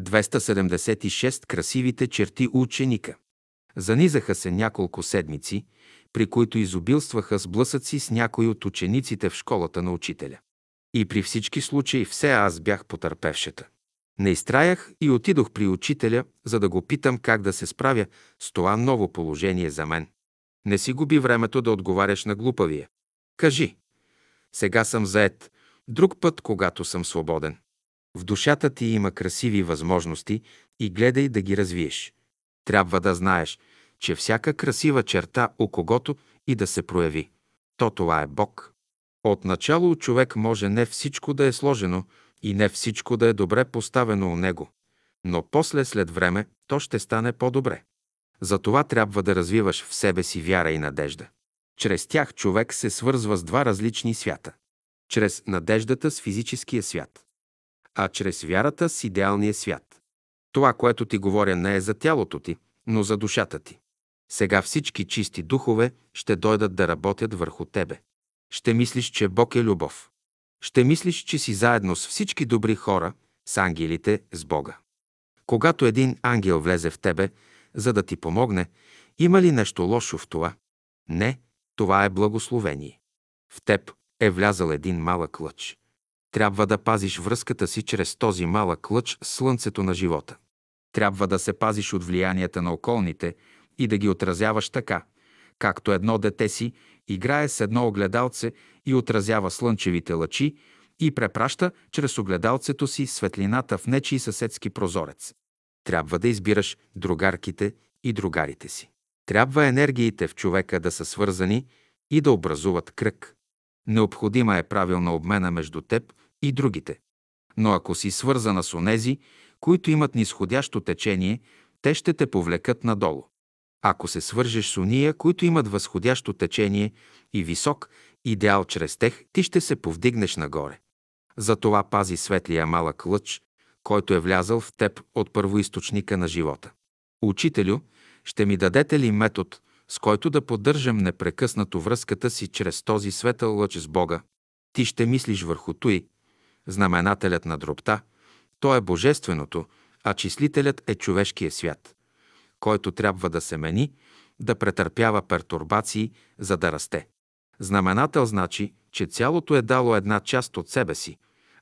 276 красивите черти ученика. Занизаха се няколко седмици, при които изобилстваха сблъсъци с някои от учениците в школата на учителя. И при всички случаи все аз бях потърпевшата. Не изтраях и отидох при учителя, за да го питам как да се справя с това ново положение за мен. Не си губи времето да отговаряш на глупавия. Кажи, сега съм заед, друг път, когато съм свободен. В душата ти има красиви възможности и гледай да ги развиеш. Трябва да знаеш, че всяка красива черта у когото и да се прояви, то това е Бог. Отначало човек може не всичко да е сложено и не всичко да е добре поставено у него, но после след време то ще стане по-добре. Затова трябва да развиваш в себе си вяра и надежда. Чрез тях човек се свързва с два различни свята. Чрез надеждата с физическия свят, а чрез вярата с идеалния свят. Това, което ти говоря, не е за тялото ти, но за душата ти. Сега всички чисти духове ще дойдат да работят върху тебе. Ще мислиш, че Бог е любов. Ще мислиш, че си заедно с всички добри хора, с ангелите, с Бога. Когато един ангел влезе в тебе, за да ти помогне, има ли нещо лошо в това? Не, това е благословение. В теб е влязал един малък лъч. Трябва да пазиш връзката си чрез този малък лъч с слънцето на живота. Трябва да се пазиш от влиянията на околните и да ги отразяваш така, както едно дете си играе с едно огледалце и отразява слънчевите лъчи и препраща чрез огледалцето си светлината в нечи съседски прозорец. Трябва да избираш другарките и другарите си. Трябва енергиите в човека да са свързани и да образуват кръг. Необходима е правилна обмена между теб и другите. Но ако си свързана с онези, които имат нисходящо течение, те ще те повлекат надолу. Ако се свържеш с уния, които имат възходящо течение и висок идеал чрез тех, ти ще се повдигнеш нагоре. Затова пази светлия малък лъч, който е влязъл в теб от първоисточника на живота. Учителю, ще ми дадете ли метод, с който да поддържам непрекъснато връзката си чрез този светъл лъч с Бога? Ти ще мислиш върху той, знаменателят на дробта, то е божественото, а числителят е човешкия свят, който трябва да се мени, да претърпява пертурбации, за да расте. Знаменател значи, че цялото е дало една част от себе си,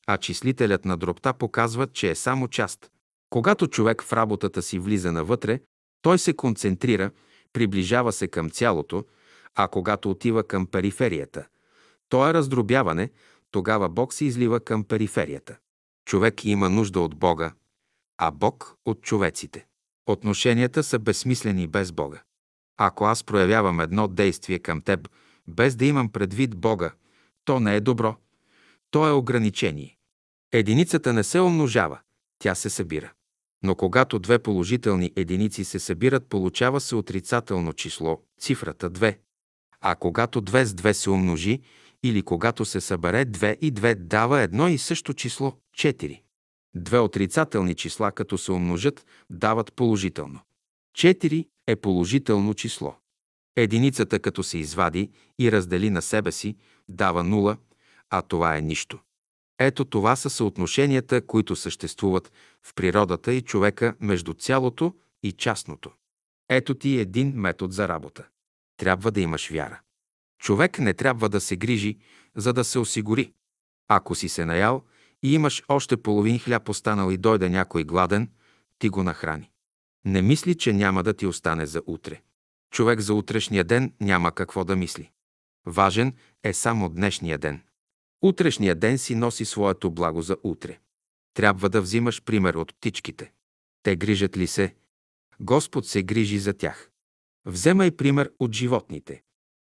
а числителят на дробта показва, че е само част. Когато човек в работата си влиза навътре, той се концентрира, приближава се към цялото, а когато отива към периферията, то е раздробяване, тогава Бог се излива към периферията. Човек има нужда от Бога, а Бог от човеците. Отношенията са безсмислени без Бога. Ако аз проявявам едно действие към теб, без да имам предвид Бога, то не е добро. То е ограничение. Единицата не се умножава, тя се събира. Но когато две положителни единици се събират, получава се отрицателно число, цифрата 2. А когато 2 с 2 се умножи, или когато се събере 2 и 2 дава едно и също число 4. Две отрицателни числа, като се умножат, дават положително. 4 е положително число. Единицата, като се извади и раздели на себе си, дава 0, а това е нищо. Ето това са съотношенията, които съществуват в природата и човека между цялото и частното. Ето ти един метод за работа. Трябва да имаш вяра. Човек не трябва да се грижи, за да се осигури. Ако си се наял и имаш още половин хляб останал и дойде някой гладен, ти го нахрани. Не мисли, че няма да ти остане за утре. Човек за утрешния ден няма какво да мисли. Важен е само днешния ден. Утрешния ден си носи своето благо за утре. Трябва да взимаш пример от птичките. Те грижат ли се? Господ се грижи за тях. Вземай пример от животните.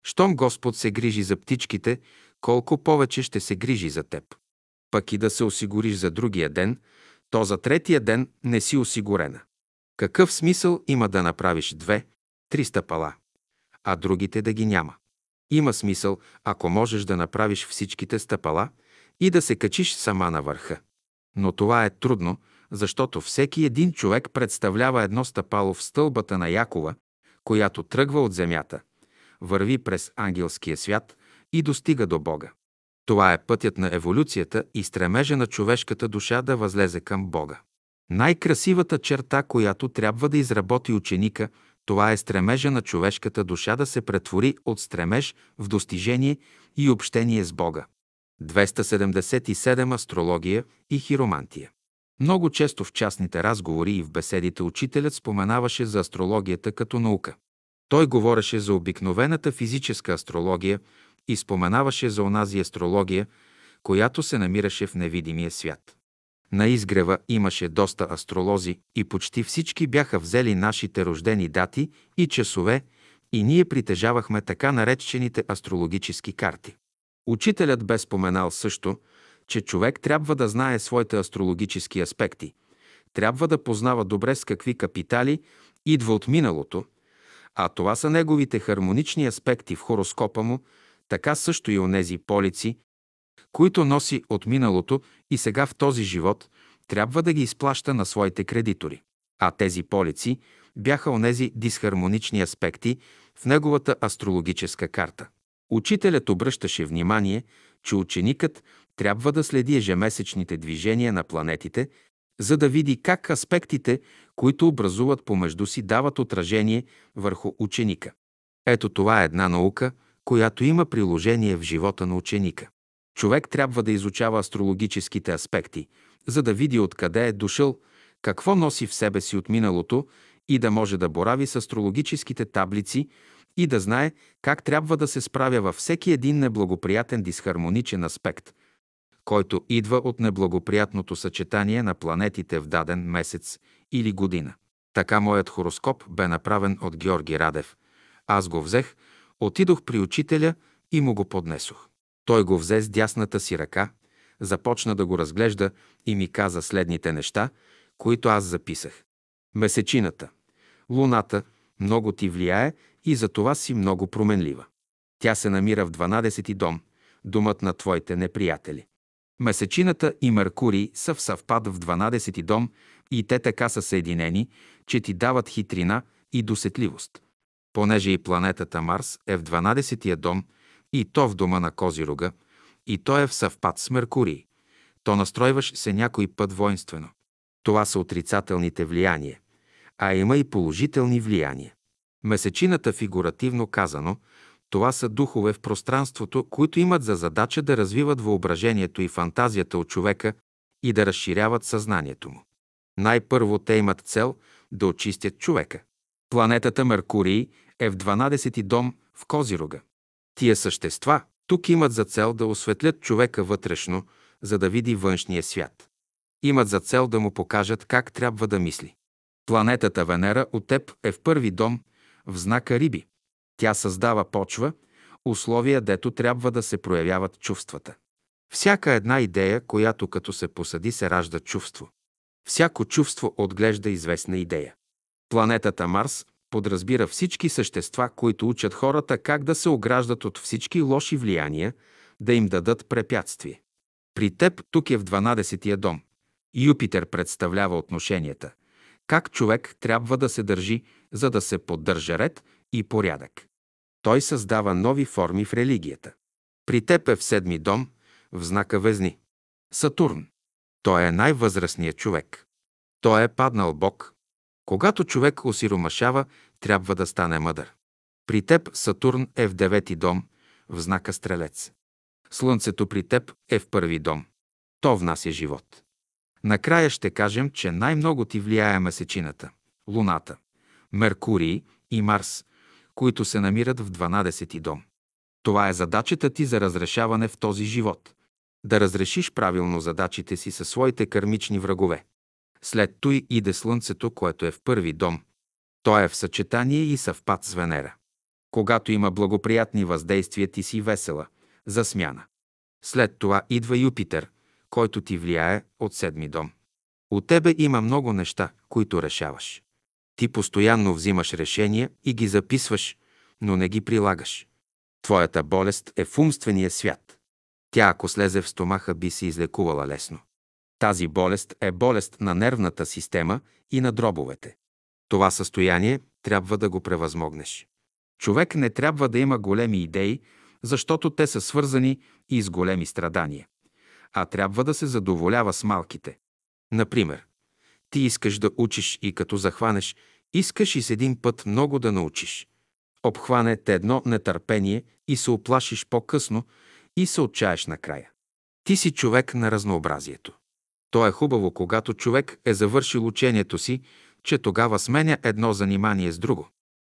Щом Господ се грижи за птичките, колко повече ще се грижи за теб. Пък и да се осигуриш за другия ден, то за третия ден не си осигурена. Какъв смисъл има да направиш две, три стъпала, а другите да ги няма? Има смисъл, ако можеш да направиш всичките стъпала и да се качиш сама на върха. Но това е трудно, защото всеки един човек представлява едно стъпало в стълбата на Якова, която тръгва от земята, върви през ангелския свят и достига до Бога. Това е пътят на еволюцията и стремежа на човешката душа да възлезе към Бога. Най-красивата черта, която трябва да изработи ученика, това е стремежа на човешката душа да се претвори от стремеж в достижение и общение с Бога. 277 Астрология и хиромантия Много често в частните разговори и в беседите учителят споменаваше за астрологията като наука. Той говореше за обикновената физическа астрология и споменаваше за онази астрология, която се намираше в невидимия свят. На изгрева имаше доста астролози и почти всички бяха взели нашите рождени дати и часове и ние притежавахме така наречените астрологически карти. Учителят бе споменал също, че човек трябва да знае своите астрологически аспекти, трябва да познава добре с какви капитали идва от миналото, а това са неговите хармонични аспекти в хороскопа му, така също и онези полици, които носи от миналото и сега в този живот, трябва да ги изплаща на своите кредитори. А тези полици бяха онези дисхармонични аспекти в неговата астрологическа карта. Учителят обръщаше внимание, че ученикът трябва да следи ежемесечните движения на планетите, за да види как аспектите, които образуват помежду си, дават отражение върху ученика. Ето това е една наука, която има приложение в живота на ученика. Човек трябва да изучава астрологическите аспекти, за да види откъде е дошъл, какво носи в себе си от миналото и да може да борави с астрологическите таблици и да знае как трябва да се справя във всеки един неблагоприятен дисхармоничен аспект, който идва от неблагоприятното съчетание на планетите в даден месец или година. Така моят хороскоп бе направен от Георги Радев. Аз го взех, отидох при учителя и му го поднесох. Той го взе с дясната си ръка, започна да го разглежда и ми каза следните неща, които аз записах. Месечината. Луната много ти влияе и за това си много променлива. Тя се намира в 12-ти дом, думът на твоите неприятели. Месечината и Меркурий са в съвпад в 12-ти дом и те така са съединени, че ти дават хитрина и досетливост. Понеже и планетата Марс е в 12-тия дом и то в дома на Козирога, и то е в съвпад с Меркурий, то настройваш се някой път воинствено. Това са отрицателните влияния, а има и положителни влияния. Месечината, фигуративно казано, това са духове в пространството, които имат за задача да развиват въображението и фантазията от човека и да разширяват съзнанието му. Най-първо те имат цел да очистят човека. Планетата Меркурий е в 12-ти дом в Козирога. Тия същества тук имат за цел да осветлят човека вътрешно, за да види външния свят. Имат за цел да му покажат как трябва да мисли. Планетата Венера от теб е в първи дом, в знака Риби. Тя създава почва, условия, дето трябва да се проявяват чувствата. Всяка една идея, която като се посади, се ражда чувство. Всяко чувство отглежда известна идея. Планетата Марс подразбира всички същества, които учат хората как да се ограждат от всички лоши влияния, да им дадат препятствие. При теб тук е в 12-тия дом. Юпитер представлява отношенията. Как човек трябва да се държи, за да се поддържа ред и порядък. Той създава нови форми в религията. При теб е в седми дом, в знака Везни. Сатурн. Той е най-възрастният човек. Той е паднал Бог. Когато човек осиромашава, трябва да стане мъдър. При теб Сатурн е в девети дом, в знака Стрелец. Слънцето при теб е в първи дом. То внася живот. Накрая ще кажем, че най-много ти влияе месечината, Луната, Меркурий и Марс, които се намират в 12-ти дом. Това е задачата ти за разрешаване в този живот. Да разрешиш правилно задачите си със своите кармични врагове. След той иде Слънцето, което е в първи дом. То е в съчетание и съвпад с Венера. Когато има благоприятни въздействия, ти си весела, за смяна. След това идва Юпитер, който ти влияе от седми дом. От тебе има много неща, които решаваш. Ти постоянно взимаш решения и ги записваш, но не ги прилагаш. Твоята болест е в умствения свят. Тя, ако слезе в стомаха, би се излекувала лесно. Тази болест е болест на нервната система и на дробовете. Това състояние трябва да го превъзмогнеш. Човек не трябва да има големи идеи, защото те са свързани и с големи страдания, а трябва да се задоволява с малките. Например, Ти искаш да учиш и като захванеш, искаш и с един път много да научиш. Обхване те едно нетърпение и се оплашиш по-късно и се отчаеш накрая. Ти си човек на разнообразието. То е хубаво, когато човек е завършил учението си, че тогава сменя едно занимание с друго.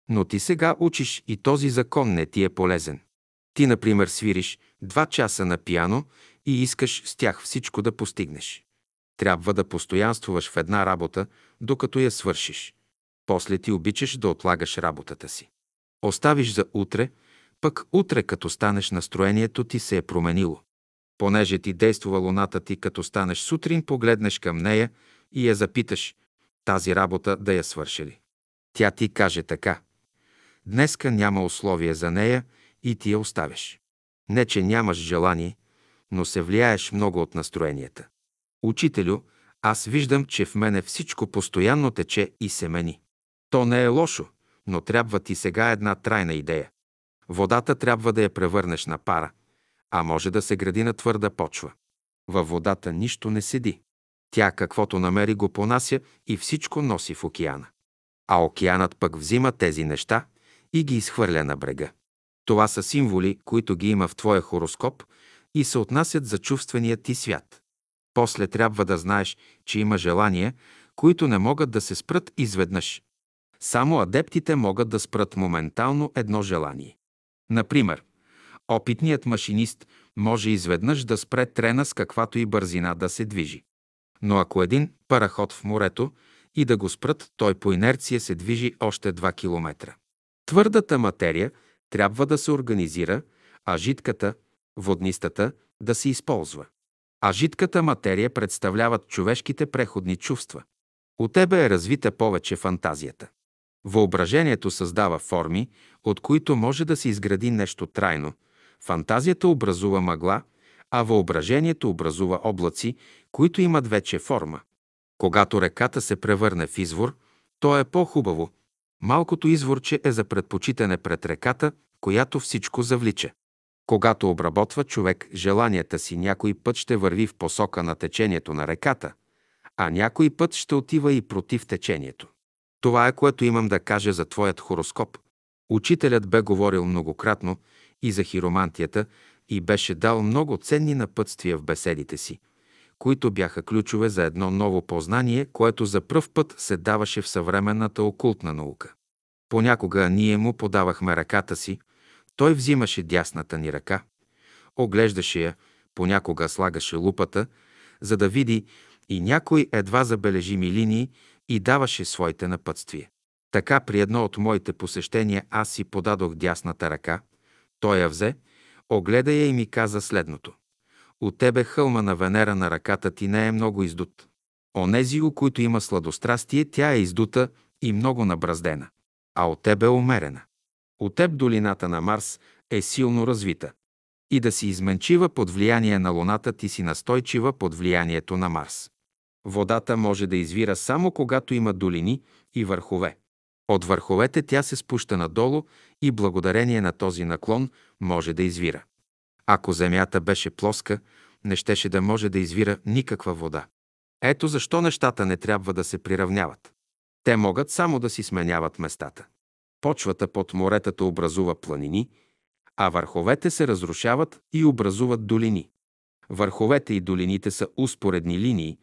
Но ти сега учиш и този закон не ти е полезен. Ти, например, свириш два часа на пиано и искаш с тях всичко да постигнеш. Трябва да постоянствуваш в една работа, докато я свършиш. После ти обичаш да отлагаш работата си. Оставиш за утре, пък утре, като станеш, настроението ти се е променило. Понеже ти действува луната ти, като станеш сутрин, погледнеш към нея и я запиташ, тази работа да я свършили. Тя ти каже така. Днеска няма условие за нея и ти я оставяш. Не, че нямаш желание, но се влияеш много от настроенията. Учителю, аз виждам, че в мене всичко постоянно тече и се мени. То не е лошо, но трябва ти сега една трайна идея. Водата трябва да я превърнеш на пара, а може да се гради на твърда почва. Във водата нищо не седи. Тя каквото намери го понася и всичко носи в океана. А океанът пък взима тези неща и ги изхвърля на брега. Това са символи, които ги има в твоя хороскоп и се отнасят за чувствения ти свят. После трябва да знаеш, че има желания, които не могат да се спрат изведнъж. Само адептите могат да спрат моментално едно желание. Например, опитният машинист може изведнъж да спре трена с каквато и бързина да се движи. Но ако един параход в морето и да го спрат, той по инерция се движи още 2 км. Твърдата материя трябва да се организира, а жидката, воднистата, да се използва. А жидката материя представляват човешките преходни чувства. У тебе е развита повече фантазията. Въображението създава форми, от които може да се изгради нещо трайно. Фантазията образува мъгла, а въображението образува облаци, които имат вече форма. Когато реката се превърне в извор, то е по-хубаво. Малкото изворче е за предпочитане пред реката, която всичко завлича. Когато обработва човек желанията си, някой път ще върви в посока на течението на реката, а някой път ще отива и против течението. Това е което имам да кажа за твоят хороскоп. Учителят бе говорил многократно и за хиромантията и беше дал много ценни напътствия в беседите си, които бяха ключове за едно ново познание, което за пръв път се даваше в съвременната окултна наука. Понякога ние му подавахме ръката си, той взимаше дясната ни ръка, оглеждаше я, понякога слагаше лупата, за да види и някой едва забележими линии и даваше своите напътствия. Така при едно от моите посещения аз си подадох дясната ръка, той я взе, огледа я и ми каза следното. От тебе хълма на Венера на ръката ти не е много издут. Онези, у които има сладострастие, тя е издута и много набраздена, а от тебе е умерена. От теб долината на Марс е силно развита. И да си изменчива под влияние на Луната, ти си настойчива под влиянието на Марс. Водата може да извира само когато има долини и върхове. От върховете тя се спуща надолу и благодарение на този наклон може да извира. Ако земята беше плоска, не щеше да може да извира никаква вода. Ето защо нещата не трябва да се приравняват. Те могат само да си сменяват местата. Почвата под моретата образува планини, а върховете се разрушават и образуват долини. Върховете и долините са успоредни линии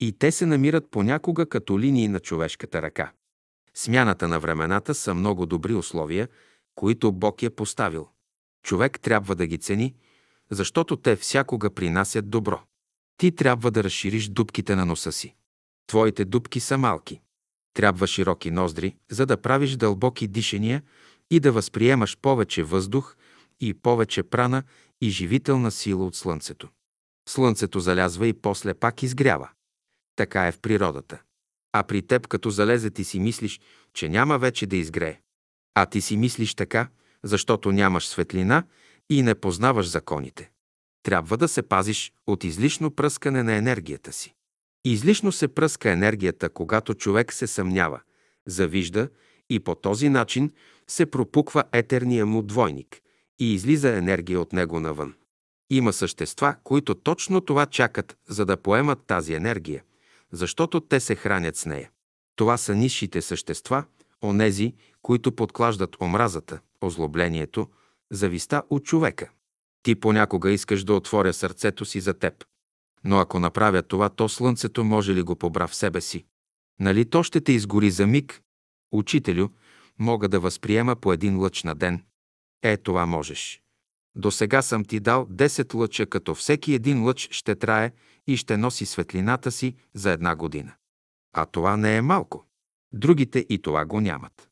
и те се намират понякога като линии на човешката ръка. Смяната на времената са много добри условия, които Бог е поставил. Човек трябва да ги цени, защото те всякога принасят добро. Ти трябва да разшириш дубките на носа си. Твоите дубки са малки. Трябва широки ноздри, за да правиш дълбоки дишания и да възприемаш повече въздух и повече прана и живителна сила от Слънцето. Слънцето залязва и после пак изгрява. Така е в природата. А при теб, като залезе, ти си мислиш, че няма вече да изгрее. А ти си мислиш така, защото нямаш светлина и не познаваш законите. Трябва да се пазиш от излишно пръскане на енергията си. Излишно се пръска енергията, когато човек се съмнява, завижда и по този начин се пропуква етерния му двойник и излиза енергия от него навън. Има същества, които точно това чакат, за да поемат тази енергия, защото те се хранят с нея. Това са низшите същества, онези, които подклаждат омразата, озлоблението, зависта от човека. Ти понякога искаш да отворя сърцето си за теб. Но ако направя това, то слънцето може ли го побра в себе си? Нали то ще те изгори за миг? Учителю, мога да възприема по един лъч на ден. Е, това можеш. До сега съм ти дал 10 лъча, като всеки един лъч ще трае и ще носи светлината си за една година. А това не е малко. Другите и това го нямат.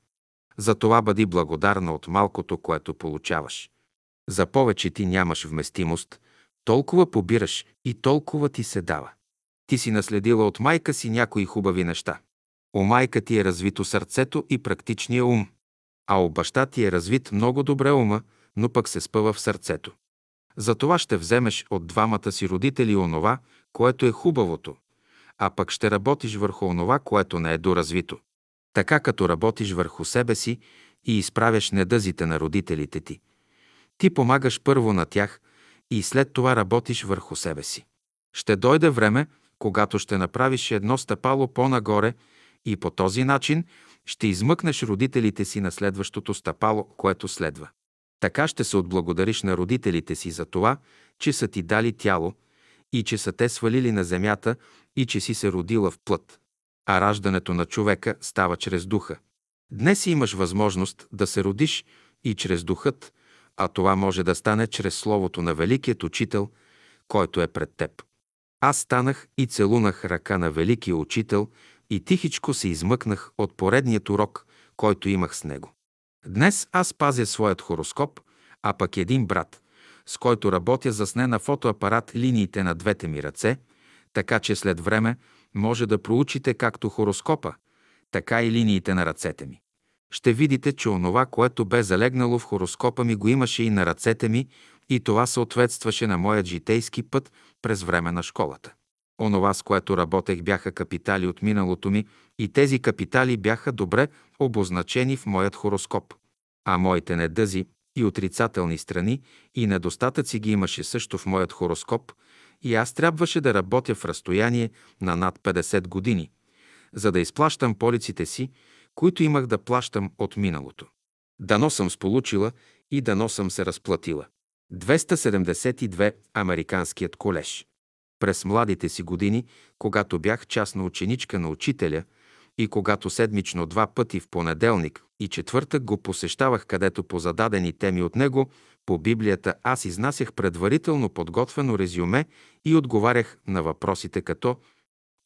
Затова бъди благодарна от малкото, което получаваш. За повече ти нямаш вместимост, толкова побираш и толкова ти се дава. Ти си наследила от майка си някои хубави неща. У майка ти е развито сърцето и практичния ум, а у баща ти е развит много добре ума, но пък се спъва в сърцето. Затова ще вземеш от двамата си родители онова, което е хубавото, а пък ще работиш върху онова, което не е доразвито. Така като работиш върху себе си и изправяш недъзите на родителите ти. Ти помагаш първо на тях и след това работиш върху себе си. Ще дойде време, когато ще направиш едно стъпало по-нагоре и по този начин ще измъкнеш родителите си на следващото стъпало, което следва. Така ще се отблагодариш на родителите си за това, че са ти дали тяло и че са те свалили на земята и че си се родила в плът. А раждането на човека става чрез духа. Днес имаш възможност да се родиш и чрез духът, а това може да стане чрез Словото на Великият Учител, който е пред теб. Аз станах и целунах ръка на Великия Учител и тихичко се измъкнах от поредният урок, който имах с него. Днес аз пазя своят хороскоп, а пък един брат, с който работя, засне на фотоапарат линиите на двете ми ръце, така че след време може да проучите както хороскопа, така и линиите на ръцете ми. Ще видите, че онова, което бе залегнало в хороскопа ми, го имаше и на ръцете ми, и това съответстваше на моят житейски път през време на школата. Онова, с което работех, бяха капитали от миналото ми и тези капитали бяха добре обозначени в моят хороскоп. А моите недъзи и отрицателни страни и недостатъци ги имаше също в моят хороскоп и аз трябваше да работя в разстояние на над 50 години, за да изплащам полиците си, които имах да плащам от миналото. Дано съм сполучила и дано съм се разплатила. 272 Американският колеж. През младите си години, когато бях частна ученичка на учителя и когато седмично два пъти в понеделник и четвъртък го посещавах, където по зададени теми от него, по Библията аз изнасях предварително подготвено резюме и отговарях на въпросите като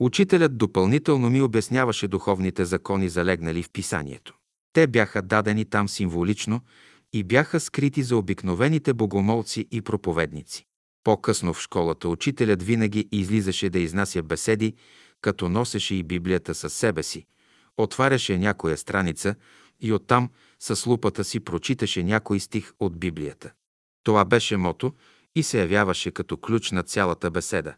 Учителят допълнително ми обясняваше духовните закони, залегнали в писанието. Те бяха дадени там символично и бяха скрити за обикновените богомолци и проповедници. По-късно в школата учителят винаги излизаше да изнася беседи, като носеше и Библията със себе си, отваряше някоя страница и оттам с лупата си прочиташе някой стих от Библията. Това беше мото и се явяваше като ключ на цялата беседа.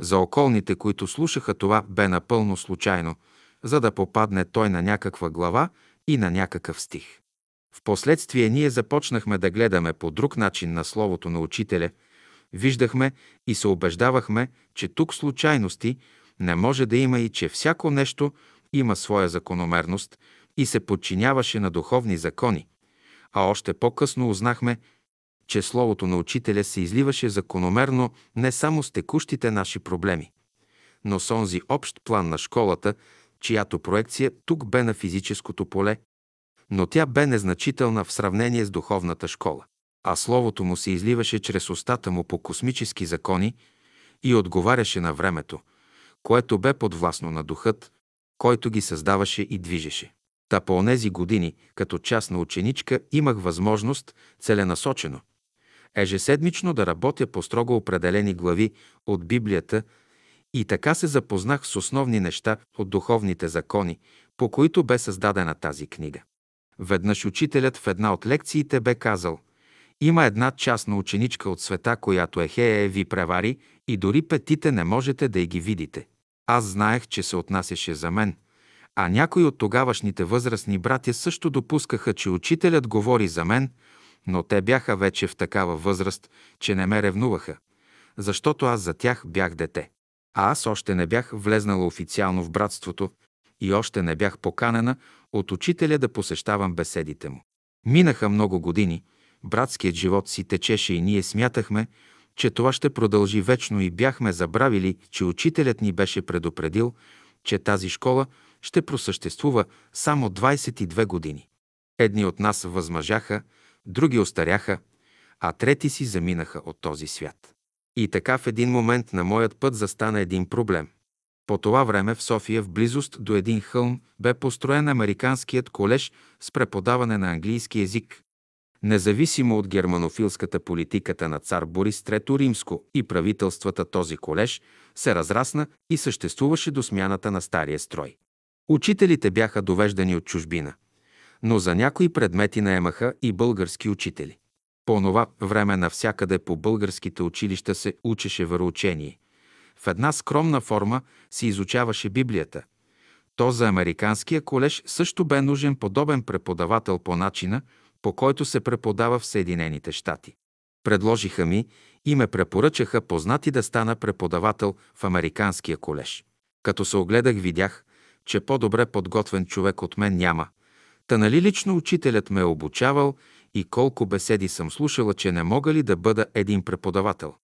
За околните, които слушаха това, бе напълно случайно, за да попадне той на някаква глава и на някакъв стих. Впоследствие ние започнахме да гледаме по друг начин на Словото на Учителя – Виждахме и се убеждавахме, че тук случайности не може да има и че всяко нещо има своя закономерност и се подчиняваше на духовни закони. А още по-късно узнахме, че Словото на Учителя се изливаше закономерно не само с текущите наши проблеми, но с онзи общ план на школата, чиято проекция тук бе на физическото поле, но тя бе незначителна в сравнение с духовната школа а словото му се изливаше чрез устата му по космически закони и отговаряше на времето, което бе подвластно на духът, който ги създаваше и движеше. Та по онези години, като частна ученичка, имах възможност целенасочено, ежеседмично да работя по строго определени глави от Библията и така се запознах с основни неща от духовните закони, по които бе създадена тази книга. Веднъж учителят в една от лекциите бе казал – има една частна ученичка от света, която Ехея ви превари и дори петите не можете да й ги видите. Аз знаех, че се отнасяше за мен, а някои от тогавашните възрастни братя също допускаха, че учителят говори за мен, но те бяха вече в такава възраст, че не ме ревнуваха, защото аз за тях бях дете. А аз още не бях влезнала официално в братството и още не бях поканена от учителя да посещавам беседите му. Минаха много години, братският живот си течеше и ние смятахме, че това ще продължи вечно и бяхме забравили, че учителят ни беше предупредил, че тази школа ще просъществува само 22 години. Едни от нас възмъжаха, други остаряха, а трети си заминаха от този свят. И така в един момент на моят път застана един проблем. По това време в София, в близост до един хълм, бе построен Американският колеж с преподаване на английски язик. Независимо от германофилската политиката на цар Борис III Римско и правителствата този колеж се разрасна и съществуваше до смяната на стария строй. Учителите бяха довеждани от чужбина, но за някои предмети наемаха и български учители. По това време навсякъде по българските училища се учеше вероучение. В една скромна форма се изучаваше Библията. То за Американския колеж също бе нужен подобен преподавател по начина, по който се преподава в Съединените щати. Предложиха ми и ме препоръчаха познати да стана преподавател в Американския колеж. Като се огледах, видях, че по-добре подготвен човек от мен няма. Та нали лично учителят ме е обучавал и колко беседи съм слушала, че не мога ли да бъда един преподавател.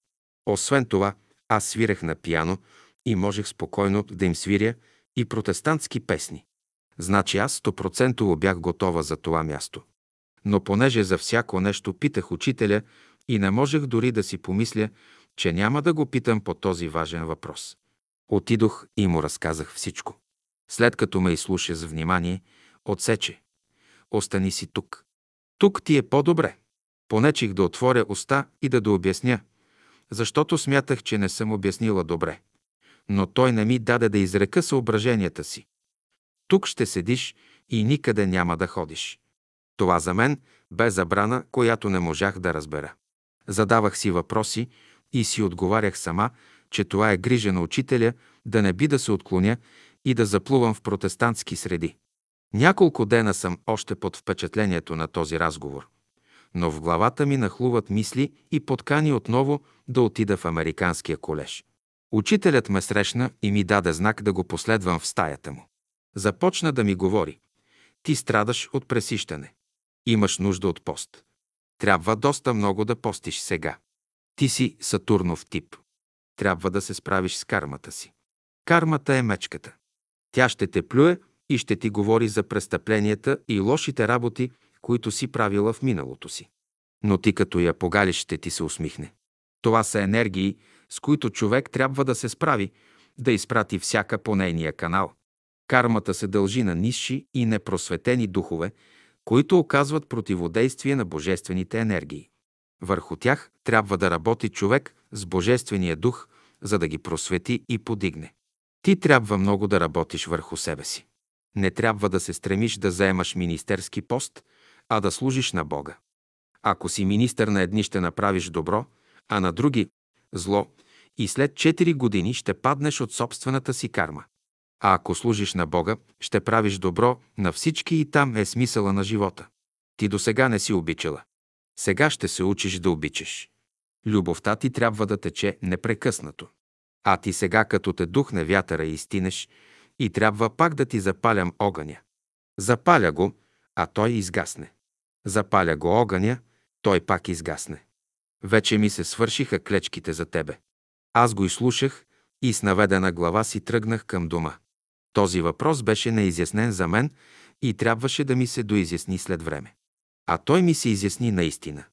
Освен това, аз свирех на пияно и можех спокойно да им свиря и протестантски песни. Значи аз стопроцентово бях готова за това място. Но понеже за всяко нещо питах учителя и не можех дори да си помисля, че няма да го питам по този важен въпрос. Отидох и му разказах всичко. След като ме изслуша с внимание, отсече. Остани си тук. Тук ти е по-добре. Понечих да отворя уста и да дообясня, защото смятах, че не съм обяснила добре. Но той не ми даде да изрека съображенията си. Тук ще седиш и никъде няма да ходиш. Това за мен бе забрана, която не можах да разбера. Задавах си въпроси и си отговарях сама, че това е грижа на учителя да не би да се отклоня и да заплувам в протестантски среди. Няколко дена съм още под впечатлението на този разговор, но в главата ми нахлуват мисли и подкани отново да отида в Американския колеж. Учителят ме срещна и ми даде знак да го последвам в стаята му. Започна да ми говори. Ти страдаш от пресищане. Имаш нужда от пост. Трябва доста много да постиш сега. Ти си Сатурнов тип. Трябва да се справиш с кармата си. Кармата е мечката. Тя ще те плюе и ще ти говори за престъпленията и лошите работи, които си правила в миналото си. Но ти като я погалиш, ще ти се усмихне. Това са енергии, с които човек трябва да се справи, да изпрати всяка по нейния канал. Кармата се дължи на нисши и непросветени духове, които оказват противодействие на божествените енергии. Върху тях трябва да работи човек с божествения дух, за да ги просвети и подигне. Ти трябва много да работиш върху себе си. Не трябва да се стремиш да заемаш министерски пост, а да служиш на Бога. Ако си министър на едни ще направиш добро, а на други – зло, и след 4 години ще паднеш от собствената си карма. А ако служиш на Бога, ще правиш добро на всички и там е смисъла на живота. Ти до сега не си обичала. Сега ще се учиш да обичаш. Любовта ти трябва да тече непрекъснато. А ти сега, като те духне вятъра и стинеш, и трябва пак да ти запалям огъня. Запаля го, а той изгасне. Запаля го огъня, той пак изгасне. Вече ми се свършиха клечките за тебе. Аз го изслушах и с наведена глава си тръгнах към дома. Този въпрос беше неизяснен за мен и трябваше да ми се доизясни след време. А той ми се изясни наистина.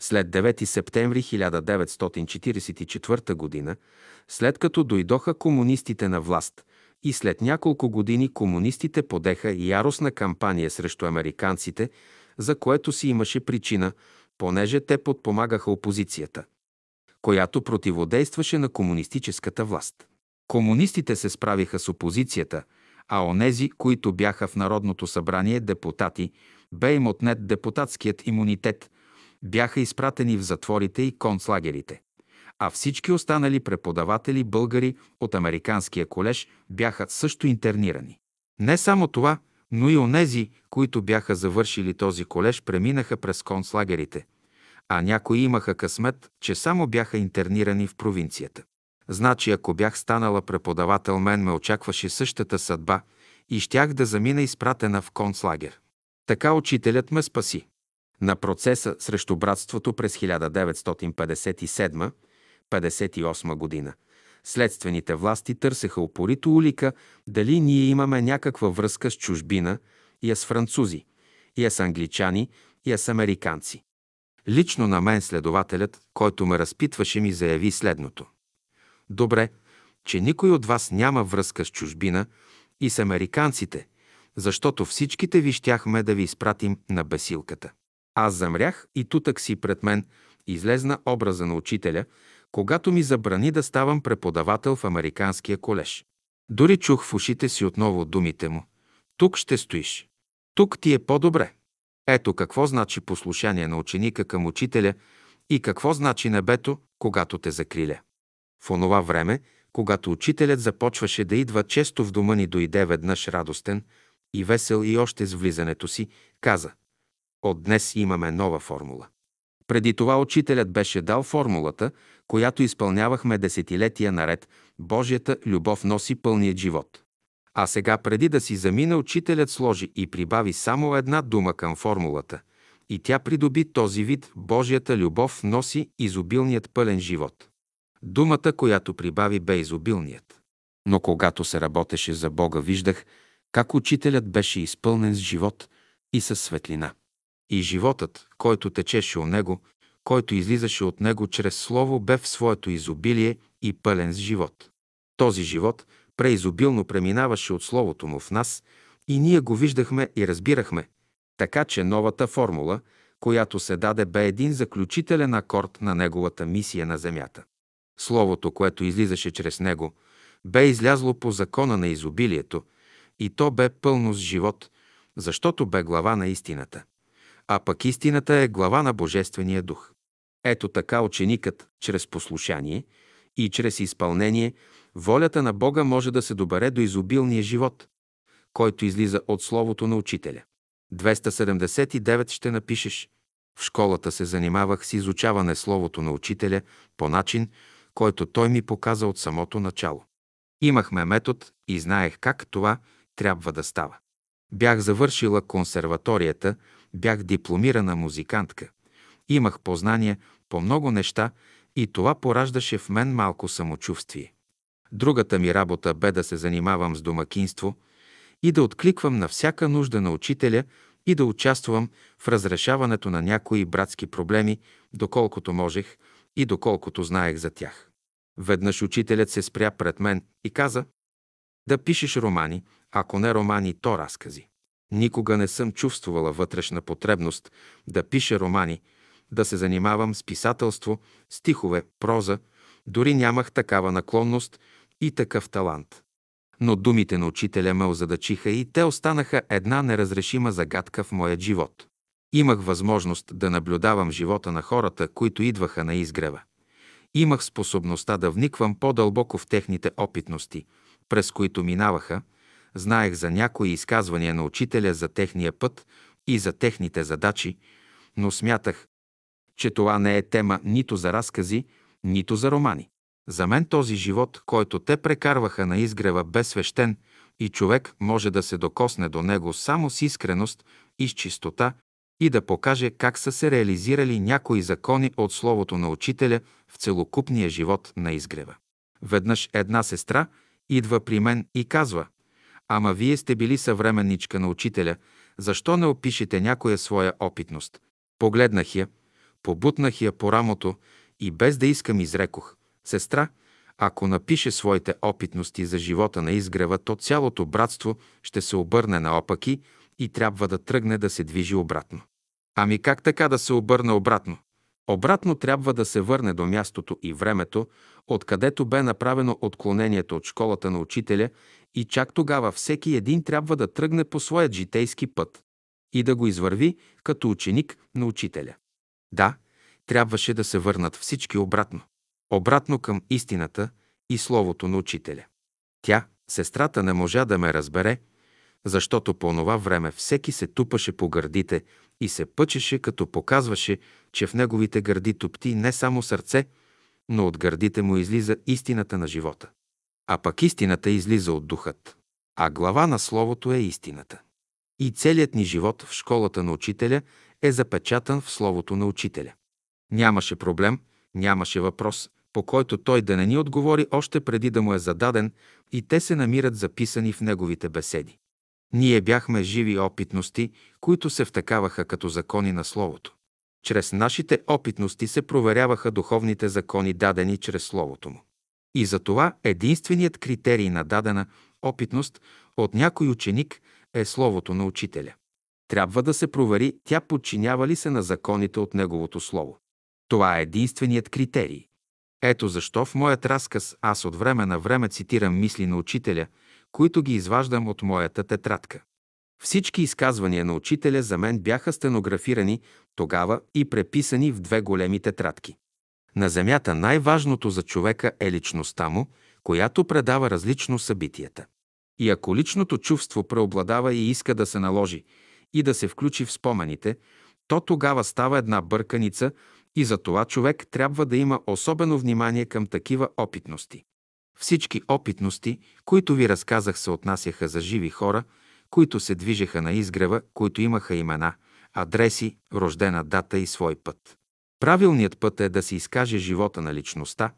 След 9 септември 1944 г., след като дойдоха комунистите на власт и след няколко години комунистите подеха яростна кампания срещу американците, за което си имаше причина, понеже те подпомагаха опозицията, която противодействаше на комунистическата власт. Комунистите се справиха с опозицията, а онези, които бяха в Народното събрание депутати, бе им отнет депутатският имунитет, бяха изпратени в затворите и концлагерите. А всички останали преподаватели българи от Американския колеж бяха също интернирани. Не само това, но и онези, които бяха завършили този колеж, преминаха през концлагерите, а някои имаха късмет, че само бяха интернирани в провинцията. Значи, ако бях станала преподавател, мен ме очакваше същата съдба и щях да замина изпратена в концлагер. Така учителят ме спаси. На процеса срещу братството през 1957-58 година следствените власти търсеха упорито улика дали ние имаме някаква връзка с чужбина, и с французи, и с англичани, и с американци. Лично на мен следователят, който ме разпитваше, ми заяви следното. Добре, че никой от вас няма връзка с чужбина и с американците, защото всичките ви щяхме да ви изпратим на бесилката. Аз замрях и тутък си пред мен излезна образа на учителя, когато ми забрани да ставам преподавател в Американския колеж. Дори чух в ушите си отново думите му. Тук ще стоиш. Тук ти е по-добре. Ето какво значи послушание на ученика към учителя и какво значи небето, когато те закриля. В онова време, когато учителят започваше да идва често в дома ни, дойде веднъж радостен и весел и още с влизането си, каза «От днес имаме нова формула». Преди това учителят беше дал формулата, която изпълнявахме десетилетия наред «Божията любов носи пълният живот». А сега, преди да си замина, учителят сложи и прибави само една дума към формулата и тя придоби този вид «Божията любов носи изобилният пълен живот». Думата, която прибави, бе изобилният. Но когато се работеше за Бога, виждах как учителят беше изпълнен с живот и със светлина. И животът, който течеше у него, който излизаше от него чрез Слово, бе в своето изобилие и пълен с живот. Този живот преизобилно преминаваше от Словото му в нас и ние го виждахме и разбирахме. Така че новата формула, която се даде, бе един заключителен акорд на неговата мисия на земята. Словото, което излизаше чрез него, бе излязло по закона на изобилието и то бе пълно с живот, защото бе глава на истината. А пък истината е глава на Божествения дух. Ето така ученикът, чрез послушание и чрез изпълнение, волята на Бога може да се добере до изобилния живот, който излиза от Словото на Учителя. 279 ще напишеш. В школата се занимавах с изучаване Словото на Учителя по начин, който той ми показа от самото начало. Имахме метод и знаех как това трябва да става. Бях завършила консерваторията, бях дипломирана музикантка. Имах познания по много неща и това пораждаше в мен малко самочувствие. Другата ми работа бе да се занимавам с домакинство и да откликвам на всяка нужда на учителя и да участвам в разрешаването на някои братски проблеми, доколкото можех и доколкото знаех за тях. Веднъж учителят се спря пред мен и каза да пишеш романи, ако не романи, то разкази. Никога не съм чувствала вътрешна потребност да пиша романи, да се занимавам с писателство, стихове, проза, дори нямах такава наклонност и такъв талант. Но думите на учителя ме озадачиха и те останаха една неразрешима загадка в моят живот. Имах възможност да наблюдавам живота на хората, които идваха на изгрева. Имах способността да вниквам по-дълбоко в техните опитности, през които минаваха, знаех за някои изказвания на учителя за техния път и за техните задачи, но смятах, че това не е тема нито за разкази, нито за романи. За мен този живот, който те прекарваха на изгрева, бе свещен и човек може да се докосне до него само с искреност и с чистота и да покаже как са се реализирали някои закони от Словото на Учителя в целокупния живот на изгрева. Веднъж една сестра идва при мен и казва «Ама вие сте били съвременничка на Учителя, защо не опишете някоя своя опитност?» Погледнах я, побутнах я по рамото и без да искам изрекох Сестра, ако напише своите опитности за живота на изгрева, то цялото братство ще се обърне наопаки и трябва да тръгне да се движи обратно. Ами как така да се обърне обратно? Обратно трябва да се върне до мястото и времето, откъдето бе направено отклонението от школата на учителя и чак тогава всеки един трябва да тръгне по своят житейски път и да го извърви като ученик на учителя. Да, трябваше да се върнат всички обратно обратно към истината и словото на учителя. Тя, сестрата, не можа да ме разбере, защото по това време всеки се тупаше по гърдите и се пъчеше, като показваше, че в неговите гърди топти не само сърце, но от гърдите му излиза истината на живота. А пък истината излиза от духът. А глава на Словото е истината. И целият ни живот в школата на учителя е запечатан в Словото на учителя. Нямаше проблем, нямаше въпрос, по който той да не ни отговори още преди да му е зададен и те се намират записани в неговите беседи. Ние бяхме живи опитности, които се втекаваха като закони на Словото. Чрез нашите опитности се проверяваха духовните закони, дадени чрез Словото му. И за това единственият критерий на дадена опитност от някой ученик е Словото на учителя. Трябва да се провери тя подчинява ли се на законите от неговото Слово. Това е единственият критерий. Ето защо в моят разказ аз от време на време цитирам мисли на учителя, които ги изваждам от моята тетрадка. Всички изказвания на учителя за мен бяха стенографирани тогава и преписани в две големи тетрадки. На Земята най-важното за човека е личността му, която предава различно събитията. И ако личното чувство преобладава и иска да се наложи и да се включи в спомените, то тогава става една бърканица и за това човек трябва да има особено внимание към такива опитности. Всички опитности, които ви разказах, се отнасяха за живи хора, които се движеха на изгрева, които имаха имена, адреси, рождена дата и свой път. Правилният път е да се изкаже живота на личността,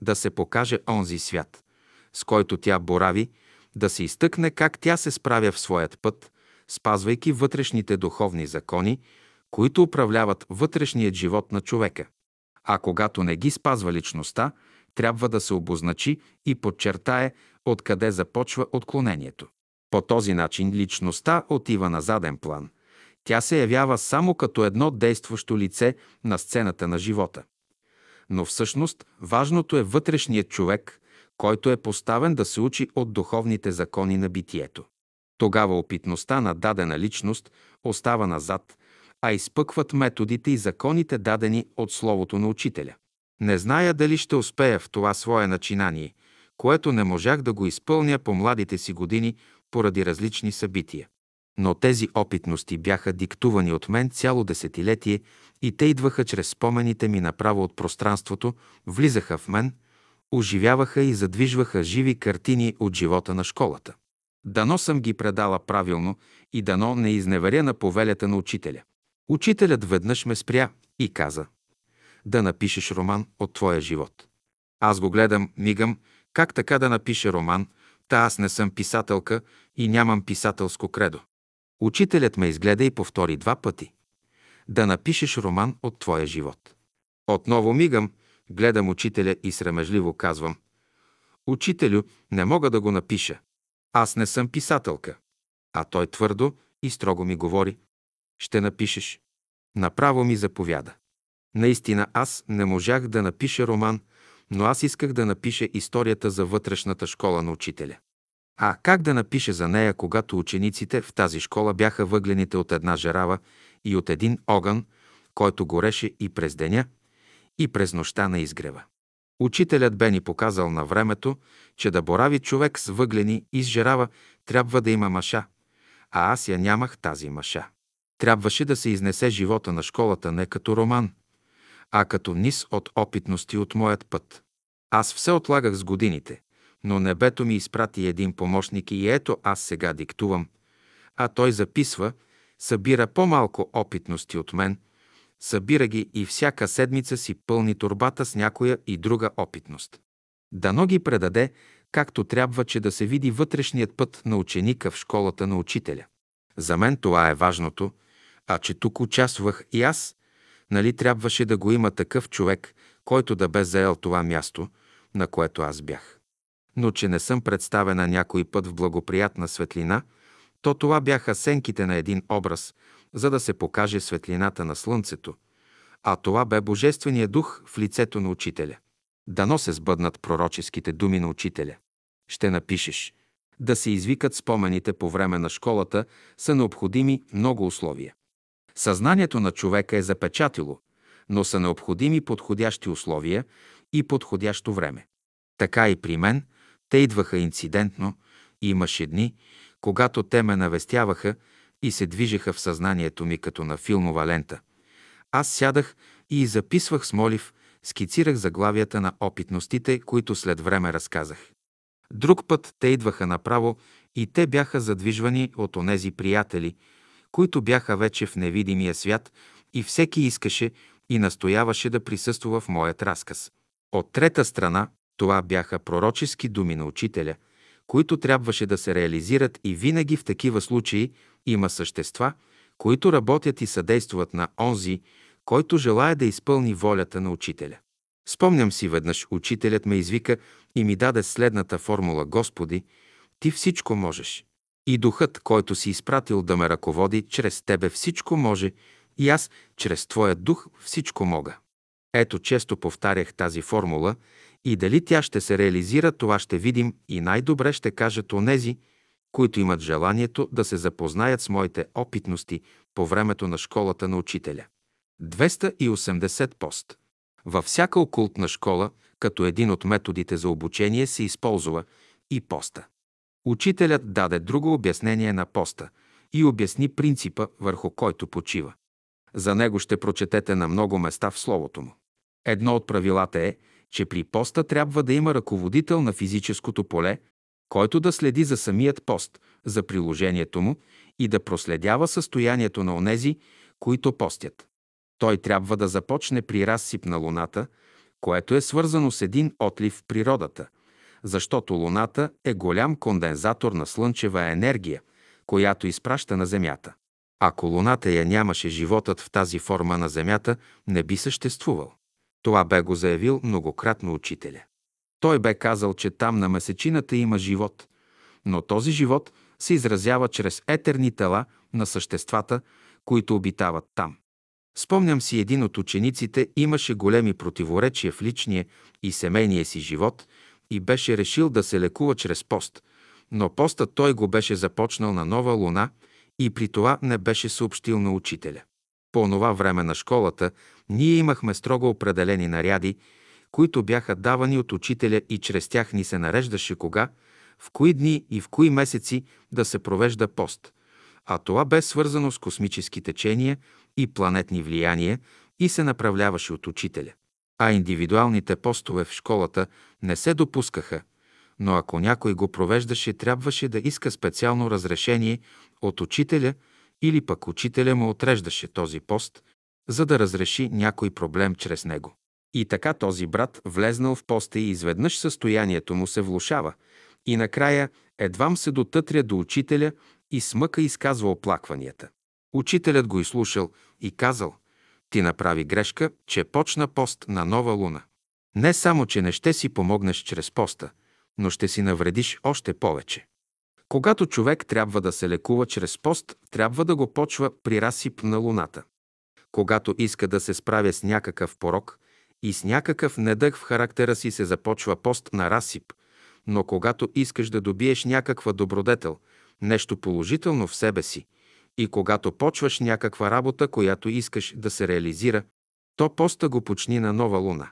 да се покаже онзи свят, с който тя борави, да се изтъкне как тя се справя в своят път, спазвайки вътрешните духовни закони, които управляват вътрешният живот на човека. А когато не ги спазва личността, трябва да се обозначи и подчертае откъде започва отклонението. По този начин личността отива на заден план. Тя се явява само като едно действащо лице на сцената на живота. Но всъщност важното е вътрешният човек, който е поставен да се учи от духовните закони на битието. Тогава опитността на дадена личност остава назад, а изпъкват методите и законите дадени от Словото на Учителя. Не зная дали ще успея в това свое начинание, което не можах да го изпълня по младите си години поради различни събития. Но тези опитности бяха диктувани от мен цяло десетилетие и те идваха чрез спомените ми направо от пространството, влизаха в мен, оживяваха и задвижваха живи картини от живота на школата. Дано съм ги предала правилно и дано не изневеря на повелята на учителя. Учителят веднъж ме спря и каза да напишеш роман от твоя живот. Аз го гледам, мигам, как така да напиша роман, та аз не съм писателка и нямам писателско кредо. Учителят ме изгледа и повтори два пъти. Да напишеш роман от твоя живот. Отново мигам, гледам учителя и срамежливо казвам. Учителю, не мога да го напиша. Аз не съм писателка. А той твърдо и строго ми говори. Ще напишеш. Направо ми заповяда. Наистина аз не можах да напиша роман, но аз исках да напиша историята за вътрешната школа на учителя. А как да напиша за нея, когато учениците в тази школа бяха въглените от една жарава и от един огън, който гореше и през деня, и през нощта на изгрева. Учителят бе ни показал на времето, че да борави човек с въглени и с жарава, трябва да има маша, а аз я нямах тази маша. Трябваше да се изнесе живота на школата не като роман, а като низ от опитности от моят път. Аз все отлагах с годините, но небето ми изпрати един помощник и ето аз сега диктувам, а той записва, събира по-малко опитности от мен, събира ги и всяка седмица си пълни турбата с някоя и друга опитност. Дано ги предаде, както трябва, че да се види вътрешният път на ученика в школата на учителя. За мен това е важното, а че тук участвах и аз, нали трябваше да го има такъв човек, който да бе заел това място, на което аз бях. Но че не съм представена някой път в благоприятна светлина, то това бяха сенките на един образ, за да се покаже светлината на слънцето, а това бе Божествения дух в лицето на учителя. Дано се сбъднат пророческите думи на учителя. Ще напишеш. Да се извикат спомените по време на школата са необходими много условия. Съзнанието на човека е запечатило, но са необходими подходящи условия и подходящо време. Така и при мен те идваха инцидентно и имаше дни, когато те ме навестяваха и се движеха в съзнанието ми като на филмова лента. Аз сядах и записвах с молив скицирах заглавията на опитностите, които след време разказах. Друг път те идваха направо и те бяха задвижвани от онези приятели, които бяха вече в невидимия свят и всеки искаше и настояваше да присъства в моят разказ. От трета страна, това бяха пророчески думи на учителя, които трябваше да се реализират и винаги в такива случаи има същества, които работят и съдействат на онзи, който желая да изпълни волята на учителя. Спомням си веднъж, учителят ме извика и ми даде следната формула Господи, ти всичко можеш. И духът, който си изпратил да ме ръководи, чрез тебе всичко може, и аз, чрез Твоя дух, всичко мога. Ето, често повтарях тази формула и дали тя ще се реализира, това ще видим и най-добре ще кажат онези, които имат желанието да се запознаят с моите опитности по времето на школата на учителя. 280 пост. Във всяка окултна школа, като един от методите за обучение, се използва и поста. Учителят даде друго обяснение на поста и обясни принципа, върху който почива. За него ще прочетете на много места в Словото му. Едно от правилата е, че при поста трябва да има ръководител на физическото поле, който да следи за самият пост, за приложението му и да проследява състоянието на онези, които постят. Той трябва да започне при разсип на Луната, което е свързано с един отлив в природата, защото Луната е голям кондензатор на слънчева енергия, която изпраща на Земята. Ако Луната я нямаше, животът в тази форма на Земята не би съществувал. Това бе го заявил многократно учителя. Той бе казал, че там на месечината има живот, но този живот се изразява чрез етерни тела на съществата, които обитават там. Спомням си, един от учениците имаше големи противоречия в личния и семейния си живот и беше решил да се лекува чрез пост, но постът той го беше започнал на нова луна и при това не беше съобщил на учителя. По това време на школата ние имахме строго определени наряди, които бяха давани от учителя и чрез тях ни се нареждаше кога, в кои дни и в кои месеци да се провежда пост. А това бе свързано с космически течения и планетни влияния и се направляваше от учителя. А индивидуалните постове в школата не се допускаха, но ако някой го провеждаше, трябваше да иска специално разрешение от учителя или пък учителя му отреждаше този пост, за да разреши някой проблем чрез него. И така този брат влезнал в поста и изведнъж състоянието му се влушава и накрая едвам се дотътря до учителя и смъка изказва оплакванията. Учителят го изслушал и казал, ти направи грешка, че почна пост на нова луна. Не само, че не ще си помогнеш чрез поста, но ще си навредиш още повече. Когато човек трябва да се лекува чрез пост, трябва да го почва при разсип на луната. Когато иска да се справя с някакъв порок и с някакъв недъх в характера си се започва пост на разсип, но когато искаш да добиеш някаква добродетел, нещо положително в себе си, и когато почваш някаква работа, която искаш да се реализира, то поста го почни на нова луна.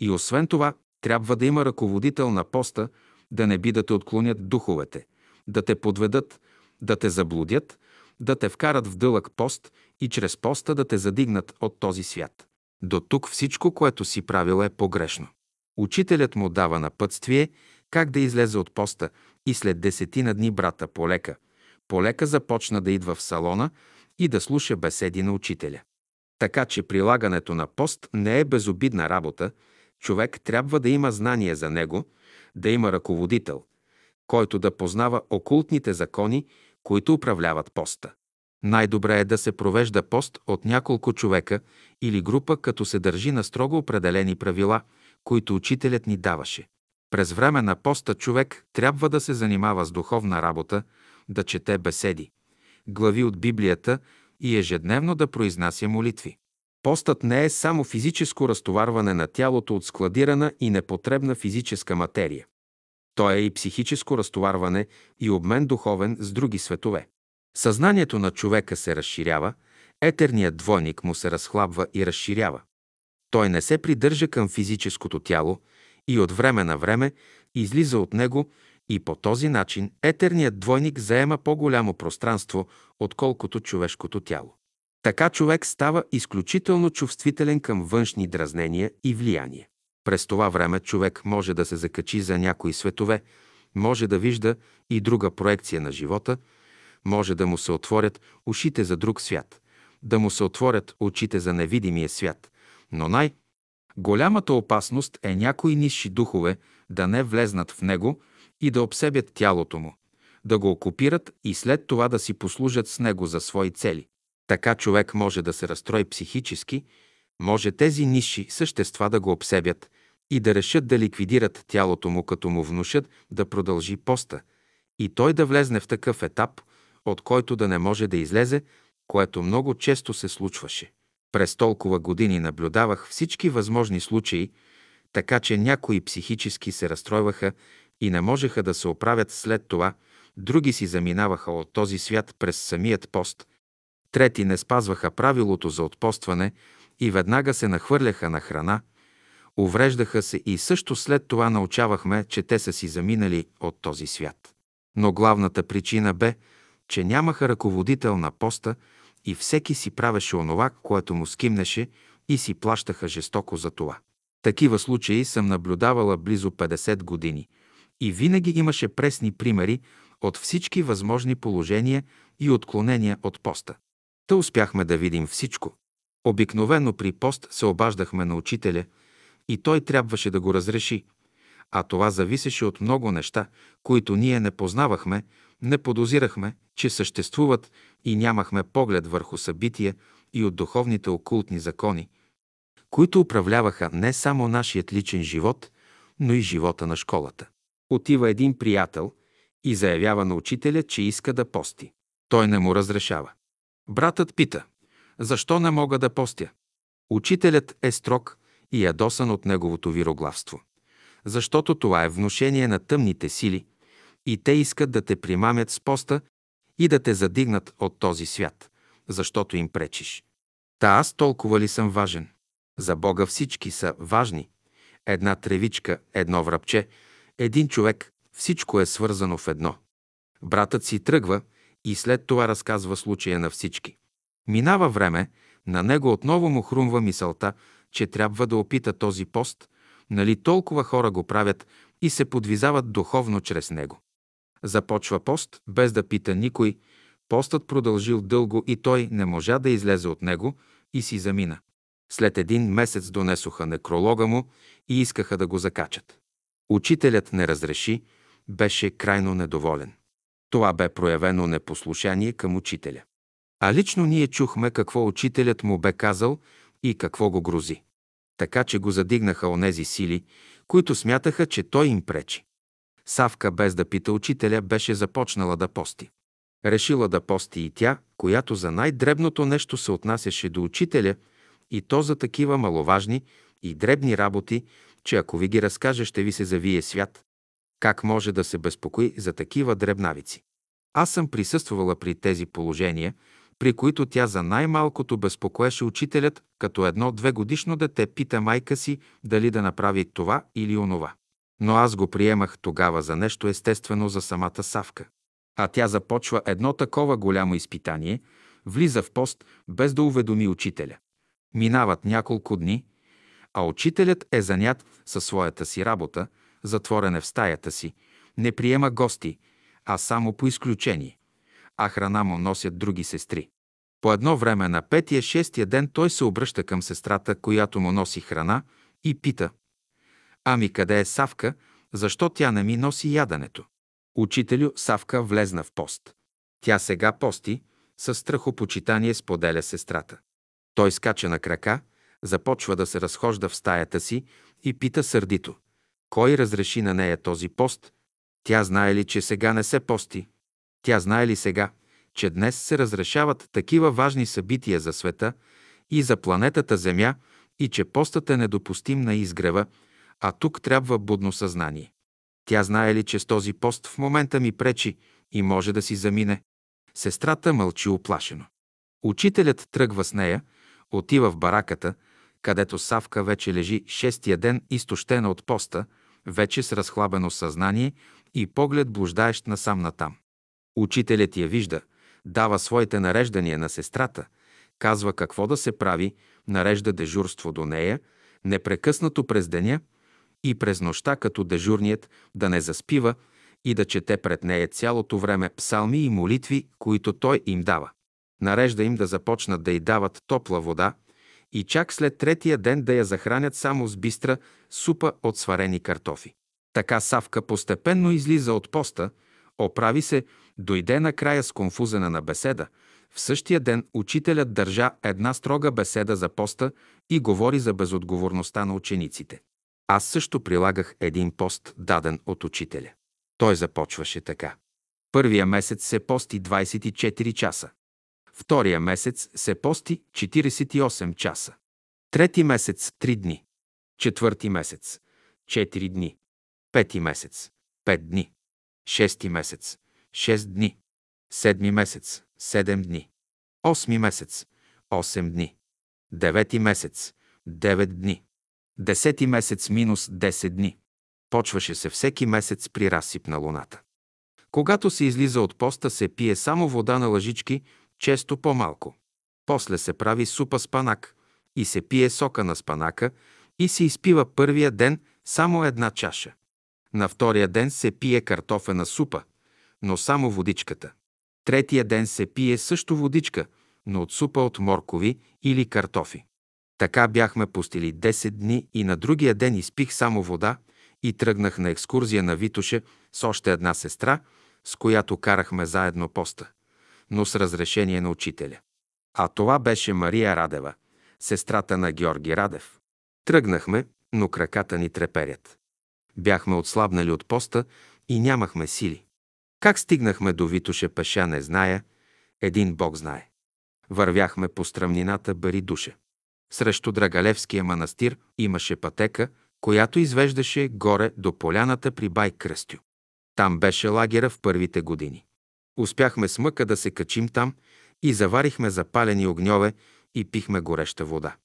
И освен това, трябва да има ръководител на поста, да не би да те отклонят духовете, да те подведат, да те заблудят, да те вкарат в дълъг пост и чрез поста да те задигнат от този свят. До тук всичко, което си правил е погрешно. Учителят му дава напътствие как да излезе от поста и след десетина дни брата полека, полека започна да идва в салона и да слуша беседи на учителя. Така че прилагането на пост не е безобидна работа, човек трябва да има знание за него, да има ръководител, който да познава окултните закони, които управляват поста. Най-добре е да се провежда пост от няколко човека или група, като се държи на строго определени правила, които учителят ни даваше. През време на поста човек трябва да се занимава с духовна работа, да чете беседи, глави от Библията и ежедневно да произнася молитви. Постът не е само физическо разтоварване на тялото от складирана и непотребна физическа материя. То е и психическо разтоварване и обмен духовен с други светове. Съзнанието на човека се разширява, етерният двойник му се разхлабва и разширява. Той не се придържа към физическото тяло и от време на време излиза от него и по този начин етерният двойник заема по-голямо пространство, отколкото човешкото тяло. Така човек става изключително чувствителен към външни дразнения и влияние. През това време човек може да се закачи за някои светове, може да вижда и друга проекция на живота, може да му се отворят ушите за друг свят, да му се отворят очите за невидимия свят, но най- голямата опасност е някои нисши духове да не влезнат в него и да обсебят тялото му, да го окупират и след това да си послужат с него за свои цели. Така човек може да се разстрои психически, може тези нисши същества да го обсебят и да решат да ликвидират тялото му, като му внушат да продължи поста и той да влезне в такъв етап, от който да не може да излезе, което много често се случваше. През толкова години наблюдавах всички възможни случаи, така че някои психически се разстройваха и не можеха да се оправят след това, други си заминаваха от този свят през самият пост, трети не спазваха правилото за отпостване и веднага се нахвърляха на храна, увреждаха се и също след това научавахме, че те са си заминали от този свят. Но главната причина бе, че нямаха ръководител на поста и всеки си правеше онова, което му скимнеше и си плащаха жестоко за това. Такива случаи съм наблюдавала близо 50 години и винаги имаше пресни примери от всички възможни положения и отклонения от поста. Та успяхме да видим всичко. Обикновено при пост се обаждахме на учителя и той трябваше да го разреши, а това зависеше от много неща, които ние не познавахме, не подозирахме, че съществуват и нямахме поглед върху събития и от духовните окултни закони, които управляваха не само нашият личен живот, но и живота на школата. Отива един приятел и заявява на учителя, че иска да пости. Той не му разрешава. Братът пита, защо не мога да постя? Учителят е строг и ядосан от неговото вироглавство. Защото това е внушение на тъмните сили и те искат да те примамят с поста и да те задигнат от този свят, защото им пречиш. Та аз толкова ли съм важен? За Бога всички са важни. Една тревичка, едно врабче, един човек, всичко е свързано в едно. Братът си тръгва и след това разказва случая на всички. Минава време, на него отново му хрумва мисълта, че трябва да опита този пост, нали толкова хора го правят и се подвизават духовно чрез него. Започва пост, без да пита никой. Постът продължил дълго и той не можа да излезе от него и си замина. След един месец донесоха некролога му и искаха да го закачат. Учителят не разреши, беше крайно недоволен. Това бе проявено непослушание към учителя. А лично ние чухме какво учителят му бе казал и какво го грози. Така че го задигнаха онези сили, които смятаха, че той им пречи. Савка, без да пита учителя, беше започнала да пости. Решила да пости и тя, която за най-дребното нещо се отнасяше до учителя, и то за такива маловажни и дребни работи, че ако ви ги разкаже, ще ви се завие свят. Как може да се безпокои за такива дребнавици? Аз съм присъствала при тези положения, при които тя за най-малкото безпокоеше учителят, като едно две годишно дете пита майка си дали да направи това или онова. Но аз го приемах тогава за нещо естествено за самата Савка. А тя започва едно такова голямо изпитание, влиза в пост, без да уведоми учителя. Минават няколко дни, а учителят е занят със своята си работа, затворен е в стаята си, не приема гости, а само по изключение. А храна му носят други сестри. По едно време на петия-шестия ден той се обръща към сестрата, която му носи храна, и пита Ами къде е Савка? Защо тя не ми носи яденето? Учителю Савка влезна в пост. Тя сега пости, със страхопочитание споделя сестрата. Той скача на крака, започва да се разхожда в стаята си и пита сърдито. Кой разреши на нея този пост? Тя знае ли, че сега не се пости? Тя знае ли сега, че днес се разрешават такива важни събития за света и за планетата Земя и че постът е недопустим на изгрева, а тук трябва будно съзнание. Тя знае ли, че с този пост в момента ми пречи и може да си замине? Сестрата мълчи оплашено. Учителят тръгва с нея, отива в бараката, където Савка вече лежи шестия ден изтощена от поста, вече с разхлабено съзнание и поглед блуждаещ насам натам. Учителят я вижда, дава своите нареждания на сестрата, казва какво да се прави, нарежда дежурство до нея, непрекъснато през деня и през нощта, като дежурният да не заспива и да чете пред нея цялото време псалми и молитви, които той им дава. Нарежда им да започнат да й дават топла вода и чак след третия ден да я захранят само с бистра супа от сварени картофи. Така Савка постепенно излиза от поста, оправи се, дойде накрая с конфузена на беседа. В същия ден учителят държа една строга беседа за поста и говори за безотговорността на учениците. Аз също прилагах един пост, даден от учителя. Той започваше така. Първия месец се пости 24 часа. Втория месец се пости 48 часа. Трети месец – 3 дни. Четвърти месец – 4 дни. Пети месец – 5 дни. Шести месец – 6 дни. Седми месец – 7 дни. Осми месец – 8 дни. Девети месец – 9 дни. Десети месец минус 10 дни. Почваше се всеки месец при разсип на луната. Когато се излиза от поста, се пие само вода на лъжички, често по-малко. После се прави супа с панак и се пие сока на спанака и се изпива първия ден само една чаша. На втория ден се пие картофена супа, но само водичката. Третия ден се пие също водичка, но от супа от моркови или картофи. Така бяхме пустили 10 дни и на другия ден изпих само вода и тръгнах на екскурзия на Витоше с още една сестра, с която карахме заедно поста, но с разрешение на учителя. А това беше Мария Радева, сестрата на Георги Радев. Тръгнахме, но краката ни треперят. Бяхме отслабнали от поста и нямахме сили. Как стигнахме до Витоше пеша, не зная, един Бог знае. Вървяхме по стръмнината Бари Душе. Срещу Драгалевския манастир имаше пътека, която извеждаше горе до поляната при Бай Кръстю. Там беше лагера в първите години. Успяхме с мъка да се качим там и заварихме запалени огньове и пихме гореща вода.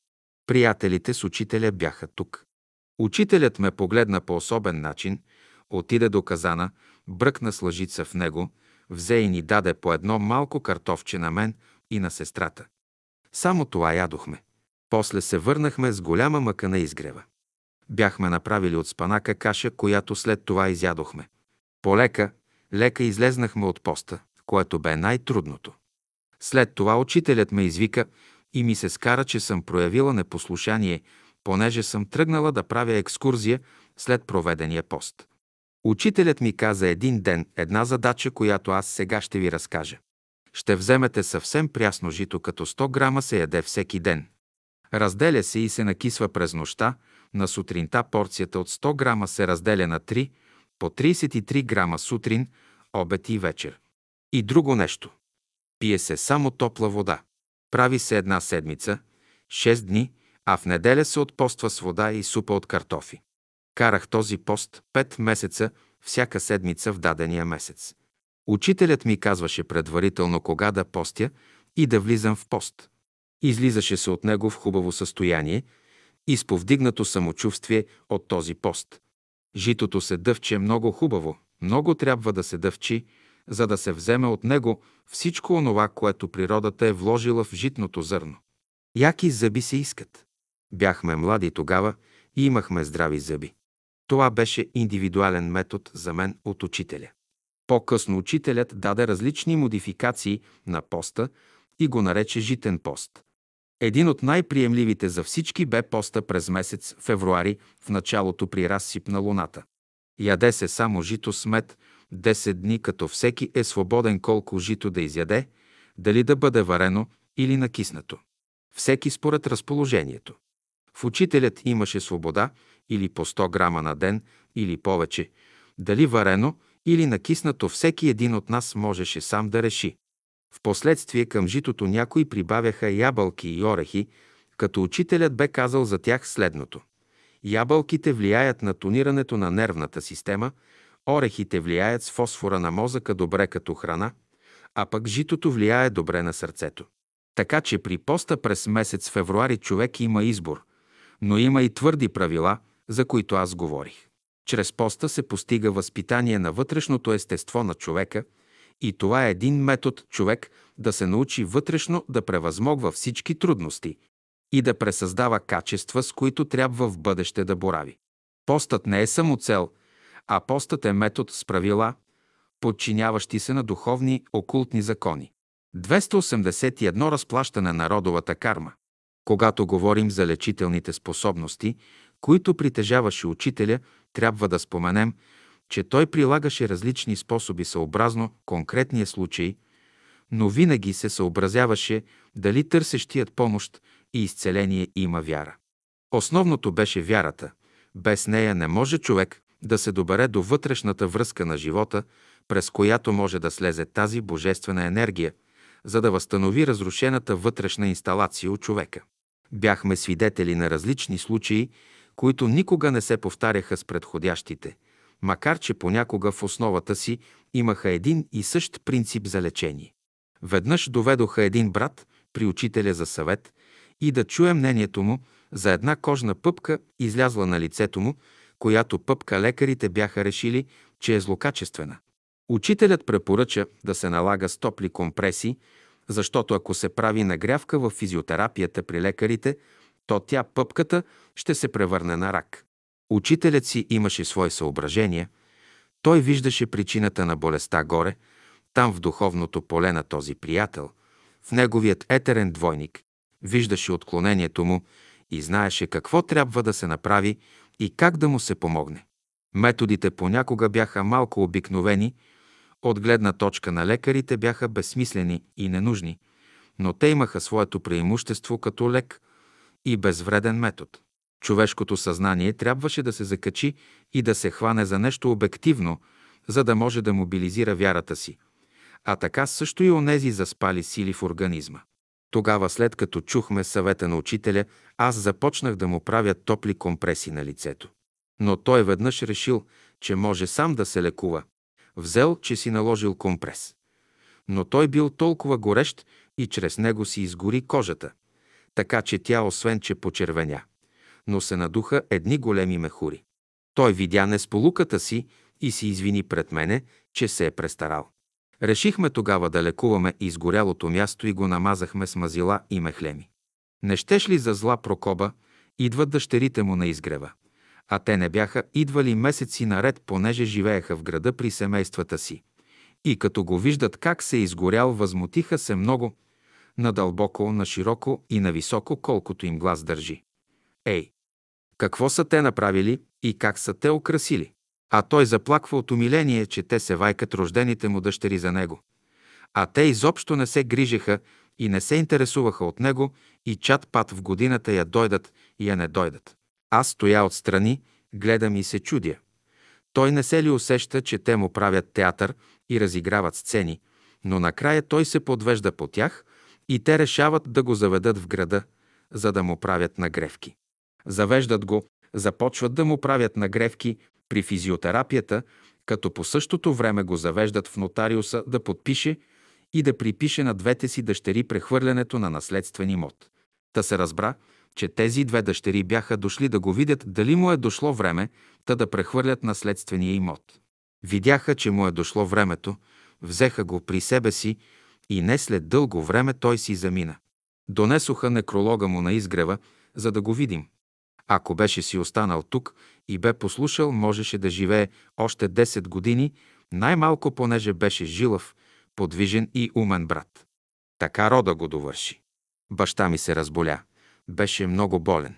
Приятелите с учителя бяха тук. Учителят ме погледна по особен начин, отиде до казана, бръкна с лъжица в него, взе и ни даде по едно малко картофче на мен и на сестрата. Само това ядохме. После се върнахме с голяма мъка на изгрева. Бяхме направили от спанака каша, която след това изядохме. Полека, лека излезнахме от поста, което бе най-трудното. След това учителят ме извика и ми се скара, че съм проявила непослушание, понеже съм тръгнала да правя екскурзия след проведения пост. Учителят ми каза един ден една задача, която аз сега ще ви разкажа. Ще вземете съвсем прясно жито, като 100 грама се яде всеки ден. Разделя се и се накисва през нощта, на сутринта порцията от 100 грама се разделя на 3, по 33 грама сутрин, обед и вечер. И друго нещо. Пие се само топла вода. Прави се една седмица, 6 дни, а в неделя се отпоства с вода и супа от картофи. Карах този пост 5 месеца, всяка седмица в дадения месец. Учителят ми казваше предварително кога да постя и да влизам в пост. Излизаше се от него в хубаво състояние и с повдигнато самочувствие от този пост. Житото се дъвче много хубаво, много трябва да се дъвчи, за да се вземе от него всичко онова, което природата е вложила в житното зърно. Яки зъби се искат. Бяхме млади тогава и имахме здрави зъби. Това беше индивидуален метод за мен от учителя. По-късно учителят даде различни модификации на поста и го нарече житен пост. Един от най-приемливите за всички бе поста през месец февруари в началото при разсип на луната. Яде се само жито с мед 10 дни, като всеки е свободен колко жито да изяде, дали да бъде варено или накиснато. Всеки според разположението. В учителят имаше свобода или по 100 грама на ден или повече, дали варено или накиснато всеки един от нас можеше сам да реши. Впоследствие към житото някои прибавяха ябълки и орехи, като учителят бе казал за тях следното. Ябълките влияят на тонирането на нервната система, орехите влияят с фосфора на мозъка добре като храна, а пък житото влияе добре на сърцето. Така че при поста през месец февруари човек има избор, но има и твърди правила, за които аз говорих. Чрез поста се постига възпитание на вътрешното естество на човека И това е един метод човек да се научи вътрешно да превъзмогва всички трудности и да пресъздава качества, с които трябва в бъдеще да борави. Постът не е само цел, а постът е метод с правила, подчиняващи се на духовни окултни закони. 281 разплащане на родовата карма. Когато говорим за лечителните способности, които притежаваше учителя, трябва да споменем, че той прилагаше различни способи съобразно конкретния случай, но винаги се съобразяваше дали търсещият помощ и изцеление има вяра. Основното беше вярата. Без нея не може човек да се добере до вътрешната връзка на живота, през която може да слезе тази божествена енергия, за да възстанови разрушената вътрешна инсталация от човека. Бяхме свидетели на различни случаи, които никога не се повтаряха с предходящите, макар че понякога в основата си имаха един и същ принцип за лечение. Веднъж доведоха един брат при учителя за съвет и да чуе мнението му за една кожна пъпка, излязла на лицето му, която пъпка лекарите бяха решили, че е злокачествена. Учителят препоръча да се налага с топли компреси, защото ако се прави нагрявка в физиотерапията при лекарите, то тя, пъпката, ще се превърне на рак. Учителят си имаше свои съображения. Той виждаше причината на болестта горе, там в духовното поле на този приятел, в неговият етерен двойник. Виждаше отклонението му и знаеше какво трябва да се направи и как да му се помогне. Методите понякога бяха малко обикновени, от гледна точка на лекарите бяха безсмислени и ненужни, но те имаха своето преимущество като лек и безвреден метод. Човешкото съзнание трябваше да се закачи и да се хване за нещо обективно, за да може да мобилизира вярата си, а така също и онези заспали сили в организма. Тогава, след като чухме съвета на учителя, аз започнах да му правя топли компреси на лицето. Но той веднъж решил, че може сам да се лекува. Взел, че си наложил компрес. Но той бил толкова горещ и чрез него си изгори кожата, така че тя освен, че почервеня, но се надуха едни големи мехури. Той видя несполуката си и си извини пред мене, че се е престарал. Решихме тогава да лекуваме изгорялото място и го намазахме с мазила и мехлеми. Не щеш ли за зла прокоба, идват дъщерите му на изгрева. А те не бяха идвали месеци наред, понеже живееха в града при семействата си. И като го виждат как се е изгорял, възмутиха се много, надълбоко, на широко и на високо, колкото им глас държи. Ей, какво са те направили и как са те украсили? А той заплаква от умиление, че те се вайкат рождените му дъщери за него. А те изобщо не се грижеха и не се интересуваха от него и чат пат в годината я дойдат и я не дойдат. Аз стоя отстрани, гледам и се чудя. Той не се ли усеща, че те му правят театър и разиграват сцени, но накрая той се подвежда по тях и те решават да го заведат в града, за да му правят нагревки. Завеждат го, започват да му правят нагревки при физиотерапията, като по същото време го завеждат в нотариуса да подпише и да припише на двете си дъщери прехвърлянето на наследствен имот. Та се разбра, че тези две дъщери бяха дошли да го видят дали му е дошло време, та да прехвърлят наследствения имот. Видяха, че му е дошло времето, взеха го при себе си и не след дълго време той си замина. Донесоха некролога му на изгрева, за да го видим. Ако беше си останал тук и бе послушал, можеше да живее още 10 години, най-малко понеже беше жилав, подвижен и умен брат. Така рода го довърши. Баща ми се разболя. Беше много болен.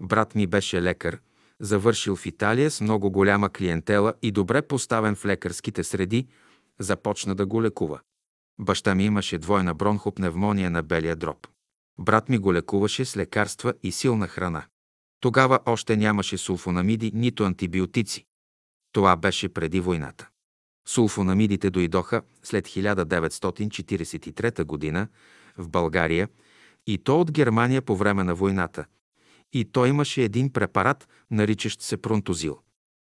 Брат ми беше лекар, завършил в Италия с много голяма клиентела и добре поставен в лекарските среди, започна да го лекува. Баща ми имаше двойна бронхопневмония на белия дроб. Брат ми го лекуваше с лекарства и силна храна. Тогава още нямаше сулфонамиди, нито антибиотици. Това беше преди войната. Сулфонамидите дойдоха след 1943 г. в България и то от Германия по време на войната. И той имаше един препарат, наричащ се пронтозил.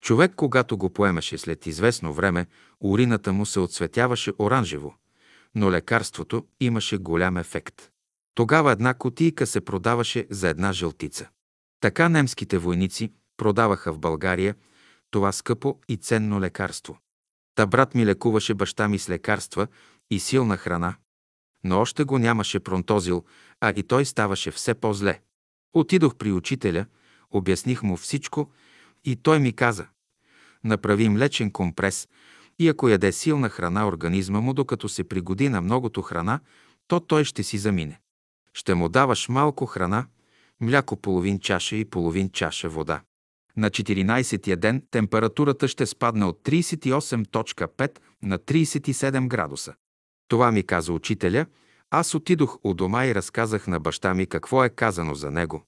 Човек, когато го поемаше след известно време, урината му се отсветяваше оранжево, но лекарството имаше голям ефект. Тогава една котийка се продаваше за една жълтица. Така немските войници продаваха в България това скъпо и ценно лекарство. Та брат ми лекуваше баща ми с лекарства и силна храна, но още го нямаше пронтозил, а и той ставаше все по-зле. Отидох при учителя, обясних му всичко и той ми каза направи млечен компрес и ако яде силна храна организма му, докато се пригоди на многото храна, то той ще си замине. Ще му даваш малко храна, мляко половин чаша и половин чаша вода. На 14-я ден температурата ще спадне от 38.5 на 37 градуса. Това ми каза учителя. Аз отидох у дома и разказах на баща ми какво е казано за него.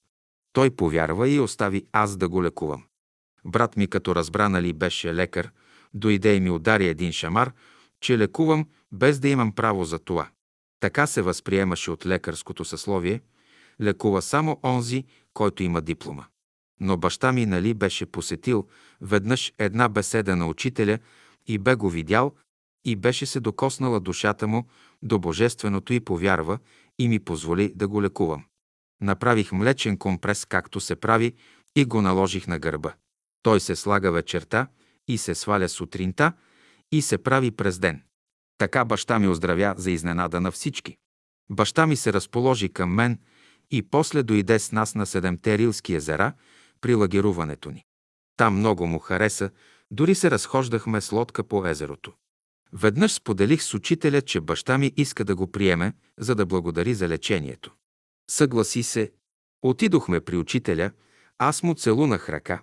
Той повярва и остави аз да го лекувам. Брат ми, като разбра, нали беше лекар, дойде и ми удари един шамар, че лекувам без да имам право за това. Така се възприемаше от лекарското съсловие. Лекува само онзи, който има диплома. Но баща ми, нали, беше посетил веднъж една беседа на учителя и бе го видял и беше се докоснала душата му до Божественото и повярва и ми позволи да го лекувам. Направих млечен компрес, както се прави, и го наложих на гърба. Той се слага вечерта и се сваля сутринта и се прави през ден. Така баща ми оздравя за изненада на всички. Баща ми се разположи към мен и после дойде с нас на Седемте Рилски езера при лагеруването ни. Там много му хареса, дори се разхождахме с лодка по езерото. Веднъж споделих с учителя, че баща ми иска да го приеме, за да благодари за лечението. Съгласи се. Отидохме при учителя, аз му целунах ръка.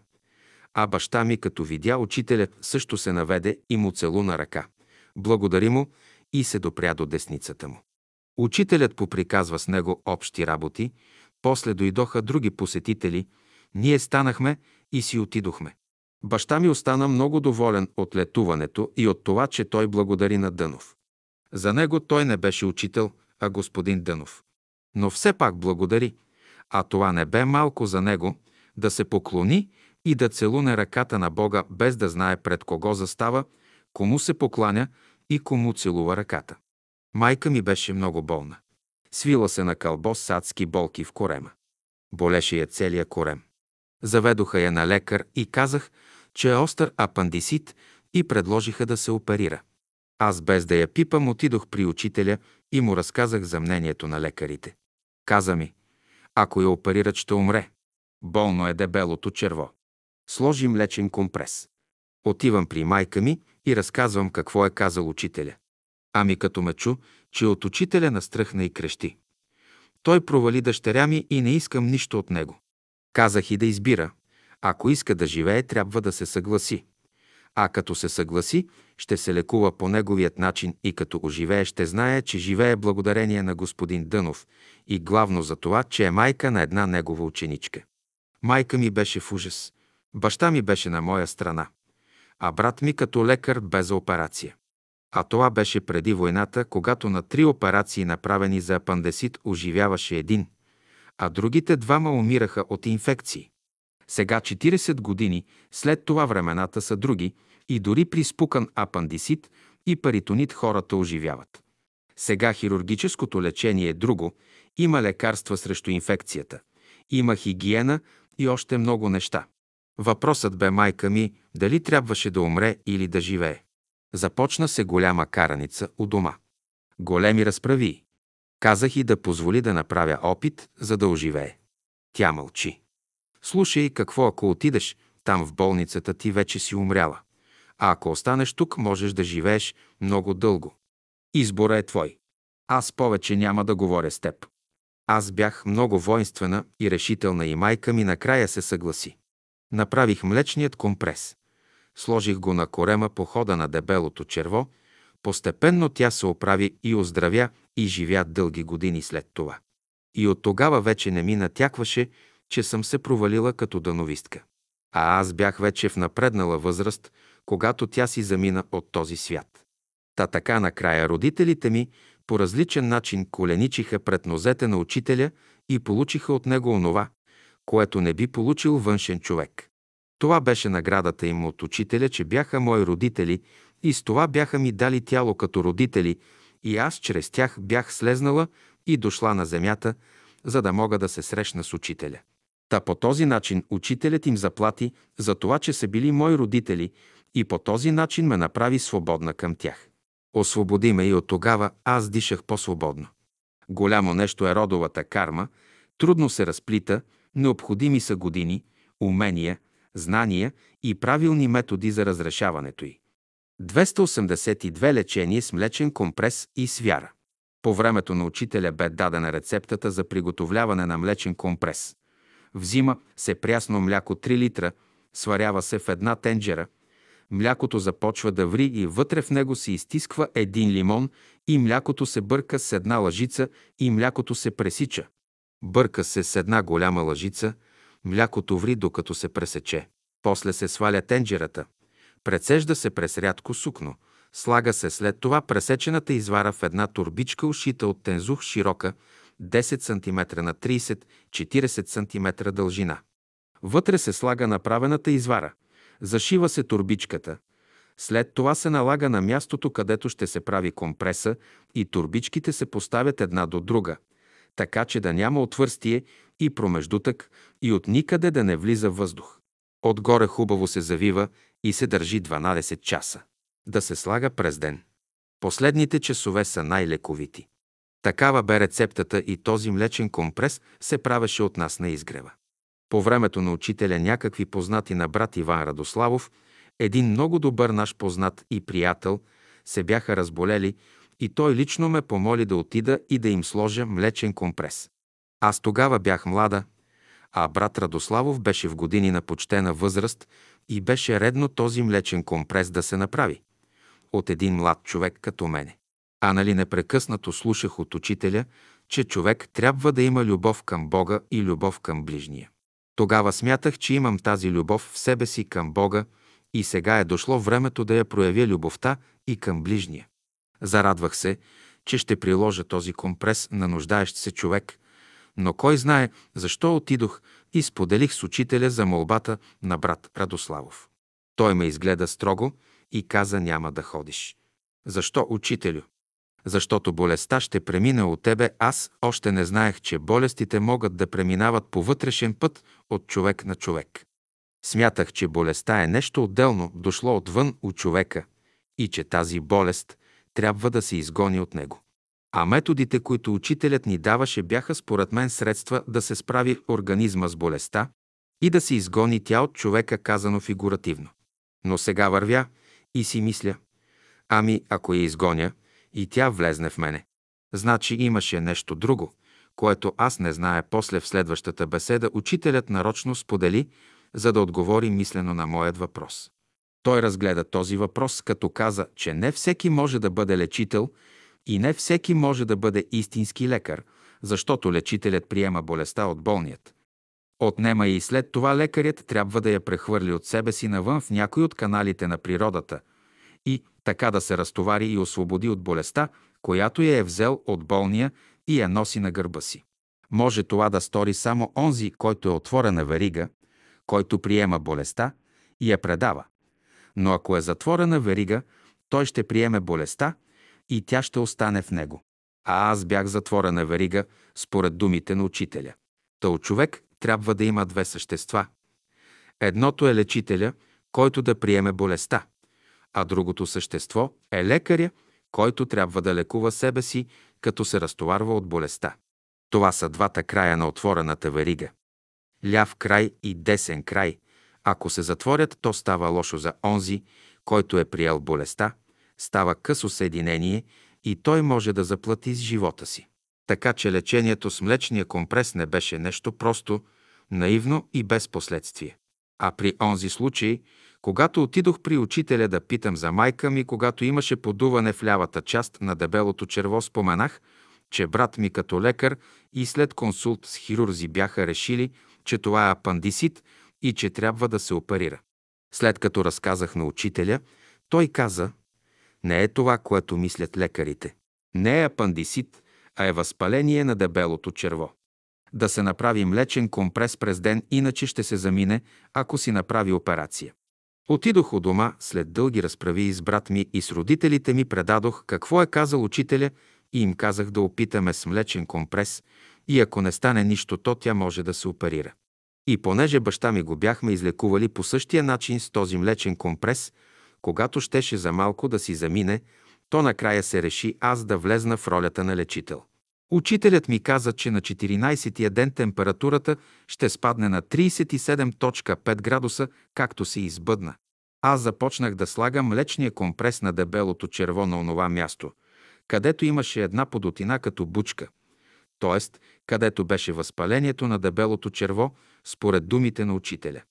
А баща ми, като видя учителят, също се наведе и му целуна ръка. Благодари му и се допря до десницата му. Учителят поприказва с него общи работи, после дойдоха други посетители, ние станахме и си отидохме. Баща ми остана много доволен от летуването и от това, че той благодари на Дънов. За него той не беше учител, а господин Дънов. Но все пак благодари, а това не бе малко за него да се поклони и да целуне ръката на Бога, без да знае пред кого застава, кому се покланя и кому целува ръката. Майка ми беше много болна. Свила се на кълбо с адски болки в корема. Болеше я целия корем. Заведоха я на лекар и казах, че е остър апандисит и предложиха да се оперира. Аз без да я пипам отидох при учителя и му разказах за мнението на лекарите. Каза ми, ако я оперират, ще умре. Болно е дебелото черво. Сложи млечен компрес. Отивам при майка ми и разказвам какво е казал учителя. Ами като ме чу, че от учителя настръхна и крещи. Той провали дъщеря ми и не искам нищо от него. Казах и да избира. Ако иска да живее, трябва да се съгласи. А като се съгласи, ще се лекува по неговият начин и като оживее, ще знае, че живее благодарение на господин Дънов и главно за това, че е майка на една негова ученичка. Майка ми беше в ужас. Баща ми беше на моя страна, а брат ми като лекар бе за операция. А това беше преди войната, когато на три операции, направени за апандесит, оживяваше един, а другите двама умираха от инфекции. Сега, 40 години, след това времената са други и дори при спукан апандисит и паритонит хората оживяват. Сега хирургическото лечение е друго, има лекарства срещу инфекцията, има хигиена и още много неща. Въпросът бе майка ми дали трябваше да умре или да живее. Започна се голяма караница у дома. Големи разправи. Казах и да позволи да направя опит, за да оживее. Тя мълчи. Слушай, какво ако отидеш там в болницата, ти вече си умряла. А ако останеш тук, можеш да живееш много дълго. Избора е твой. Аз повече няма да говоря с теб. Аз бях много воинствена и решителна и майка ми накрая се съгласи. Направих млечният компрес. Сложих го на корема по хода на дебелото черво. Постепенно тя се оправи и оздравя и живя дълги години след това. И от тогава вече не ми натякваше, че съм се провалила като дановистка. А аз бях вече в напреднала възраст, когато тя си замина от този свят. Та така накрая родителите ми по различен начин коленичиха пред нозете на учителя и получиха от него онова, което не би получил външен човек. Това беше наградата им от учителя, че бяха мои родители и с това бяха ми дали тяло като родители и аз чрез тях бях слезнала и дошла на земята, за да мога да се срещна с учителя. Та по този начин учителят им заплати за това, че са били мои родители и по този начин ме направи свободна към тях. Освободи ме и от тогава аз дишах по-свободно. Голямо нещо е родовата карма, трудно се разплита, необходими са години, умения, знания и правилни методи за разрешаването й. 282 лечение с млечен компрес и свяра. По времето на учителя бе дадена рецептата за приготовляване на млечен компрес. Взима се прясно мляко 3 литра, сварява се в една тенджера, млякото започва да ври и вътре в него се изтисква един лимон и млякото се бърка с една лъжица и млякото се пресича. Бърка се с една голяма лъжица, млякото ври докато се пресече. После се сваля тенджерата, прецежда се през рядко сукно, слага се след това пресечената извара в една турбичка, ушита от тензух широка, 10 см на 30-40 см дължина. Вътре се слага направената извара, зашива се турбичката, след това се налага на мястото, където ще се прави компреса и турбичките се поставят една до друга, така че да няма отвърстие и промеждутък и от никъде да не влиза въздух. Отгоре хубаво се завива и се държи 12 часа. Да се слага през ден. Последните часове са най-лековити. Такава бе рецептата и този млечен компрес се правеше от нас на изгрева. По времето на учителя някакви познати на брат Иван Радославов, един много добър наш познат и приятел, се бяха разболели и той лично ме помоли да отида и да им сложа млечен компрес. Аз тогава бях млада, а брат Радославов беше в години на почтена възраст и беше редно този млечен компрес да се направи. От един млад човек като мене. А нали непрекъснато слушах от учителя, че човек трябва да има любов към Бога и любов към ближния. Тогава смятах, че имам тази любов в себе си към Бога и сега е дошло времето да я проявя любовта и към ближния. Зарадвах се, че ще приложа този компрес на нуждаещ се човек, но кой знае защо отидох и споделих с учителя за молбата на брат Радославов. Той ме изгледа строго и каза няма да ходиш. Защо, учителю? Защото болестта ще премине от тебе. Аз още не знаех, че болестите могат да преминават по вътрешен път от човек на човек. Смятах, че болестта е нещо отделно, дошло отвън от човека и че тази болест трябва да се изгони от него. А методите, които учителят ни даваше, бяха според мен средства да се справи организма с болестта и да се изгони тя от човека, казано фигуративно. Но сега вървя и си мисля, ами ако я изгоня и тя влезне в мене, значи имаше нещо друго, което аз не знае после в следващата беседа учителят нарочно сподели, за да отговори мислено на моят въпрос. Той разгледа този въпрос, като каза, че не всеки може да бъде лечител и не всеки може да бъде истински лекар, защото лечителят приема болестта от болният. Отнема и след това лекарят трябва да я прехвърли от себе си навън в някой от каналите на природата и така да се разтовари и освободи от болестта, която я е взел от болния и я носи на гърба си. Може това да стори само онзи, който е отворена верига, който приема болестта и я предава. Но ако е затворена верига, той ще приеме болестта и тя ще остане в него. А аз бях затворена верига, според думите на учителя. Тъл човек трябва да има две същества. Едното е лечителя, който да приеме болестта, а другото същество е лекаря, който трябва да лекува себе си, като се разтоварва от болестта. Това са двата края на отворената верига. Ляв край и десен край. Ако се затворят, то става лошо за онзи, който е приел болестта, става късо съединение и той може да заплати с живота си. Така че лечението с млечния компрес не беше нещо просто, наивно и без последствие. А при онзи случай, когато отидох при учителя да питам за майка ми, когато имаше подуване в лявата част на дебелото черво, споменах, че брат ми като лекар и след консулт с хирурзи бяха решили, че това е апандисит и че трябва да се оперира. След като разказах на учителя, той каза, не е това, което мислят лекарите. Не е апандисит, а е възпаление на дебелото черво. Да се направи млечен компрес през ден, иначе ще се замине, ако си направи операция. Отидох у дома, след дълги разправи с брат ми и с родителите ми предадох какво е казал учителя и им казах да опитаме с млечен компрес и ако не стане нищо, то тя може да се оперира. И понеже баща ми го бяхме излекували по същия начин с този млечен компрес, когато щеше за малко да си замине, то накрая се реши аз да влезна в ролята на лечител. Учителят ми каза, че на 14-тия ден температурата ще спадне на 37.5 градуса, както се избъдна. Аз започнах да слагам млечния компрес на дебелото черво на онова място, където имаше една подотина като бучка, т.е. където беше възпалението на дебелото черво, според думите на учителя.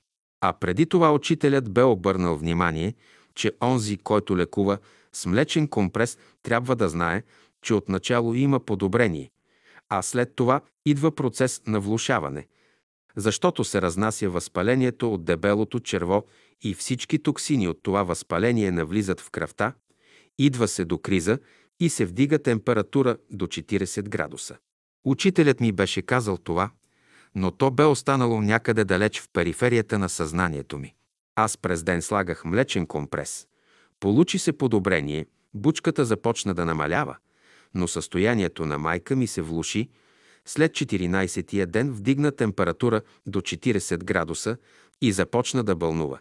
А преди това учителят бе обърнал внимание, че онзи, който лекува с млечен компрес, трябва да знае, че отначало има подобрение, а след това идва процес на влушаване, защото се разнася възпалението от дебелото черво и всички токсини от това възпаление навлизат в кръвта, идва се до криза и се вдига температура до 40 градуса. Учителят ми беше казал това, но то бе останало някъде далеч в периферията на съзнанието ми. Аз през ден слагах млечен компрес. Получи се подобрение, бучката започна да намалява, но състоянието на майка ми се влуши. След 14-тия ден вдигна температура до 40 градуса и започна да бълнува.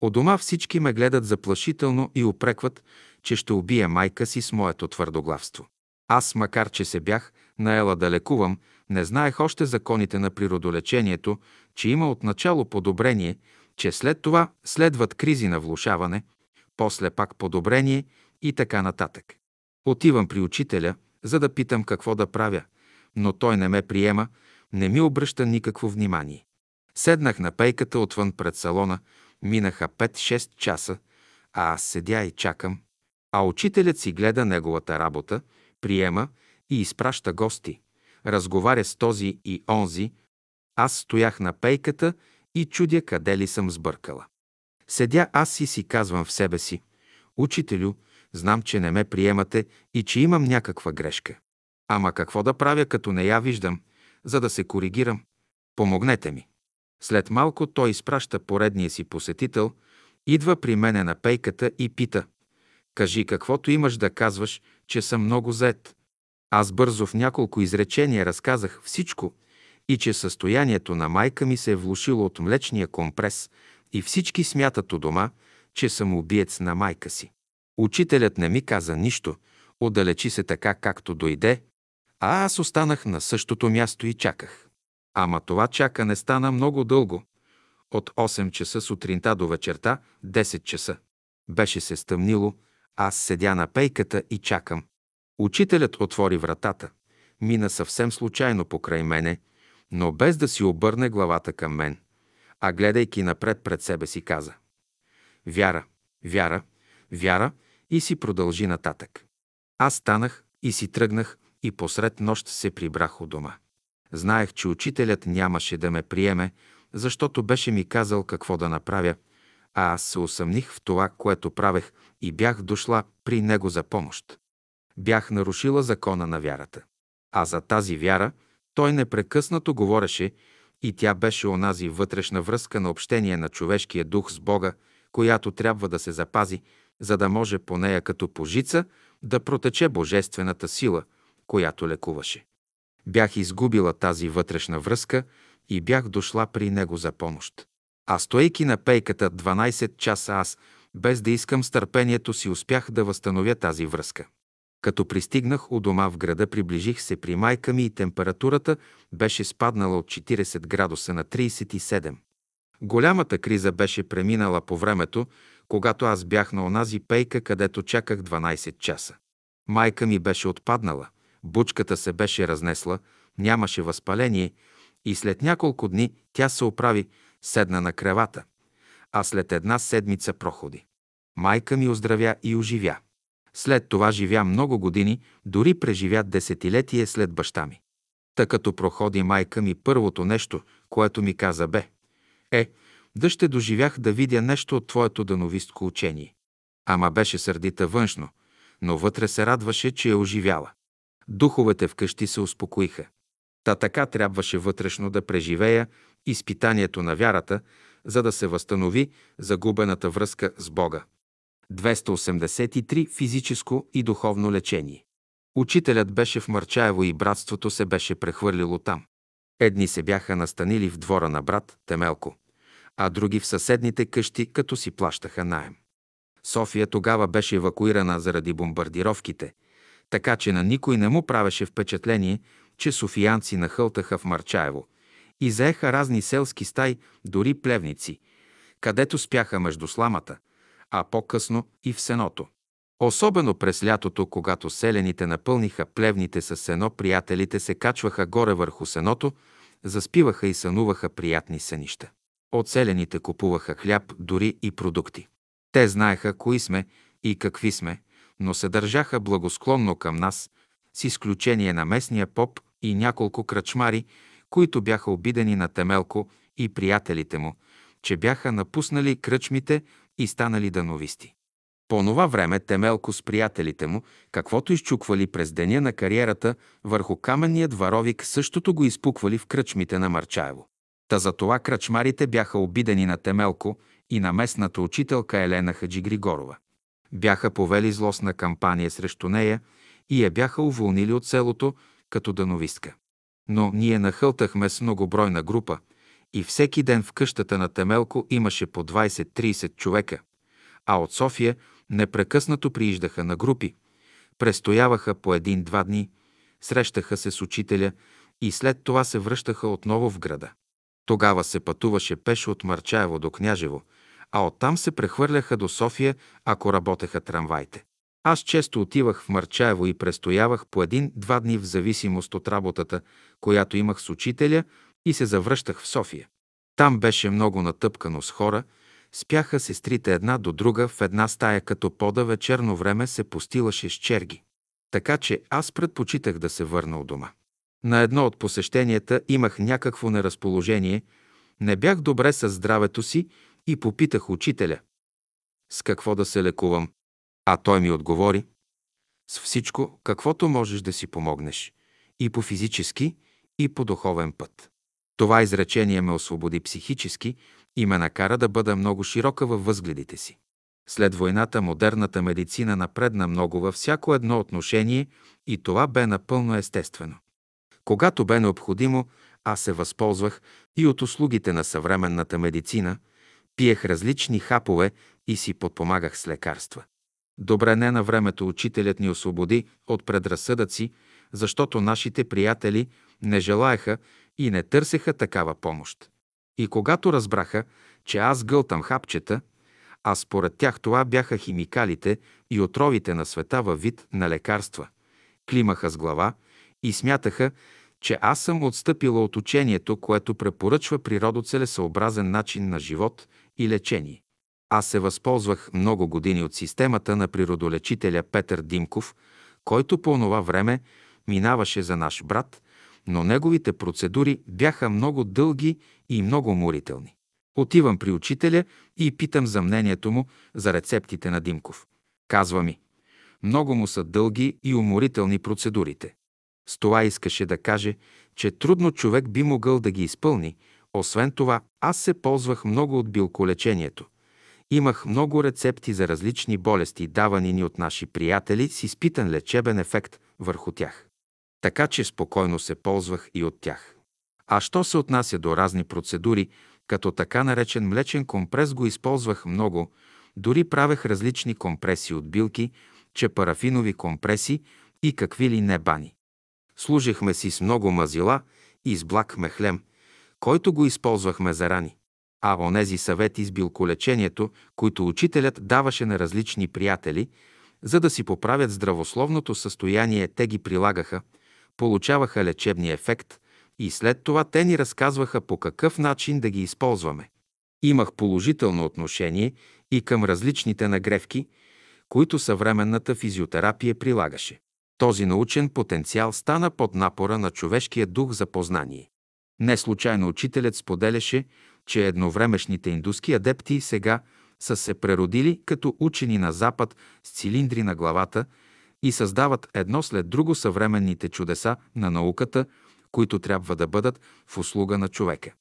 От дома всички ме гледат заплашително и упрекват, че ще убия майка си с моето твърдоглавство. Аз, макар че се бях наела да лекувам, не знаех още законите на природолечението, че има отначало подобрение, че след това следват кризи на влушаване, после пак подобрение и така нататък. Отивам при учителя, за да питам какво да правя, но той не ме приема, не ми обръща никакво внимание. Седнах на пейката отвън пред салона, минаха 5-6 часа, а аз седя и чакам. А учителят си гледа неговата работа, приема и изпраща гости. Разговаря с този и онзи. Аз стоях на пейката и чудя къде ли съм сбъркала. Седя аз и си казвам в себе си, учителю, Знам, че не ме приемате и че имам някаква грешка. Ама какво да правя, като не я виждам, за да се коригирам? Помогнете ми. След малко той изпраща поредния си посетител, идва при мене на пейката и пита. Кажи каквото имаш да казваш, че съм много зает. Аз бързо в няколко изречения разказах всичко и че състоянието на майка ми се е влушило от млечния компрес и всички смятат у дома, че съм убиец на майка си. Учителят не ми каза нищо, отдалечи се така, както дойде, а аз останах на същото място и чаках. Ама това чакане стана много дълго. От 8 часа сутринта до вечерта 10 часа. Беше се стъмнило, аз седя на пейката и чакам. Учителят отвори вратата. Мина съвсем случайно покрай мене, но без да си обърне главата към мен, а гледайки напред пред себе си каза. Вяра, вяра, вяра и си продължи нататък. Аз станах и си тръгнах и посред нощ се прибрах у дома. Знаех, че учителят нямаше да ме приеме, защото беше ми казал какво да направя, а аз се усъмних в това, което правех и бях дошла при него за помощ. Бях нарушила закона на вярата. А за тази вяра той непрекъснато говореше и тя беше онази вътрешна връзка на общение на човешкия дух с Бога, която трябва да се запази, за да може по нея като пожица да протече божествената сила, която лекуваше. Бях изгубила тази вътрешна връзка и бях дошла при него за помощ. А стоейки на пейката 12 часа аз, без да искам с търпението си, успях да възстановя тази връзка. Като пристигнах у дома в града, приближих се при майка ми и температурата беше спаднала от 40 градуса на 37. Голямата криза беше преминала по времето, когато аз бях на онази пейка, където чаках 12 часа. Майка ми беше отпаднала, бучката се беше разнесла, нямаше възпаление и след няколко дни тя се оправи, седна на кревата, а след една седмица проходи. Майка ми оздравя и оживя. След това живя много години, дори преживя десетилетие след баща ми. Та като проходи майка ми, първото нещо, което ми каза бе, е, да ще доживях да видя нещо от твоето дановистко учение. Ама беше сърдита външно, но вътре се радваше, че е оживяла. Духовете вкъщи се успокоиха. Та така трябваше вътрешно да преживея изпитанието на вярата, за да се възстанови загубената връзка с Бога. 283 физическо и духовно лечение. Учителят беше в Мърчаево и братството се беше прехвърлило там. Едни се бяха настанили в двора на брат Темелко, а други в съседните къщи, като си плащаха наем. София тогава беше евакуирана заради бомбардировките, така че на никой не му правеше впечатление, че софиянци нахълтаха в Марчаево и заеха разни селски стаи, дори плевници, където спяха между сламата, а по-късно и в сеното. Особено през лятото, когато селените напълниха плевните с сено, приятелите се качваха горе върху сеното, заспиваха и сънуваха приятни сънища. От селените купуваха хляб, дори и продукти. Те знаеха кои сме и какви сме, но се държаха благосклонно към нас, с изключение на местния поп и няколко кръчмари, които бяха обидени на Темелко и приятелите му, че бяха напуснали кръчмите и станали дановисти. По това време Темелко с приятелите му, каквото изчуквали през деня на кариерата върху каменният варовик, същото го изпуквали в кръчмите на Марчаево. Та за това кръчмарите бяха обидени на Темелко и на местната учителка Елена Хаджи Григорова. Бяха повели злостна кампания срещу нея и я бяха уволнили от селото като дановистка. Но ние нахълтахме с многобройна група и всеки ден в къщата на Темелко имаше по 20-30 човека, а от София непрекъснато прииждаха на групи, престояваха по един-два дни, срещаха се с учителя и след това се връщаха отново в града. Тогава се пътуваше пеше от Марчаево до Княжево, а оттам се прехвърляха до София, ако работеха трамвайте. Аз често отивах в Марчаево и престоявах по един-два дни в зависимост от работата, която имах с учителя и се завръщах в София. Там беше много натъпкано с хора, спяха сестрите една до друга в една стая, като пода вечерно време се постилаше с черги. Така че аз предпочитах да се върна от дома. На едно от посещенията имах някакво неразположение, не бях добре със здравето си и попитах учителя. С какво да се лекувам? А той ми отговори. С всичко, каквото можеш да си помогнеш. И по физически, и по духовен път. Това изречение ме освободи психически и ме накара да бъда много широка във възгледите си. След войната модерната медицина напредна много във всяко едно отношение и това бе напълно естествено. Когато бе необходимо, аз се възползвах и от услугите на съвременната медицина, пиех различни хапове и си подпомагах с лекарства. Добре не на времето учителят ни освободи от предразсъдъци, защото нашите приятели не желаяха и не търсеха такава помощ. И когато разбраха, че аз гълтам хапчета, а според тях това бяха химикалите и отровите на света във вид на лекарства, климаха с глава и смятаха, че аз съм отстъпила от учението, което препоръчва природоцелесъобразен начин на живот и лечение. Аз се възползвах много години от системата на природолечителя Петър Димков, който по онова време минаваше за наш брат, но неговите процедури бяха много дълги и много уморителни. Отивам при учителя и питам за мнението му за рецептите на Димков. Казва ми, много му са дълги и уморителни процедурите. С това искаше да каже, че трудно човек би могъл да ги изпълни. Освен това, аз се ползвах много от билколечението. Имах много рецепти за различни болести, давани ни от наши приятели с изпитан лечебен ефект върху тях. Така че спокойно се ползвах и от тях. А що се отнася до разни процедури, като така наречен млечен компрес го използвах много, дори правех различни компреси от билки, че парафинови компреси и какви ли не бани. Служихме си с много мазила и с благ мехлем, който го използвахме за рани. А онези съвети с билколечението, които учителят даваше на различни приятели, за да си поправят здравословното състояние, те ги прилагаха, получаваха лечебния ефект и след това те ни разказваха по какъв начин да ги използваме. Имах положително отношение и към различните нагревки, които съвременната физиотерапия прилагаше. Този научен потенциал стана под напора на човешкия дух за познание. Не случайно учителят споделяше, че едновремешните индуски адепти сега са се преродили като учени на Запад с цилиндри на главата и създават едно след друго съвременните чудеса на науката, които трябва да бъдат в услуга на човека.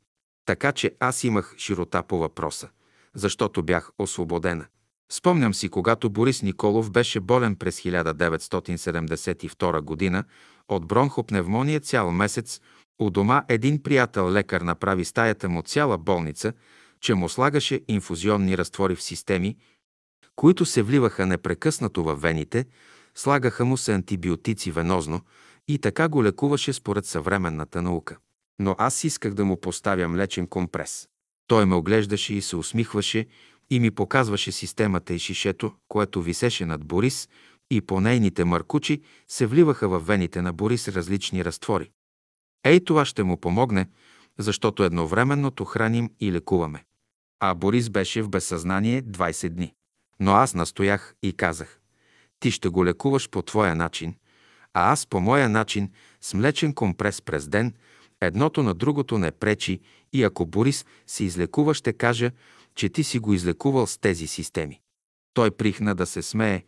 Така че аз имах широта по въпроса, защото бях освободена. Спомням си, когато Борис Николов беше болен през 1972 година от бронхопневмония цял месец, у дома един приятел лекар направи стаята му цяла болница, че му слагаше инфузионни разтвори в системи, които се вливаха непрекъснато във вените, слагаха му се антибиотици венозно и така го лекуваше според съвременната наука. Но аз исках да му поставя млечен компрес. Той ме оглеждаше и се усмихваше и ми показваше системата и шишето, което висеше над Борис и по нейните маркучи се вливаха в вените на Борис различни разтвори. Ей, това ще му помогне, защото едновременно то храним и лекуваме. А Борис беше в безсъзнание 20 дни. Но аз настоях и казах, ти ще го лекуваш по твоя начин, а аз по моя начин с млечен компрес през ден, едното на другото не пречи и ако Борис се излекува, ще кажа, че ти си го излекувал с тези системи. Той прихна да се смее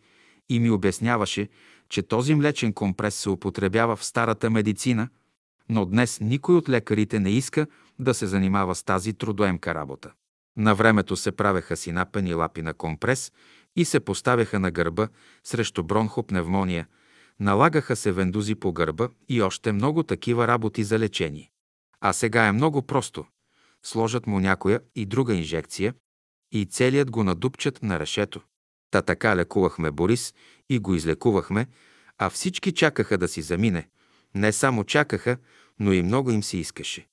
и ми обясняваше, че този млечен компрес се употребява в старата медицина, но днес никой от лекарите не иска да се занимава с тази трудоемка работа. На времето се правеха си напени лапи на компрес и се поставяха на гърба срещу бронхопневмония, налагаха се вендузи по гърба и още много такива работи за лечение. А сега е много просто. Сложат му някоя и друга инжекция и целият го надупчат на решето. Та така лекувахме Борис и го излекувахме, а всички чакаха да си замине. Не само чакаха, но и много им се искаше.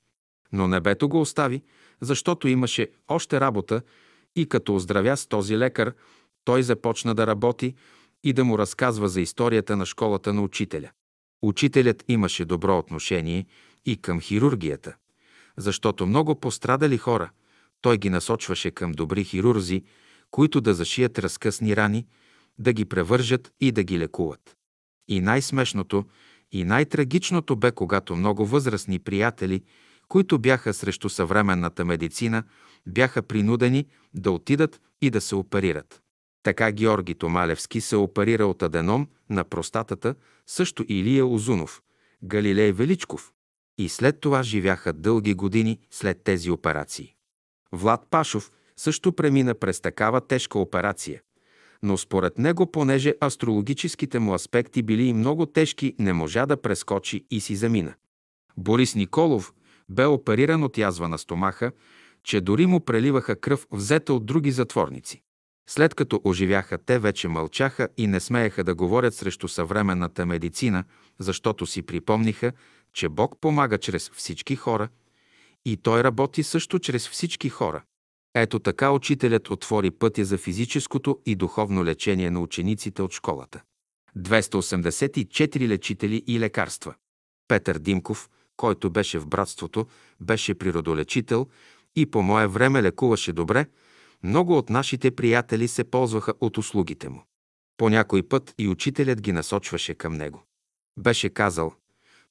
Но небето го остави, защото имаше още работа и като оздравя с този лекар, той започна да работи и да му разказва за историята на школата на учителя. Учителят имаше добро отношение и към хирургията, защото много пострадали хора, той ги насочваше към добри хирурзи, които да зашият разкъсни рани, да ги превържат и да ги лекуват. И най-смешното и най-трагичното бе, когато много възрастни приятели, които бяха срещу съвременната медицина, бяха принудени да отидат и да се оперират. Така Георги Томалевски се оперира от аденом на простатата, също Илия Озунов, Галилей Величков. И след това живяха дълги години след тези операции. Влад Пашов също премина през такава тежка операция. Но според него, понеже астрологическите му аспекти били и много тежки, не можа да прескочи и си замина. Борис Николов бе опериран от язва на стомаха, че дори му преливаха кръв взета от други затворници. След като оживяха, те вече мълчаха и не смееха да говорят срещу съвременната медицина, защото си припомниха, че Бог помага чрез всички хора и Той работи също чрез всички хора. Ето така учителят отвори пътя за физическото и духовно лечение на учениците от школата. 284 лечители и лекарства. Петър Димков, който беше в братството, беше природолечител и по мое време лекуваше добре, много от нашите приятели се ползваха от услугите му. По някой път и учителят ги насочваше към него. Беше казал,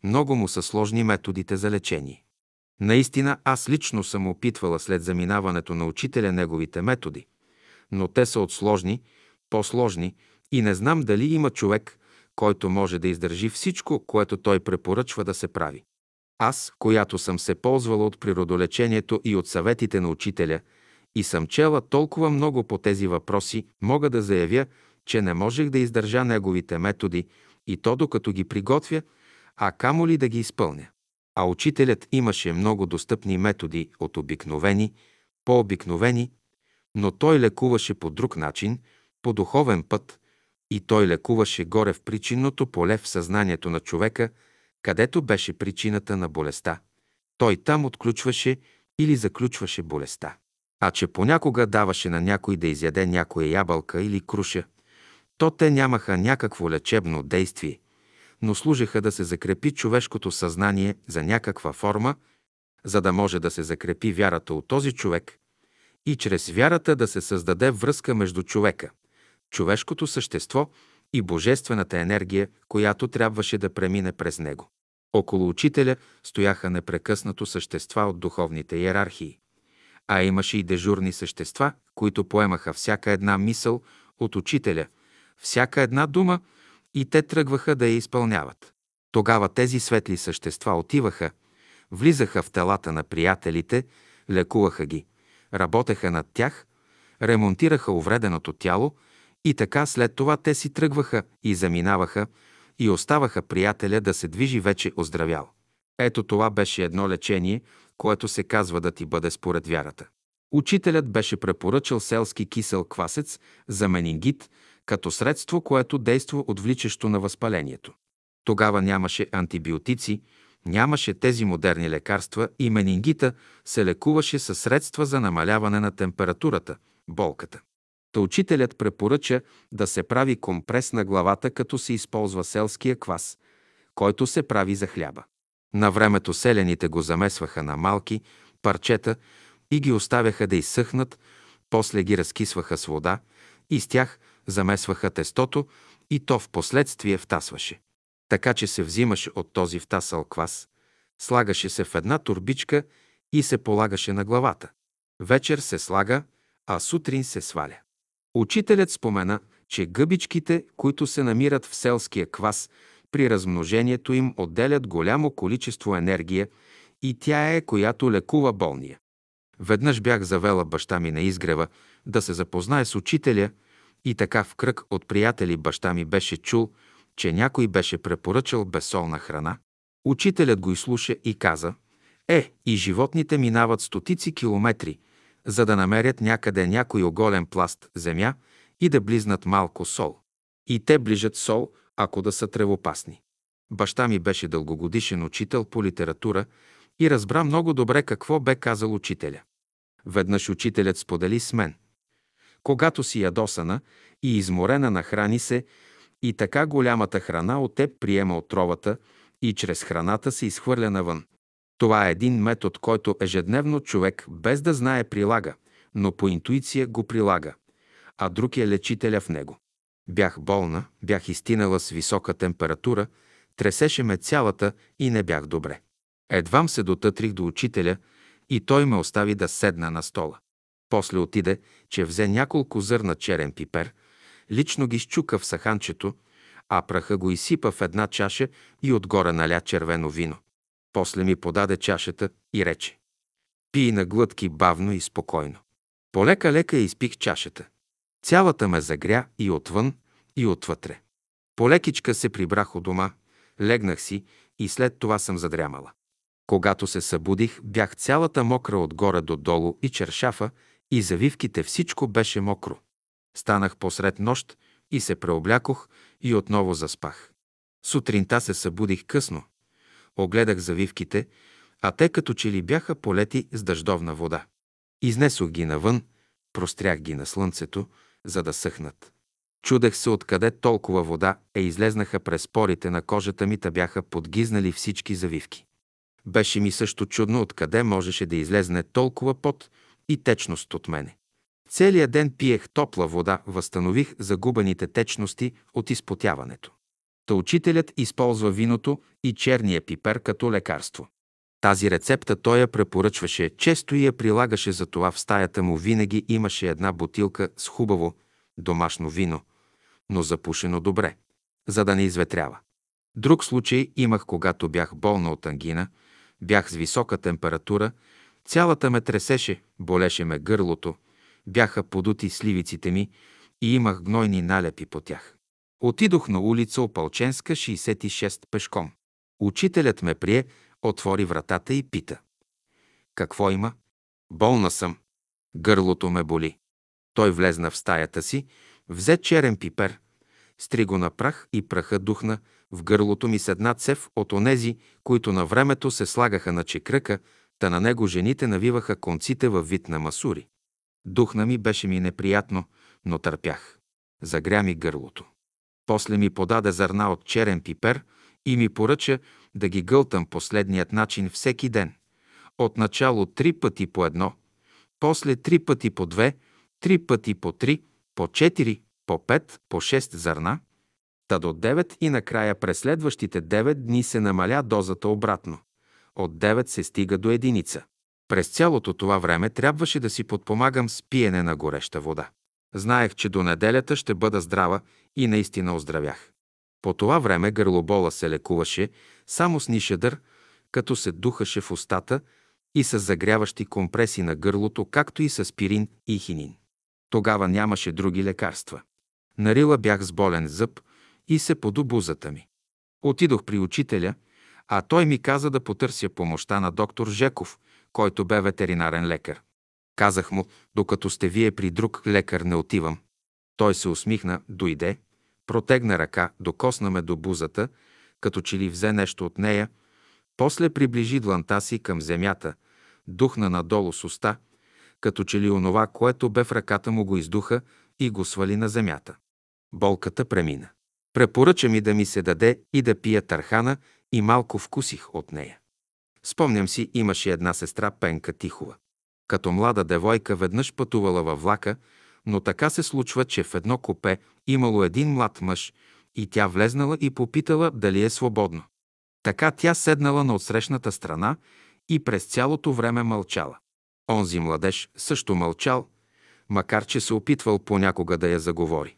много му са сложни методите за лечение. Наистина, аз лично съм опитвала след заминаването на учителя неговите методи, но те са от сложни, по-сложни и не знам дали има човек, който може да издържи всичко, което той препоръчва да се прави. Аз, която съм се ползвала от природолечението и от съветите на учителя и съм чела толкова много по тези въпроси, мога да заявя, че не можех да издържа неговите методи и то докато ги приготвя, а камо ли да ги изпълня. А учителят имаше много достъпни методи от обикновени, по-обикновени, но той лекуваше по друг начин, по духовен път, и той лекуваше горе в причинното поле в съзнанието на човека, където беше причината на болестта. Той там отключваше или заключваше болестта. А че понякога даваше на някой да изяде някоя ябълка или круша, то те нямаха някакво лечебно действие, но служеха да се закрепи човешкото съзнание за някаква форма, за да може да се закрепи вярата от този човек и чрез вярата да се създаде връзка между човека, човешкото същество и божествената енергия, която трябваше да премине през него. Около учителя стояха непрекъснато същества от духовните иерархии, а имаше и дежурни същества, които поемаха всяка една мисъл от учителя, всяка една дума и те тръгваха да я изпълняват. Тогава тези светли същества отиваха, влизаха в телата на приятелите, лекуваха ги, работеха над тях, ремонтираха увреденото тяло и така след това те си тръгваха и заминаваха и оставаха приятеля да се движи вече оздравял. Ето това беше едно лечение, което се казва да ти бъде според вярата. Учителят беше препоръчал селски кисел квасец за менингит като средство, което действа отвличащо на възпалението. Тогава нямаше антибиотици, нямаше тези модерни лекарства и менингита се лекуваше със средства за намаляване на температурата, болката. Та учителят препоръча да се прави компрес на главата, като се използва селския квас, който се прави за хляба. На времето селените го замесваха на малки парчета и ги оставяха да изсъхнат, после ги разкисваха с вода и с тях замесваха тестото и то в последствие втасваше. Така че се взимаше от този втасал квас, слагаше се в една турбичка и се полагаше на главата. Вечер се слага, а сутрин се сваля. Учителят спомена, че гъбичките, които се намират в селския квас, при размножението им отделят голямо количество енергия и тя е, която лекува болния. Веднъж бях завела баща ми на изгрева да се запознае с учителя и така в кръг от приятели баща ми беше чул, че някой беше препоръчал безсолна храна. Учителят го изслуша и каза, «Е, и животните минават стотици километри, за да намерят някъде някой оголен пласт земя и да близнат малко сол. И те ближат сол, ако да са тревопасни. Баща ми беше дългогодишен учител по литература и разбра много добре какво бе казал учителя. Веднъж учителят сподели с мен. Когато си ядосана и изморена нахрани се, и така голямата храна от теб приема отровата и чрез храната се изхвърля навън. Това е един метод, който ежедневно човек без да знае прилага, но по интуиция го прилага, а друг е лечителя в него. Бях болна, бях изтинала с висока температура, тресеше ме цялата и не бях добре. Едвам се дотътрих до учителя и той ме остави да седна на стола. После отиде, че взе няколко зърна черен пипер, лично ги щука в саханчето, а праха го изсипа в една чаша и отгоре наля червено вино. После ми подаде чашата и рече. Пий на глътки бавно и спокойно. Полека-лека изпих чашата. Цялата ме загря и отвън, и отвътре. Полекичка се прибрах у дома, легнах си и след това съм задрямала. Когато се събудих, бях цялата мокра отгоре до долу и чершафа, и завивките всичко беше мокро. Станах посред нощ и се преоблякох и отново заспах. Сутринта се събудих късно. Огледах завивките, а те като че ли бяха полети с дъждовна вода. Изнесох ги навън, прострях ги на слънцето, за да съхнат. Чудех се откъде толкова вода е излезнаха през порите на кожата ми, та бяха подгизнали всички завивки. Беше ми също чудно откъде можеше да излезне толкова пот и течност от мене. Целият ден пиех топла вода, възстанових загубените течности от изпотяването. Та учителят използва виното и черния пипер като лекарство. Тази рецепта той я препоръчваше често и я прилагаше за това в стаята му винаги имаше една бутилка с хубаво домашно вино, но запушено добре, за да не изветрява. Друг случай имах, когато бях болна от ангина, бях с висока температура, цялата ме тресеше, болеше ме гърлото, бяха подути сливиците ми и имах гнойни налепи по тях. Отидох на улица Опалченска, 66 пешком. Учителят ме прие, отвори вратата и пита. Какво има? Болна съм. Гърлото ме боли. Той влезна в стаята си, взе черен пипер, стри го на прах и праха духна в гърлото ми с една цев от онези, които на времето се слагаха на чекръка, та на него жените навиваха конците във вид на масури. Духна ми беше ми неприятно, но търпях. Загря ми гърлото. После ми подаде зърна от черен пипер и ми поръча да ги гълтам последният начин всеки ден. Отначало три пъти по едно, после три пъти по две, три пъти по три, по четири, по пет, по шест зърна, та до девет и накрая през следващите девет дни се намаля дозата обратно. От девет се стига до единица. През цялото това време трябваше да си подпомагам с пиене на гореща вода. Знаех, че до неделята ще бъда здрава и наистина оздравях. По това време гърлобола се лекуваше само с нишедър, като се духаше в устата и с загряващи компреси на гърлото, както и с аспирин и хинин. Тогава нямаше други лекарства. Нарила бях с болен зъб и се поду бузата ми. Отидох при учителя, а той ми каза да потърся помощта на доктор Жеков, който бе ветеринарен лекар. Казах му, докато сте вие при друг лекар не отивам. Той се усмихна, дойде, протегна ръка, докосна ме до бузата, като че ли взе нещо от нея, после приближи дланта си към земята, духна надолу с уста, като че ли онова, което бе в ръката му го издуха и го свали на земята. Болката премина. Препоръча ми да ми се даде и да пия тархана и малко вкусих от нея. Спомням си, имаше една сестра Пенка Тихова. Като млада девойка веднъж пътувала във влака, но така се случва, че в едно купе имало един млад мъж и тя влезнала и попитала дали е свободно. Така тя седнала на отсрещната страна и през цялото време мълчала. Онзи младеж също мълчал, макар че се опитвал понякога да я заговори.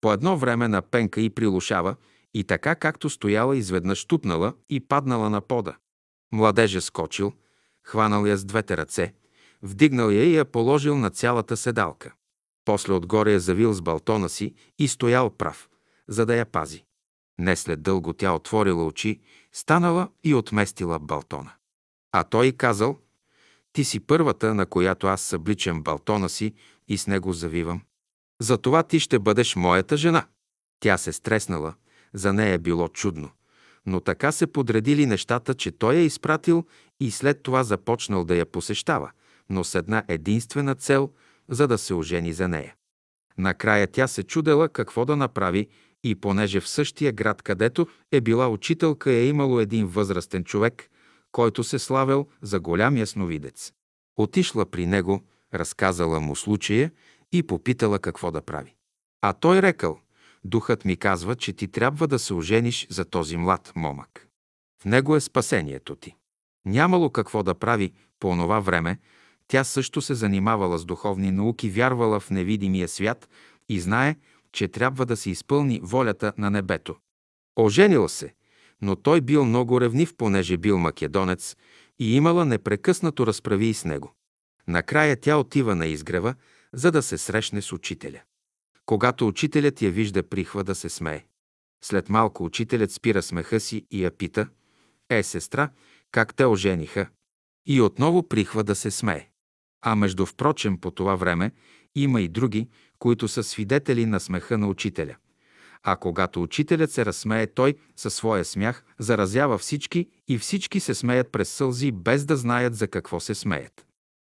По едно време на пенка и прилушава и така както стояла изведнъж тупнала и паднала на пода. Младежа скочил, хванал я с двете ръце, вдигнал я и я положил на цялата седалка. После отгоре я завил с балтона си и стоял прав, за да я пази. Не след дълго тя отворила очи, станала и отместила балтона. А той казал, ти си първата, на която аз събличам балтона си и с него завивам. Затова ти ще бъдеш моята жена. Тя се стреснала, за нея е било чудно. Но така се подредили нещата, че той я изпратил и след това започнал да я посещава, но с една единствена цел, за да се ожени за нея. Накрая тя се чудела какво да направи и понеже в същия град, където е била учителка, е имало един възрастен човек, който се славил за голям ясновидец. Отишла при него, разказала му случая и попитала какво да прави. А той рекал, духът ми казва, че ти трябва да се ожениш за този млад момък. В него е спасението ти. Нямало какво да прави по онова време, тя също се занимавала с духовни науки, вярвала в невидимия свят и знае, че трябва да се изпълни волята на небето. Оженила се, но той бил много ревнив, понеже бил македонец и имала непрекъснато разправи с него. Накрая тя отива на изгрева, за да се срещне с учителя. Когато учителят я вижда, прихва да се смее. След малко учителят спира смеха си и я пита, «Е, сестра, как те ожениха?» И отново прихва да се смее. А между впрочем по това време има и други, които са свидетели на смеха на учителя. А когато учителят се разсмее, той със своя смях заразява всички и всички се смеят през сълзи, без да знаят за какво се смеят.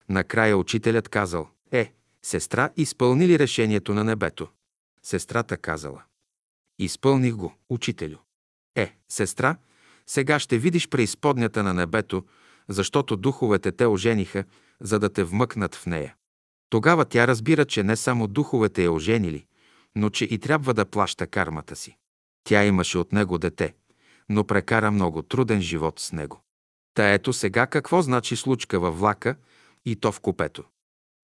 Накрая учителят казал, е, сестра, изпълни ли решението на небето? Сестрата казала, изпълних го, учителю. Е, сестра, сега ще видиш преизподнята на небето, защото духовете те ожениха, за да те вмъкнат в нея. Тогава тя разбира, че не само духовете я оженили, но че и трябва да плаща кармата си. Тя имаше от него дете, но прекара много труден живот с него. Та ето сега какво значи случка във влака и то в купето.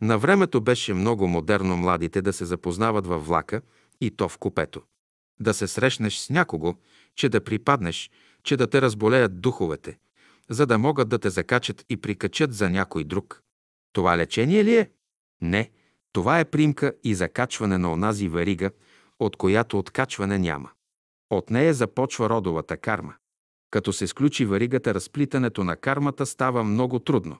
На времето беше много модерно младите да се запознават във влака и то в купето. Да се срещнеш с някого, че да припаднеш, че да те разболеят духовете, за да могат да те закачат и прикачат за някой друг. Това лечение ли е? Не, това е примка и закачване на онази верига, от която откачване няма. От нея започва родовата карма. Като се сключи варигата, разплитането на кармата става много трудно.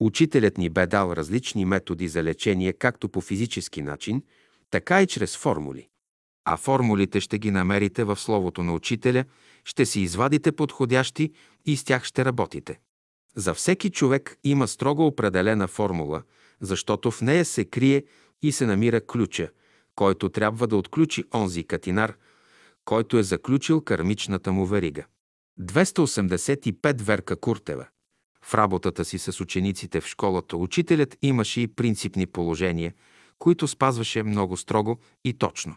Учителят ни бе дал различни методи за лечение, както по физически начин, така и чрез формули. А формулите ще ги намерите в Словото на Учителя, ще си извадите подходящи и с тях ще работите. За всеки човек има строго определена формула, защото в нея се крие и се намира ключа, който трябва да отключи онзи катинар, който е заключил кармичната му верига. 285 Верка Куртева В работата си с учениците в школата учителят имаше и принципни положения, които спазваше много строго и точно.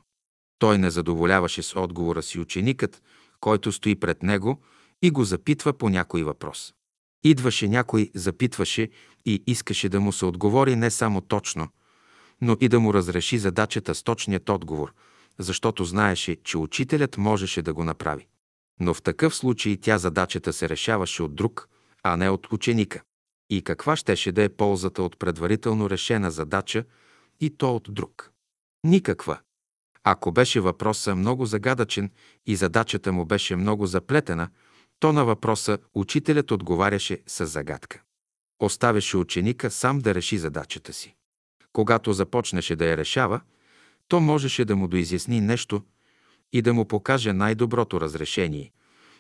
Той не задоволяваше с отговора си ученикът, който стои пред него и го запитва по някой въпрос. Идваше някой, запитваше и искаше да му се отговори не само точно, но и да му разреши задачата с точният отговор, защото знаеше, че учителят можеше да го направи. Но в такъв случай тя задачата се решаваше от друг, а не от ученика. И каква щеше да е ползата от предварително решена задача и то от друг? Никаква. Ако беше въпросът много загадъчен и задачата му беше много заплетена, то на въпроса учителят отговаряше с загадка. Оставяше ученика сам да реши задачата си. Когато започнеше да я решава, то можеше да му доизясни нещо и да му покаже най-доброто разрешение,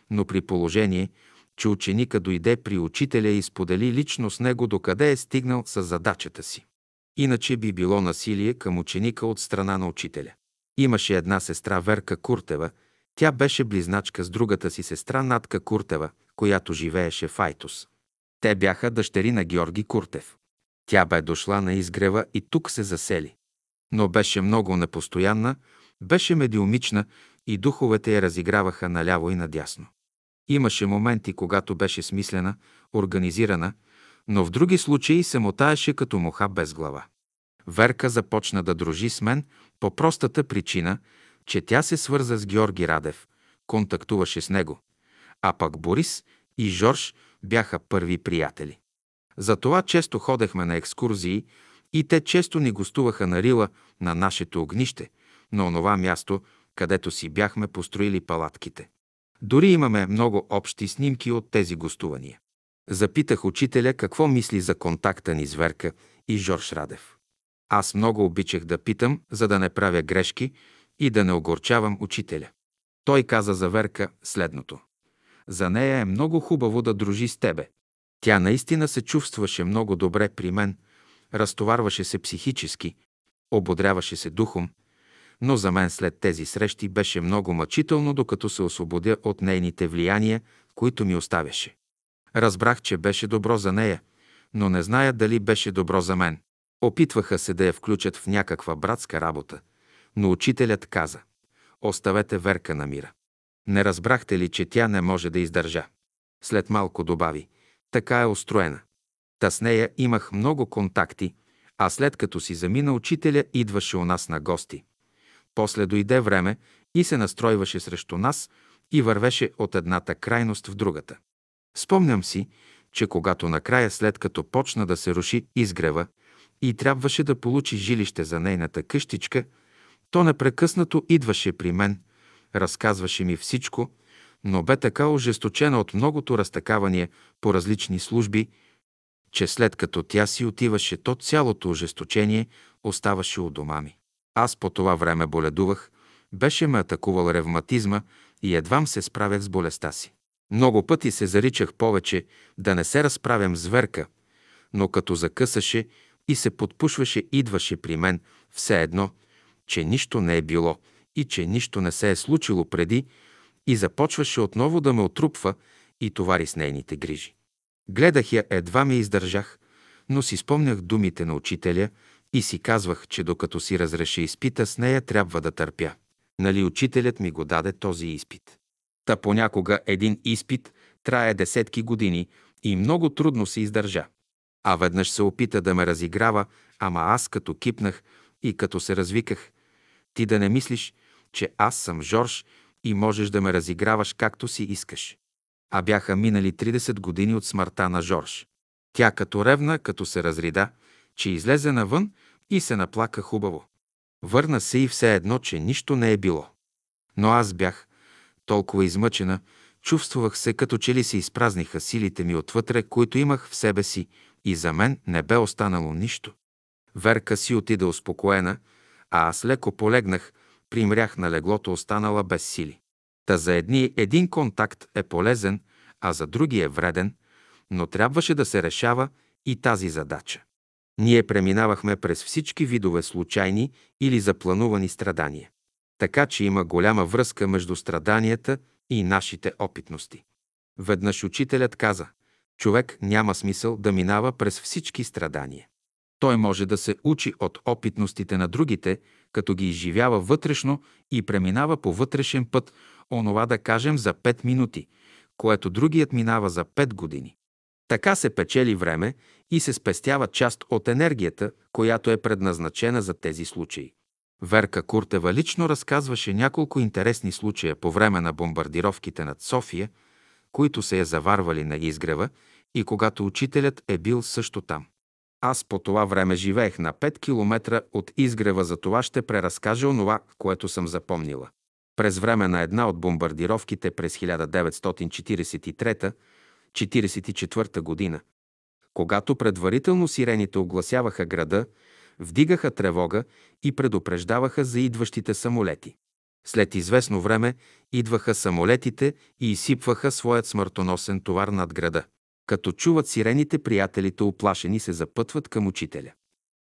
но при положение, че ученика дойде при учителя и сподели лично с него докъде е стигнал с задачата си. Иначе би било насилие към ученика от страна на учителя. Имаше една сестра Верка Куртева, тя беше близначка с другата си сестра Натка Куртева, която живееше в Айтос. Те бяха дъщери на Георги Куртев. Тя бе дошла на изгрева и тук се засели. Но беше много непостоянна, беше медиумична и духовете я разиграваха наляво и надясно. Имаше моменти, когато беше смислена, организирана, но в други случаи се мотаеше като муха без глава. Верка започна да дружи с мен по простата причина, че тя се свърза с Георги Радев, контактуваше с него, а пък Борис и Жорж бяха първи приятели. Затова често ходехме на екскурзии и те често ни гостуваха на Рила, на нашето огнище, на онова място, където си бяхме построили палатките. Дори имаме много общи снимки от тези гостувания. Запитах учителя какво мисли за контакта ни с Верка и Жорж Радев. Аз много обичах да питам, за да не правя грешки и да не огорчавам учителя. Той каза за Верка следното. За нея е много хубаво да дружи с тебе. Тя наистина се чувстваше много добре при мен, разтоварваше се психически, ободряваше се духом, но за мен след тези срещи беше много мъчително, докато се освободя от нейните влияния, които ми оставяше. Разбрах, че беше добро за нея, но не зная дали беше добро за мен. Опитваха се да я включат в някаква братска работа, но учителят каза «Оставете Верка на мира». Не разбрахте ли, че тя не може да издържа? След малко добави «Така е устроена». Та с нея имах много контакти, а след като си замина учителя, идваше у нас на гости. После дойде време и се настройваше срещу нас и вървеше от едната крайност в другата. Спомням си, че когато накрая, след като почна да се руши изгрева и трябваше да получи жилище за нейната къщичка, то непрекъснато идваше при мен, разказваше ми всичко, но бе така ожесточена от многото разтакавания по различни служби, че след като тя си отиваше, то цялото ожесточение оставаше у дома ми. Аз по това време боледувах, беше ме атакувал ревматизма и едвам се справях с болестта си. Много пъти се заричах повече да не се разправям с Верка, но като закъсаше и се подпушваше, идваше при мен все едно, че нищо не е било и че нищо не се е случило преди и започваше отново да ме отрупва и товари с нейните грижи. Гледах я, едва ми издържах, но си спомнях думите на учителя и си казвах, че докато си разреши изпита, с нея трябва да търпя. Нали учителят ми го даде този изпит? Та понякога един изпит трае десетки години и много трудно се издържа. А веднъж се опита да ме разиграва, ама аз като кипнах и като се развиках, ти да не мислиш, че аз съм Жорж и можеш да ме разиграваш както си искаш. А бяха минали 30 години от смъртта на Жорж. Тя като ревна, като се разрида, че излезе навън и се наплака хубаво. Върна се и все едно, че нищо не е било. Но аз бях толкова измъчена, чувствах се като че ли се изпразниха силите ми отвътре, които имах в себе си и за мен не бе останало нищо. Верка си отида успокоена, а аз леко полегнах, примрях на леглото, останала без сили. Та за едни един контакт е полезен, а за други е вреден, но трябваше да се решава и тази задача. Ние преминавахме през всички видове случайни или запланувани страдания. Така че има голяма връзка между страданията и нашите опитности. Веднъж учителят каза, човек няма смисъл да минава през всички страдания. Той може да се учи от опитностите на другите, като ги изживява вътрешно и преминава по вътрешен път, онова да кажем за 5 минути, което другият минава за 5 години. Така се печели време и се спестява част от енергията, която е предназначена за тези случаи. Верка Куртева лично разказваше няколко интересни случая по време на бомбардировките над София, които се я заварвали на изгрева и когато учителят е бил също там. Аз по това време живеех на 5 километра от изгрева, за това ще преразкажа онова, което съм запомнила. През време на една от бомбардировките през 1943-44 година, Когато предварително сирените огласяваха града, вдигаха тревога и предупреждаваха за идващите самолети. След известно време идваха самолетите и изсипваха своят смъртоносен товар над града. Като чуват сирените, приятелите оплашени се запътват към учителя.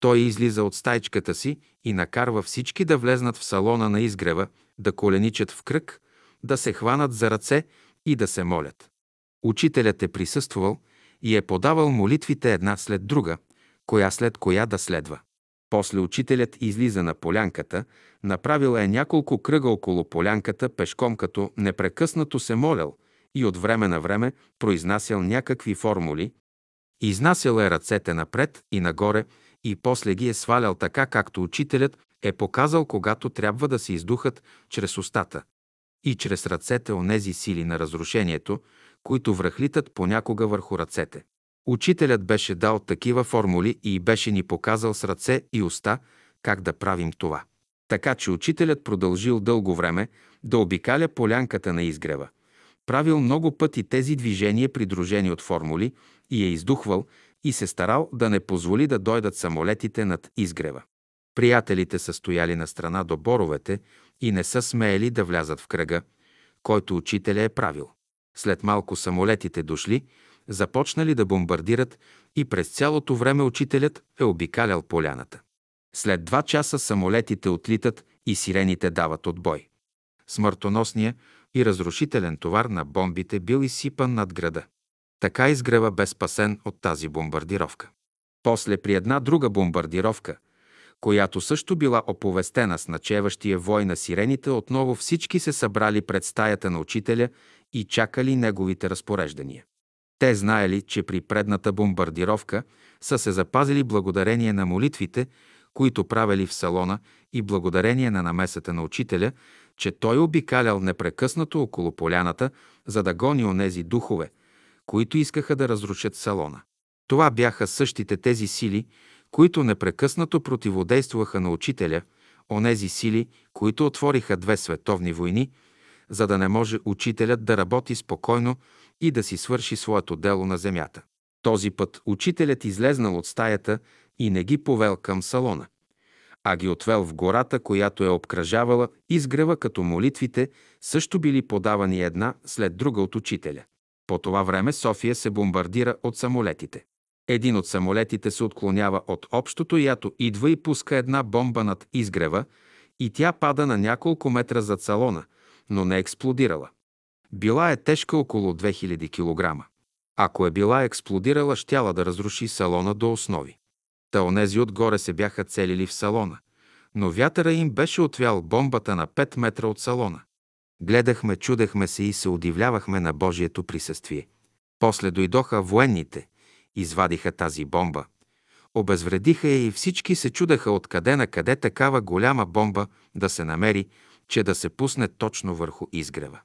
Той излиза от стайчката си и накарва всички да влезнат в салона на изгрева, да коленичат в кръг, да се хванат за ръце и да се молят. Учителят е присъствал и е подавал молитвите една след друга, коя след коя да следва. После учителят излиза на полянката, направил е няколко кръга около полянката пешком, като непрекъснато се молял и от време на време произнасял някакви формули, изнасял е ръцете напред и нагоре и после ги е свалял така, както учителят е показал, когато трябва да се издухат чрез устата и чрез ръцете онези сили на разрушението, които връхлитат понякога върху ръцете. Учителят беше дал такива формули и беше ни показал с ръце и уста как да правим това. Така че учителят продължил дълго време да обикаля полянката на изгрева. Правил много пъти тези движения, придружени от формули, и е издухвал и се старал да не позволи да дойдат самолетите над изгрева. Приятелите са стояли на страна до боровете и не са смеели да влязат в кръга, който учителя е правил. След малко самолетите дошли, започнали да бомбардират и през цялото време учителят е обикалял поляната. След два часа самолетите отлитат и сирените дават отбой. Смъртоносният и разрушителен товар на бомбите бил изсипан над града. Така изгрева бе спасен от тази бомбардировка. После при една друга бомбардировка, която също била оповестена с начеващия вой на сирените, отново всички се събрали пред стаята на учителя и чакали неговите разпореждания. Те знаели, че при предната бомбардировка са се запазили благодарение на молитвите, които правили в салона и благодарение на намесата на учителя, че той обикалял непрекъснато около поляната, за да гони онези духове, които искаха да разрушат салона. Това бяха същите тези сили, които непрекъснато противодействаха на учителя, онези сили, които отвориха две световни войни, за да не може учителят да работи спокойно и да си свърши своето дело на земята. Този път учителят излезнал от стаята и не ги повел към салона, а ги отвел в гората, която е обкръжавала изгрева, като молитвите също били подавани една след друга от учителя. По това време София се бомбардира от самолетите. Един от самолетите се отклонява от общото ято, идва и пуска една бомба над изгрева и тя пада на няколко метра зад салона, но не експлодирала. Била е тежка около 2000 кг. Ако е била експлодирала, щяла да разруши салона до основи. Та онези отгоре се бяха целили в салона, но вятъра им беше отвял бомбата на 5 метра от салона. Гледахме, чудехме се и се удивлявахме на Божието присъствие. После дойдоха военните, извадиха тази бомба. Обезвредиха я и всички се чудаха откъде на къде такава голяма бомба да се намери, че да се пусне точно върху изгрева.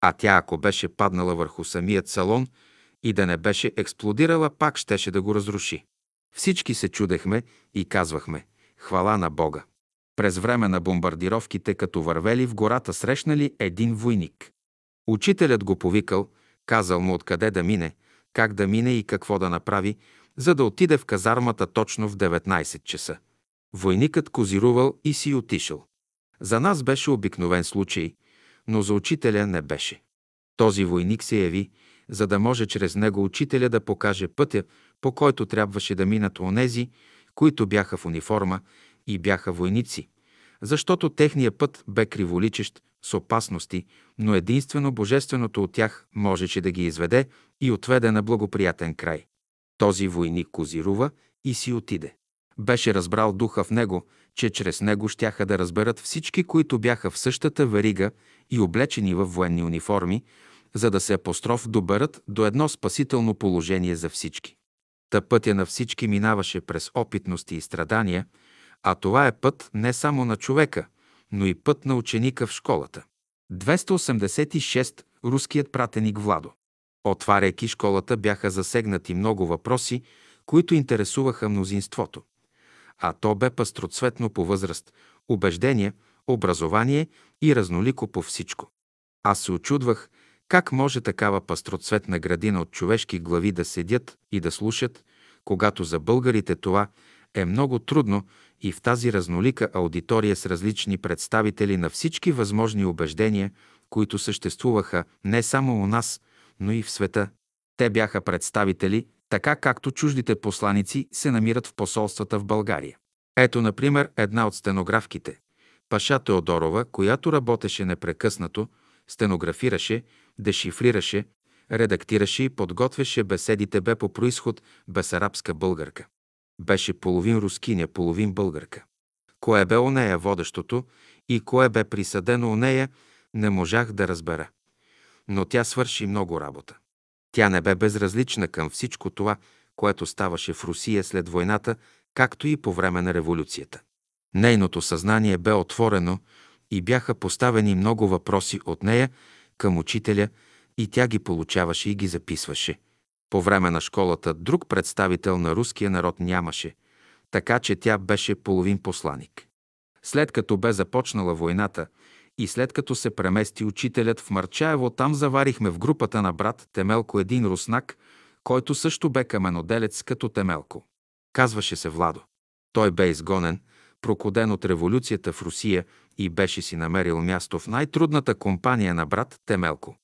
А тя, ако беше паднала върху самият салон и да не беше експлодирала, пак щеше да го разруши. Всички се чудехме и казвахме «Хвала на Бога». През време на бомбардировките, като вървели в гората, срещнали един войник. Учителят го повикал, казал му откъде да мине, как да мине и какво да направи, за да отиде в казармата точно в 19 часа. Войникът козирувал и си отишъл. За нас беше обикновен случай, но за учителя не беше. Този войник се яви, за да може чрез него учителя да покаже пътя, по който трябваше да минат онези, които бяха в униформа и бяха войници, защото техният път бе криволичещ с опасности, но единствено Божественото от тях можеше да ги изведе и отведе на благоприятен край. Този войник козирува и си отиде. Беше разбрал духа в него, че чрез него щяха да разберат всички, които бяха в същата верига и облечени в военни униформи, за да се апостроф доберат до едно спасително положение за всички. Та пътя на всички минаваше през опитности и страдания, а това е път не само на човека, но и път на ученика в школата. 286. Руският пратеник Владо. Отваряйки школата, бяха засегнати много въпроси, които интересуваха мнозинството. А то бе пастроцветно по възраст, убеждение, образование и разнолико по всичко. Аз се очудвах как може такава пастроцветна градина от човешки глави да седят и да слушат, когато за българите това е много трудно и в тази разнолика аудитория с различни представители на всички възможни убеждения, които съществуваха не само у нас, но и в света. Те бяха представители, така както чуждите посланици се намират в посолствата в България. Ето, например, една от стенографките. Паша Теодорова, която работеше непрекъснато, стенографираше, дешифрираше, редактираше и подготвяше беседите бе по происход бесарабска българка. Беше половин рускиня, половин българка. Кое бе у нея водещото и кое бе присъдено у нея, не можах да разбера. Но тя свърши много работа. Тя не бе безразлична към всичко това, което ставаше в Русия след войната, както и по време на революцията. Нейното съзнание бе отворено и бяха поставени много въпроси от нея към учителя и тя ги получаваше и ги записваше. По време на школата друг представител на руския народ нямаше, така че тя беше половин посланик. След като бе започнала войната и след като се премести учителят в Марчаево, там заварихме в групата на брат Темелко един руснак, който също бе каменоделец като Темелко. Казваше се Владо. Той бе изгонен, прокоден от революцията в Русия и беше си намерил място в най-трудната компания на брат Темелко.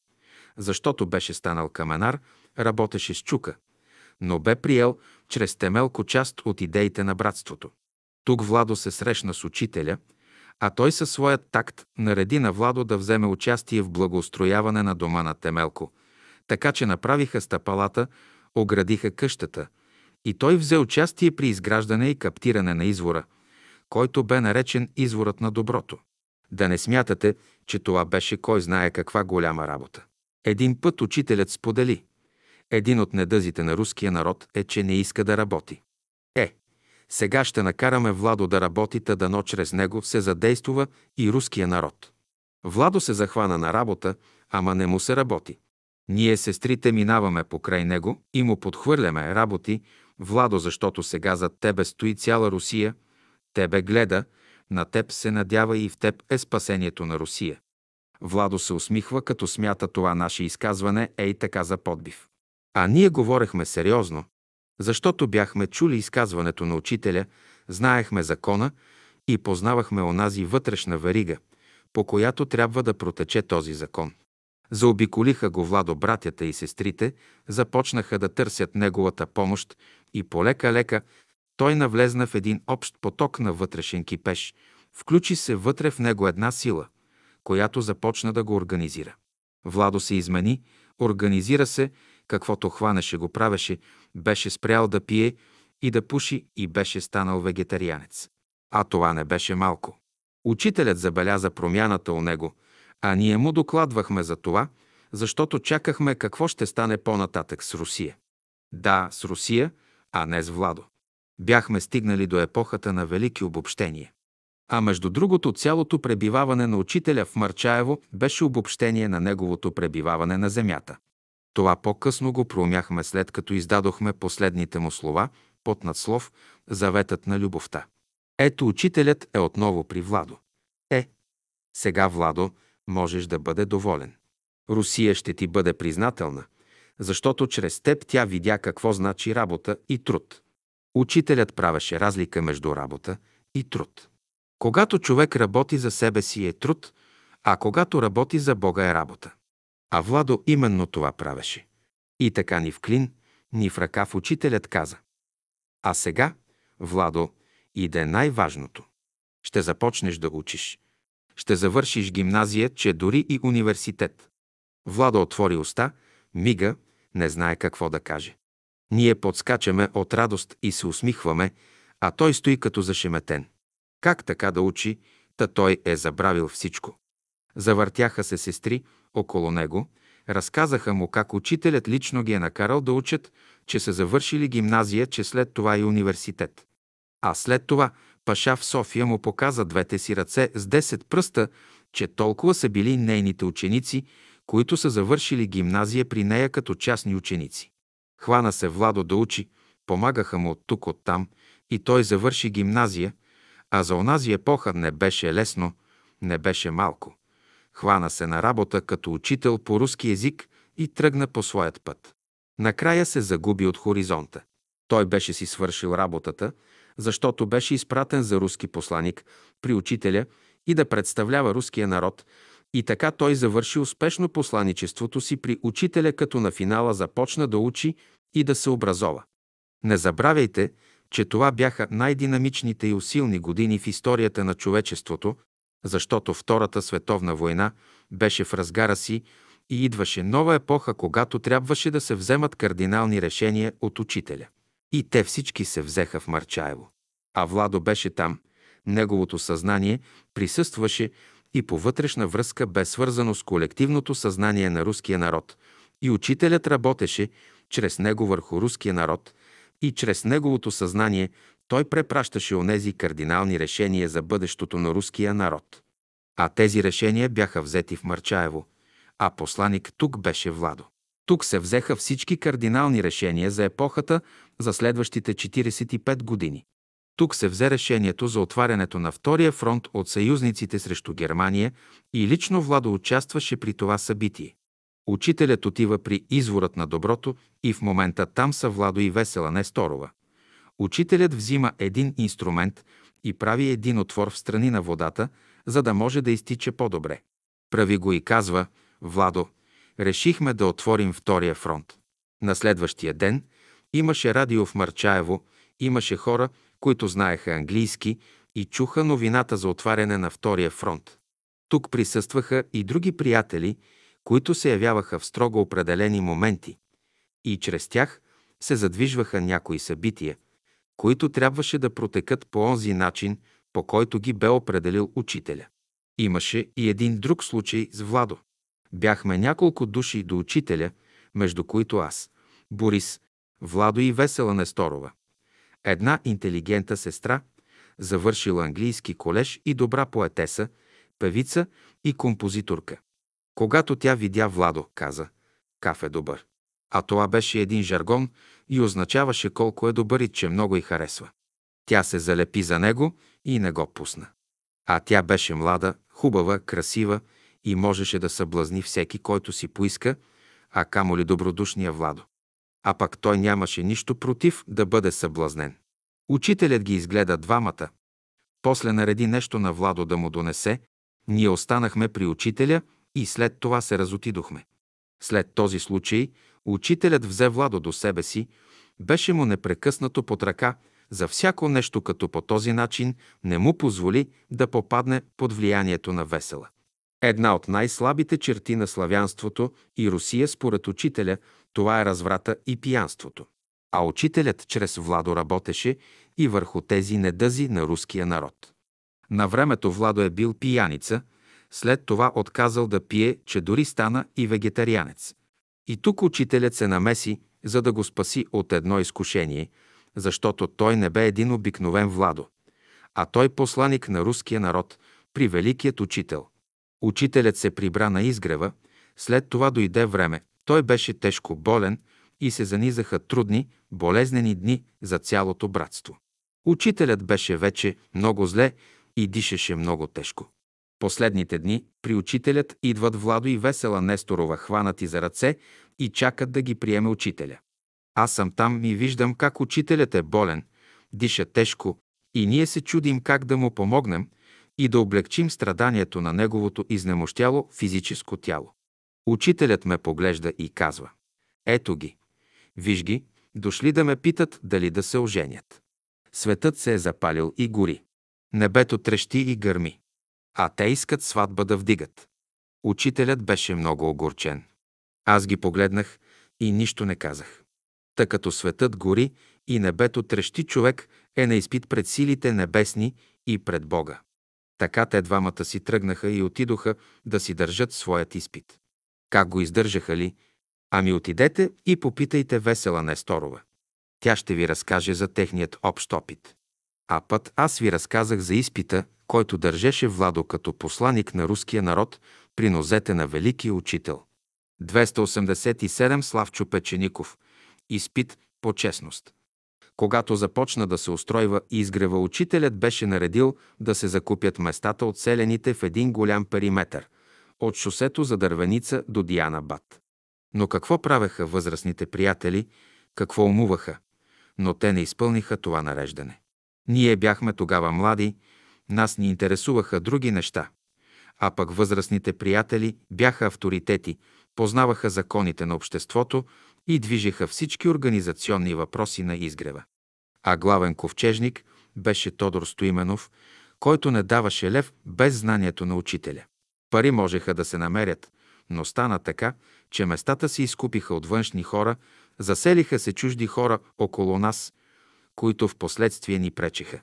Защото беше станал каменар, работеше с чука, но бе приел чрез Темелко част от идеите на братството. Тук Владо се срещна с учителя, а той със своят такт нареди на Владо да вземе участие в благоустрояване на дома на Темелко, така че направиха стъпалата, оградиха къщата и той взе участие при изграждане и каптиране на извора, който бе наречен изворът на доброто. Да не смятате, че това беше кой знае каква голяма работа. Един път учителят сподели. Един от недъзите на руския народ е, че не иска да работи. Е, сега ще накараме Владо да работи, та дано чрез него се задействува и руския народ. Владо се захвана на работа, ама не му се работи. Ние, сестрите, минаваме покрай него и му подхвърляме работи, Владо, защото сега зад тебе стои цяла Русия, тебе гледа, на теб се надява и в теб е спасението на Русия. Владо се усмихва, като смята това наше изказване ей така за подбив. А ние говорехме сериозно, защото бяхме чули изказването на учителя, знаехме закона и познавахме онази вътрешна варига, по която трябва да протече този закон. Заобиколиха го Владо братята и сестрите, започнаха да търсят неговата помощ и полека-лека той навлезна в един общ поток на вътрешен кипеж, включи се вътре в него една сила, която започна да го организира. Владо се измени, организира се, каквото хванеше го правеше, беше спрял да пие и да пуши и беше станал вегетарианец. А това не беше малко. Учителят забеляза промяната у него, а ние му докладвахме за това, защото чакахме какво ще стане по-нататък с Русия. Да, с Русия, а не с Владо. Бяхме стигнали до епохата на велики обобщения. А между другото, цялото пребиваване на учителя в Марчаево беше обобщение на неговото пребиваване на земята. Това по-късно го проумяхме след като издадохме последните му слова под надслов «Заветът на любовта». Ето учителят е отново при Владо. Е, сега, Владо, можеш да бъде доволен. Русия ще ти бъде признателна, защото чрез теб тя видя какво значи работа и труд. Учителят правеше разлика между работа и труд. Когато човек работи за себе си е труд, а когато работи за Бога е работа. А Владо именно това правеше. И така ни в клин, ни в ръкав учителят каза. А сега, Владо, иде най-важното. Ще започнеш да учиш. Ще завършиш гимназия, че дори и университет. Владо отвори уста, мига, не знае какво да каже. Ние подскачаме от радост и се усмихваме, а той стои като зашеметен. Как така да учи, та той е забравил всичко. Завъртяха се сестри около него, разказаха му как учителят лично ги е накарал да учат, че са завършили гимназия, че след това и университет. А след това Паша в София му показа двете си ръце с 10 пръста, че толкова са били нейните ученици, които са завършили гимназия при нея като частни ученици. Хвана се Владо да учи, помагаха му от тук, от там, и той завърши гимназия, а за онази епоха не беше лесно, не беше малко. Хвана се на работа като учител по руски език и тръгна по своят път. Накрая се загуби от хоризонта. Той беше си свършил работата, защото беше изпратен за руски посланик при учителя и да представлява руския народ, и така той завърши успешно посланичеството си при учителя, като на финала започна да учи и да се образова. Не забравяйте, че това бяха най-динамичните и усилни години в историята на човечеството, защото Втората световна война беше в разгара си и идваше нова епоха, когато трябваше да се вземат кардинални решения от учителя. И те всички се взеха в Марчаево. А Владо беше там. Неговото съзнание присъстваше и по вътрешна връзка бе свързано с колективното съзнание на руския народ. И учителят работеше чрез него върху руския народ и чрез неговото съзнание той препращаше онези кардинални решения за бъдещето на руския народ. А тези решения бяха взети в Марчаево, а посланик тук беше Владо. Тук се взеха всички кардинални решения за епохата за следващите 45 години. Тук се взе решението за отварянето на втория фронт от съюзниците срещу Германия и лично Владо участваше при това събитие. Учителят отива при изворът на доброто и в момента там са Владо и Весела Несторова. Учителят взима един инструмент и прави един отвор в страни на водата, за да може да изтича по-добре. Прави го и казва, Владо, решихме да отворим втория фронт. На следващия ден имаше радио в Марчаево, имаше хора, които знаеха английски и чуха новината за отваряне на втория фронт. Тук присъстваха и други приятели, които се явяваха в строго определени моменти и чрез тях се задвижваха някои събития, които трябваше да протекат по онзи начин, по който ги бе определил учителя. Имаше и един друг случай с Владо. Бяхме няколко души до учителя, между които аз, Борис, Владо и Весела Несторова. Една интелигента сестра, завършила английски колеж и добра поетеса, певица и композиторка. Когато тя видя Владо, каза, Каф е добър. А това беше един жаргон и означаваше колко е добър и че много й харесва. Тя се залепи за него и не го пусна. А тя беше млада, хубава, красива и можеше да съблазни всеки, който си поиска, а камо ли добродушния Владо. А пък той нямаше нищо против да бъде съблазнен. Учителят ги изгледа двамата. После нареди нещо на Владо да му донесе. Ние останахме при учителя и след това се разотидохме. След този случай учителят взе Владо до себе си, беше му непрекъснато под ръка за всяко нещо, като по този начин не му позволи да попадне под влиянието на весела. Една от най-слабите черти на славянството и Русия според учителя това е разврата и пиянството. А учителят чрез Владо работеше и върху тези недъзи на руския народ. На времето Владо е бил пияница, след това отказал да пие, че дори стана и вегетарианец. И тук учителят се намеси, за да го спаси от едно изкушение, защото той не бе един обикновен Владо, а той посланик на руския народ при великият учител. Учителят се прибра на изгрева, след това дойде време, той беше тежко болен и се занизаха трудни, болезнени дни за цялото братство. Учителят беше вече много зле и дишаше много тежко. Последните дни при учителят идват Владо и Весела Несторова хванати за ръце и чакат да ги приеме учителя. Аз съм там и виждам как учителят е болен, диша тежко и ние се чудим как да му помогнем и да облегчим страданието на неговото изнемощяло физическо тяло. Учителят ме поглежда и казва Ето ги, виж ги, дошли да ме питат дали да се оженят. Светът се е запалил и гори. Небето трещи и гърми. А те искат сватба да вдигат. Учителят беше много огорчен. Аз ги погледнах и нищо не казах. Та като светът гори и небето трещи, човек е на изпит пред силите небесни и пред Бога. Така те двамата си тръгнаха и отидоха да си държат своят изпит. Как го издържаха ли? Ами отидете и попитайте Весела Несторова. Тя ще ви разкаже за техният общ опит. А път аз ви разказах за изпита, който държеше Владо като посланик на руския народ при нозете на Великия учител. 287 Славчо Печеников. Изпит по честност. Когато започна да се устройва изгрева, учителят беше наредил да се закупят местата от селените в един голям периметър – от шосето за Дървеница до Диана Бат. Но какво правеха възрастните приятели, какво умуваха? но те не изпълниха това нареждане. Ние бяхме тогава млади, нас ни интересуваха други неща, а пък възрастните приятели бяха авторитети, познаваха законите на обществото и движеха всички организационни въпроси на изгрева. А главен ковчежник беше Тодор Стоименов, който не даваше лев без знанието на учителя. Пари можеха да се намерят, но стана така, че местата се изкупиха от външни хора, заселиха се чужди хора около нас, които в последствие ни пречеха.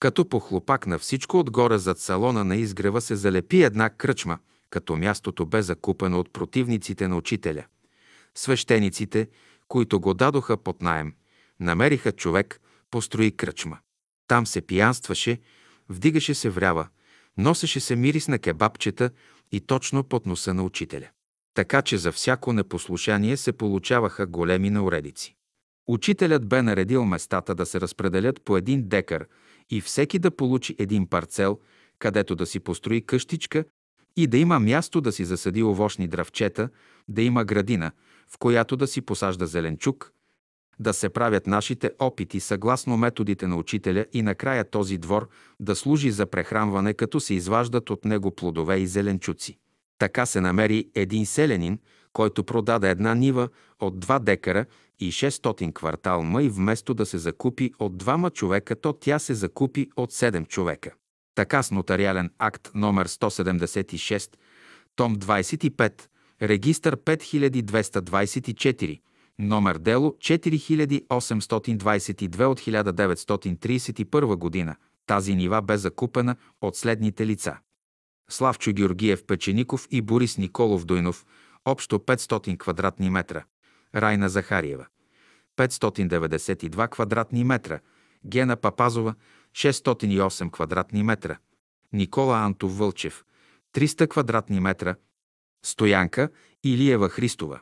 Като похлопак на всичко отгоре зад салона на изгрева се залепи една кръчма, като мястото бе закупено от противниците на учителя. Свещениците, които го дадоха под наем, намериха човек, построи кръчма. Там се пиянстваше, вдигаше се врява, носеше се мирис на кебабчета и точно под носа на учителя. Така че за всяко непослушание се получаваха големи науредици. Учителят бе наредил местата да се разпределят по един декар и всеки да получи един парцел, където да си построи къщичка и да има място да си засади овощни дравчета, да има градина, в която да си посажда зеленчук, да се правят нашите опити съгласно методите на учителя и накрая този двор да служи за прехранване, като се изваждат от него плодове и зеленчуци. Така се намери един селянин, който продаде една нива от 2 декара и 600 квартал мъй, вместо да се закупи от двама човека, то тя се закупи от 7 човека. Така с нотариален акт номер 176, том 25, регистър 5224, номер дело 4822 от 1931 година, тази нива бе закупена от следните лица. Славчо Георгиев Печеников и Борис Николов Дойнов, общо 500 квадратни метра. Райна Захариева, 592 квадратни метра. Гена Папазова, 608 квадратни метра. Никола Антов Вълчев, 300 квадратни метра. Стоянка Илиева Христова,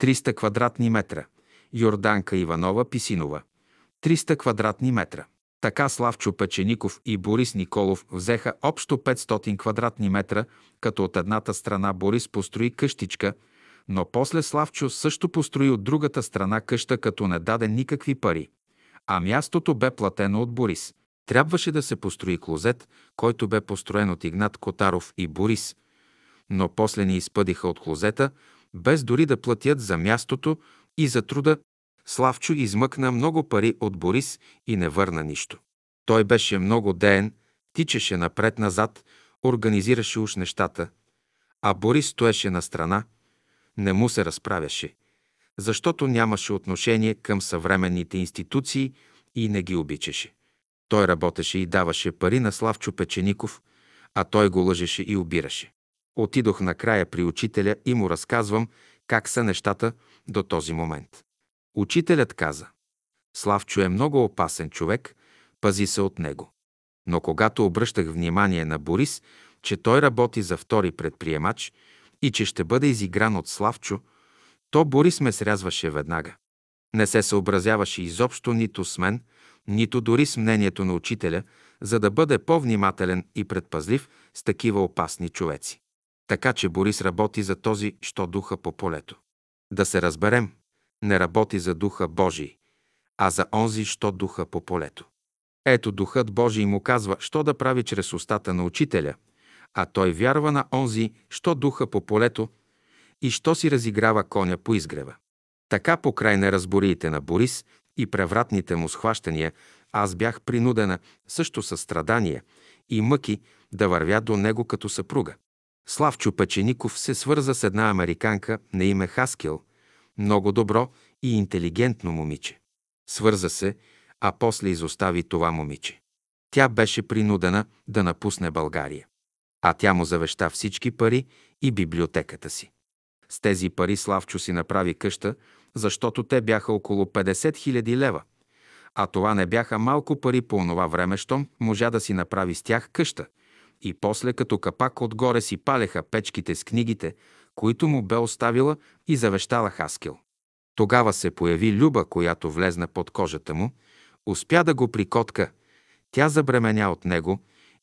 300 квадратни метра. Йорданка Иванова Писинова, 300 квадратни метра. Така Славчо Печеников и Борис Николов взеха общо 500 квадратни метра, като от едната страна Борис построи къщичка, но после Славчо също построи от другата страна къща, като не даде никакви пари. А мястото бе платено от Борис. Трябваше да се построи клозет, който бе построен от Игнат Котаров и Борис. Но после ни изпъдиха от клозета, без дори да платят за мястото и за труда. Славчо измъкна много пари от Борис и не върна нищо. Той беше много деен, тичаше напред-назад, организираше уж нещата, а Борис стоеше на страна, не му се разправяше, защото нямаше отношение към съвременните институции и не ги обичаше. Той работеше и даваше пари на Славчо Печеников, а той го лъжеше и обираше. Отидох накрая при учителя и му разказвам как са нещата до този момент. Учителят каза, Славчо е много опасен човек, пази се от него. Но когато обръщах внимание на Борис, че той работи за втори предприемач и че ще бъде изигран от Славчо, то Борис ме срязваше веднага. Не се съобразяваше изобщо нито с мен, нито дори с мнението на учителя, за да бъде по-внимателен и предпазлив с такива опасни човеци. Така че Борис работи за този, що духа по полето. Да се разберем, не работи за духа Божий, а за онзи, що духа по полето. Ето духът Божий му казва, що да прави чрез устата на учителя, а той вярва на онзи, що духа по полето и що си разиграва коня по изгрева. Така по край неразбориите на Борис и превратните му схващания, аз бях принудена също със страдания и мъки да вървя до него като съпруга. Славчо Печеников се свърза с една американка на име Хаскил, много добро и интелигентно момиче. Свърза се, а после изостави това момиче. Тя беше принудена да напусне България. А тя му завеща всички пари и библиотеката си. С тези пари Славчо си направи къща, защото те бяха около 50 000 лева. А това не бяха малко пари по онова време, щом можа да си направи с тях къща. И после като капак отгоре си палеха печките с книгите, които му бе оставила и завещала Хаскил. Тогава се появи Люба, която влезна под кожата му, успя да го прикотка, тя забременя от него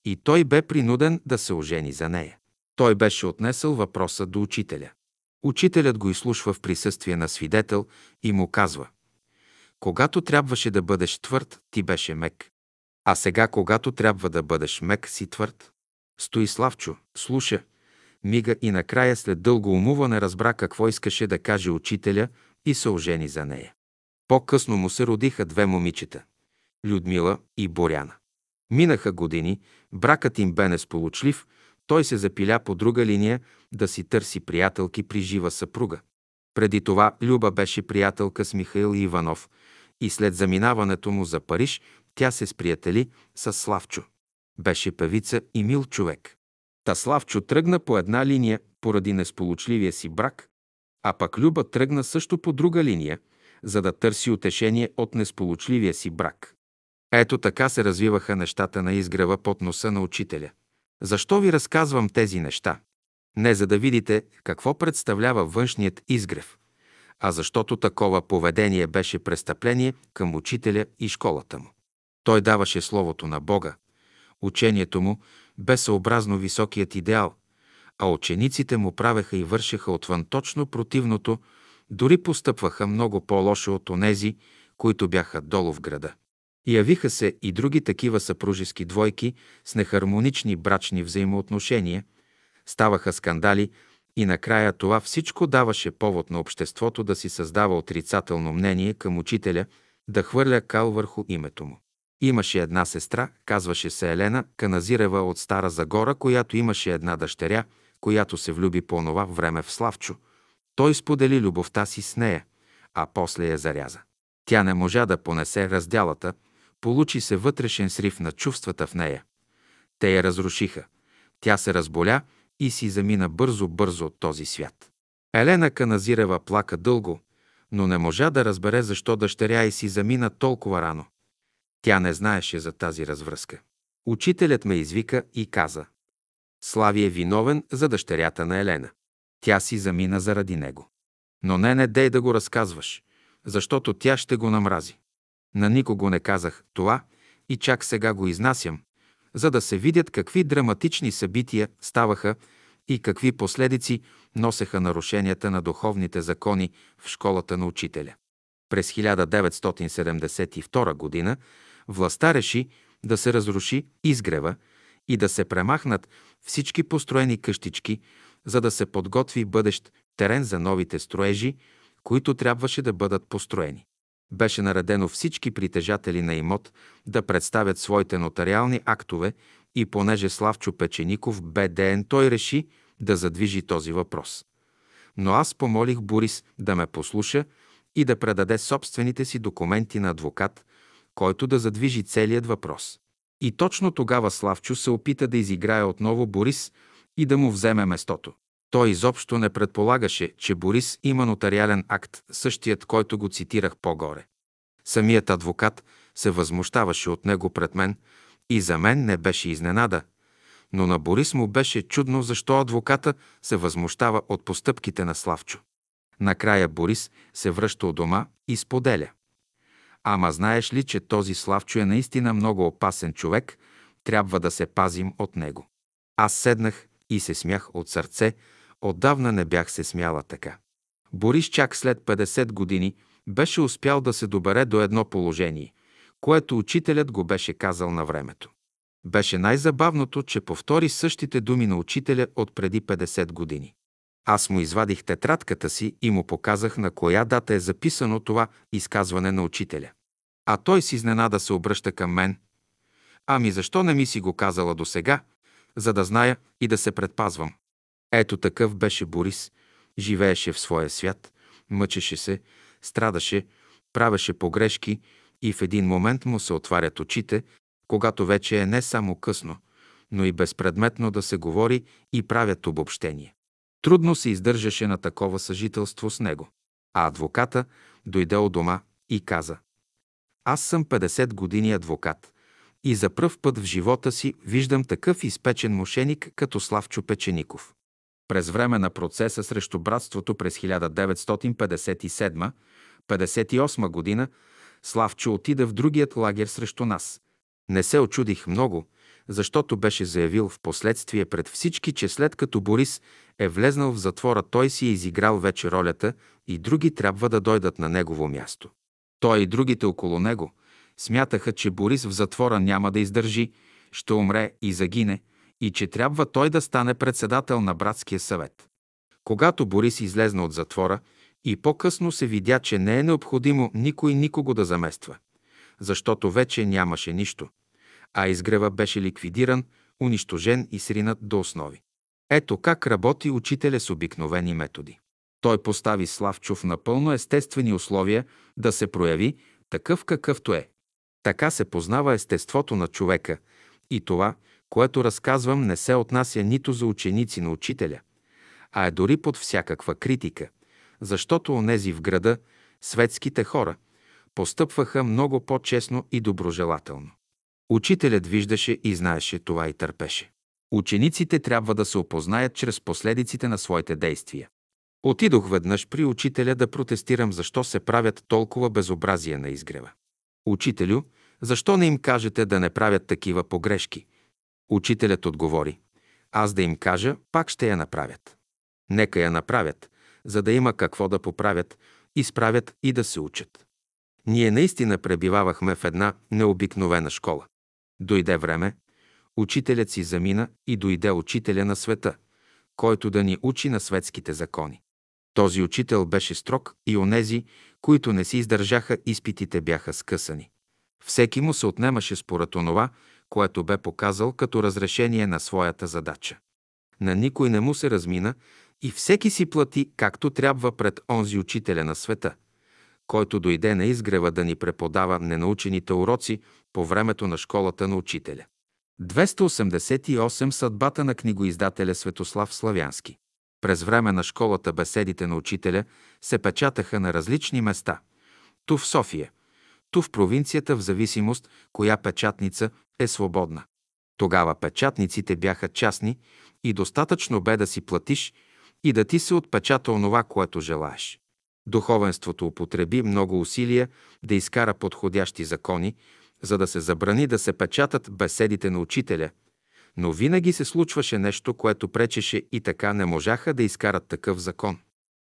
и той бе принуден да се ожени за нея. Той беше отнесъл въпроса до учителя. Учителят го изслушва в присъствие на свидетел и му казва Когато трябваше да бъдеш твърд, ти беше мек. А сега, когато трябва да бъдеш мек, си твърд. Стои Славчо, слуша, мига и накрая след дълго умуване разбра какво искаше да каже учителя и се ожени за нея. По-късно му се родиха две момичета – Людмила и Боряна. Минаха години, бракът им бе несполучлив, той се запиля по друга линия да си търси приятелки при жива съпруга. Преди това Люба беше приятелка с Михаил Иванов и след заминаването му за Париж тя се сприятели с Славчо. Беше певица и мил човек. Та Славчо тръгна по една линия поради несполучливия си брак, а пък Люба тръгна също по друга линия, за да търси утешение от несполучливия си брак. Ето така се развиваха нещата на изгрева под носа на учителя. Защо ви разказвам тези неща? Не за да видите какво представлява външният изгрев, а защото такова поведение беше престъпление към учителя и школата му. Той даваше Словото на Бога. Учението му бе съобразно високият идеал, а учениците му правеха и вършеха отвън точно противното, дори постъпваха много по-лошо от онези, които бяха долу в града. Явиха се и други такива съпружески двойки с нехармонични брачни взаимоотношения, ставаха скандали и накрая това всичко даваше повод на обществото да си създава отрицателно мнение към учителя, да хвърля кал върху името му. Имаше една сестра, казваше се Елена Каназирева от Стара Загора, която имаше една дъщеря, която се влюби по онова време в Славчо. Той сподели любовта си с нея, а после я заряза. Тя не можа да понесе разделата, получи се вътрешен срив на чувствата в нея. Те я разрушиха. Тя се разболя и си замина бързо-бързо от този свят. Елена Каназирева плака дълго, но не можа да разбере защо дъщеря й си замина толкова рано. Тя не знаеше за тази развръзка. Учителят ме извика и каза Слави е виновен за дъщерята на Елена. Тя си замина заради него. Но не, не дей да го разказваш, защото тя ще го намрази. На никого не казах това и чак сега го изнасям, за да се видят какви драматични събития ставаха и какви последици носеха нарушенията на духовните закони в школата на учителя. През 1972 г. властта реши да се разруши изгрева и да се премахнат всички построени къщички, за да се подготви бъдещ терен за новите строежи, които трябваше да бъдат построени. Беше наредено всички притежатели на имот да представят своите нотариални актове и понеже Славчо Печеников БДН, той реши да задвижи този въпрос. Но аз помолих Борис да ме послуша и да предаде собствените си документи на адвокат, който да задвижи целият въпрос. И точно тогава Славчо се опита да изиграе отново Борис и да му вземе местото. Той изобщо не предполагаше, че Борис има нотариален акт, същият, който го цитирах по-горе. Самият адвокат се възмущаваше от него пред мен и за мен не беше изненада, но на Борис му беше чудно защо адвоката се възмущава от постъпките на Славчо. Накрая Борис се връща от дома и споделя. Ама знаеш ли, че този Славчо е наистина много опасен човек, трябва да се пазим от него. Аз седнах и се смях от сърце, отдавна не бях се смяла така. Борис чак след 50 години беше успял да се добере до едно положение, което учителят го беше казал на времето. Беше най-забавното, че повтори същите думи на учителя от преди 50 години. Аз му извадих тетрадката си и му показах на коя дата е записано това изказване на учителя. А той си изненада се обръща към мен. Ами защо не ми си го казала до сега, за да зная и да се предпазвам? Ето такъв беше Борис. Живееше в своя свят, мъчеше се, страдаше, правеше погрешки и в един момент му се отварят очите, когато вече е не само късно, но и безпредметно да се говори и правят обобщение. Трудно се издържаше на такова съжителство с него. А адвоката дойде от дома и каза Аз съм 50 години адвокат и за пръв път в живота си виждам такъв изпечен мошеник като Славчо Печеников. През време на процеса срещу братството през 1957-58 година Славчо отида в другият лагер срещу нас. Не се очудих много, защото беше заявил в последствие пред всички, че след като Борис е влезнал в затвора, той си е изиграл вече ролята и други трябва да дойдат на негово място. Той и другите около него смятаха, че Борис в затвора няма да издържи, ще умре и загине, и че трябва той да стане председател на братския съвет. Когато Борис излезна от затвора и по-късно се видя, че не е необходимо никой никого да замества, защото вече нямаше нищо, а изгрева беше ликвидиран, унищожен и сринат до основи. Ето как работи учителя с обикновени методи. Той постави Славчов на пълно естествени условия да се прояви такъв какъвто е. Така се познава естеството на човека и това, което разказвам, не се отнася нито за ученици на учителя, а е дори под всякаква критика, защото онези в града, светските хора, постъпваха много по-честно и доброжелателно. Учителят виждаше и знаеше това и търпеше. Учениците трябва да се опознаят чрез последиците на своите действия. Отидох веднъж при учителя да протестирам защо се правят толкова безобразия на изгрева. Учителю, защо не им кажете да не правят такива погрешки? Учителят отговори. Аз да им кажа, пак ще я направят. Нека я направят, за да има какво да поправят, изправят и да се учат. Ние наистина пребивавахме в една необикновена школа. Дойде време, учителят си замина и дойде учителя на света, който да ни учи на светските закони. Този учител беше строг и онези, които не си издържаха изпитите, бяха скъсани. Всеки му се отнемаше според онова, което бе показал като разрешение на своята задача. На никой не му се размина и всеки си плати както трябва пред онзи учителя на света, който дойде на изгрева да ни преподава ненаучените уроци по времето на школата на учителя. 288 Съдбата на книгоиздателя Светослав Славянски През време на школата беседите на учителя се печатаха на различни места. Ту в София, ту в провинцията в зависимост коя печатница е свободна. Тогава печатниците бяха частни и достатъчно бе да си платиш и да ти се отпечата онова, което желаеш. Духовенството употреби много усилия да изкара подходящи закони, за да се забрани да се печатат беседите на учителя, но винаги се случваше нещо, което пречеше и така не можаха да изкарат такъв закон.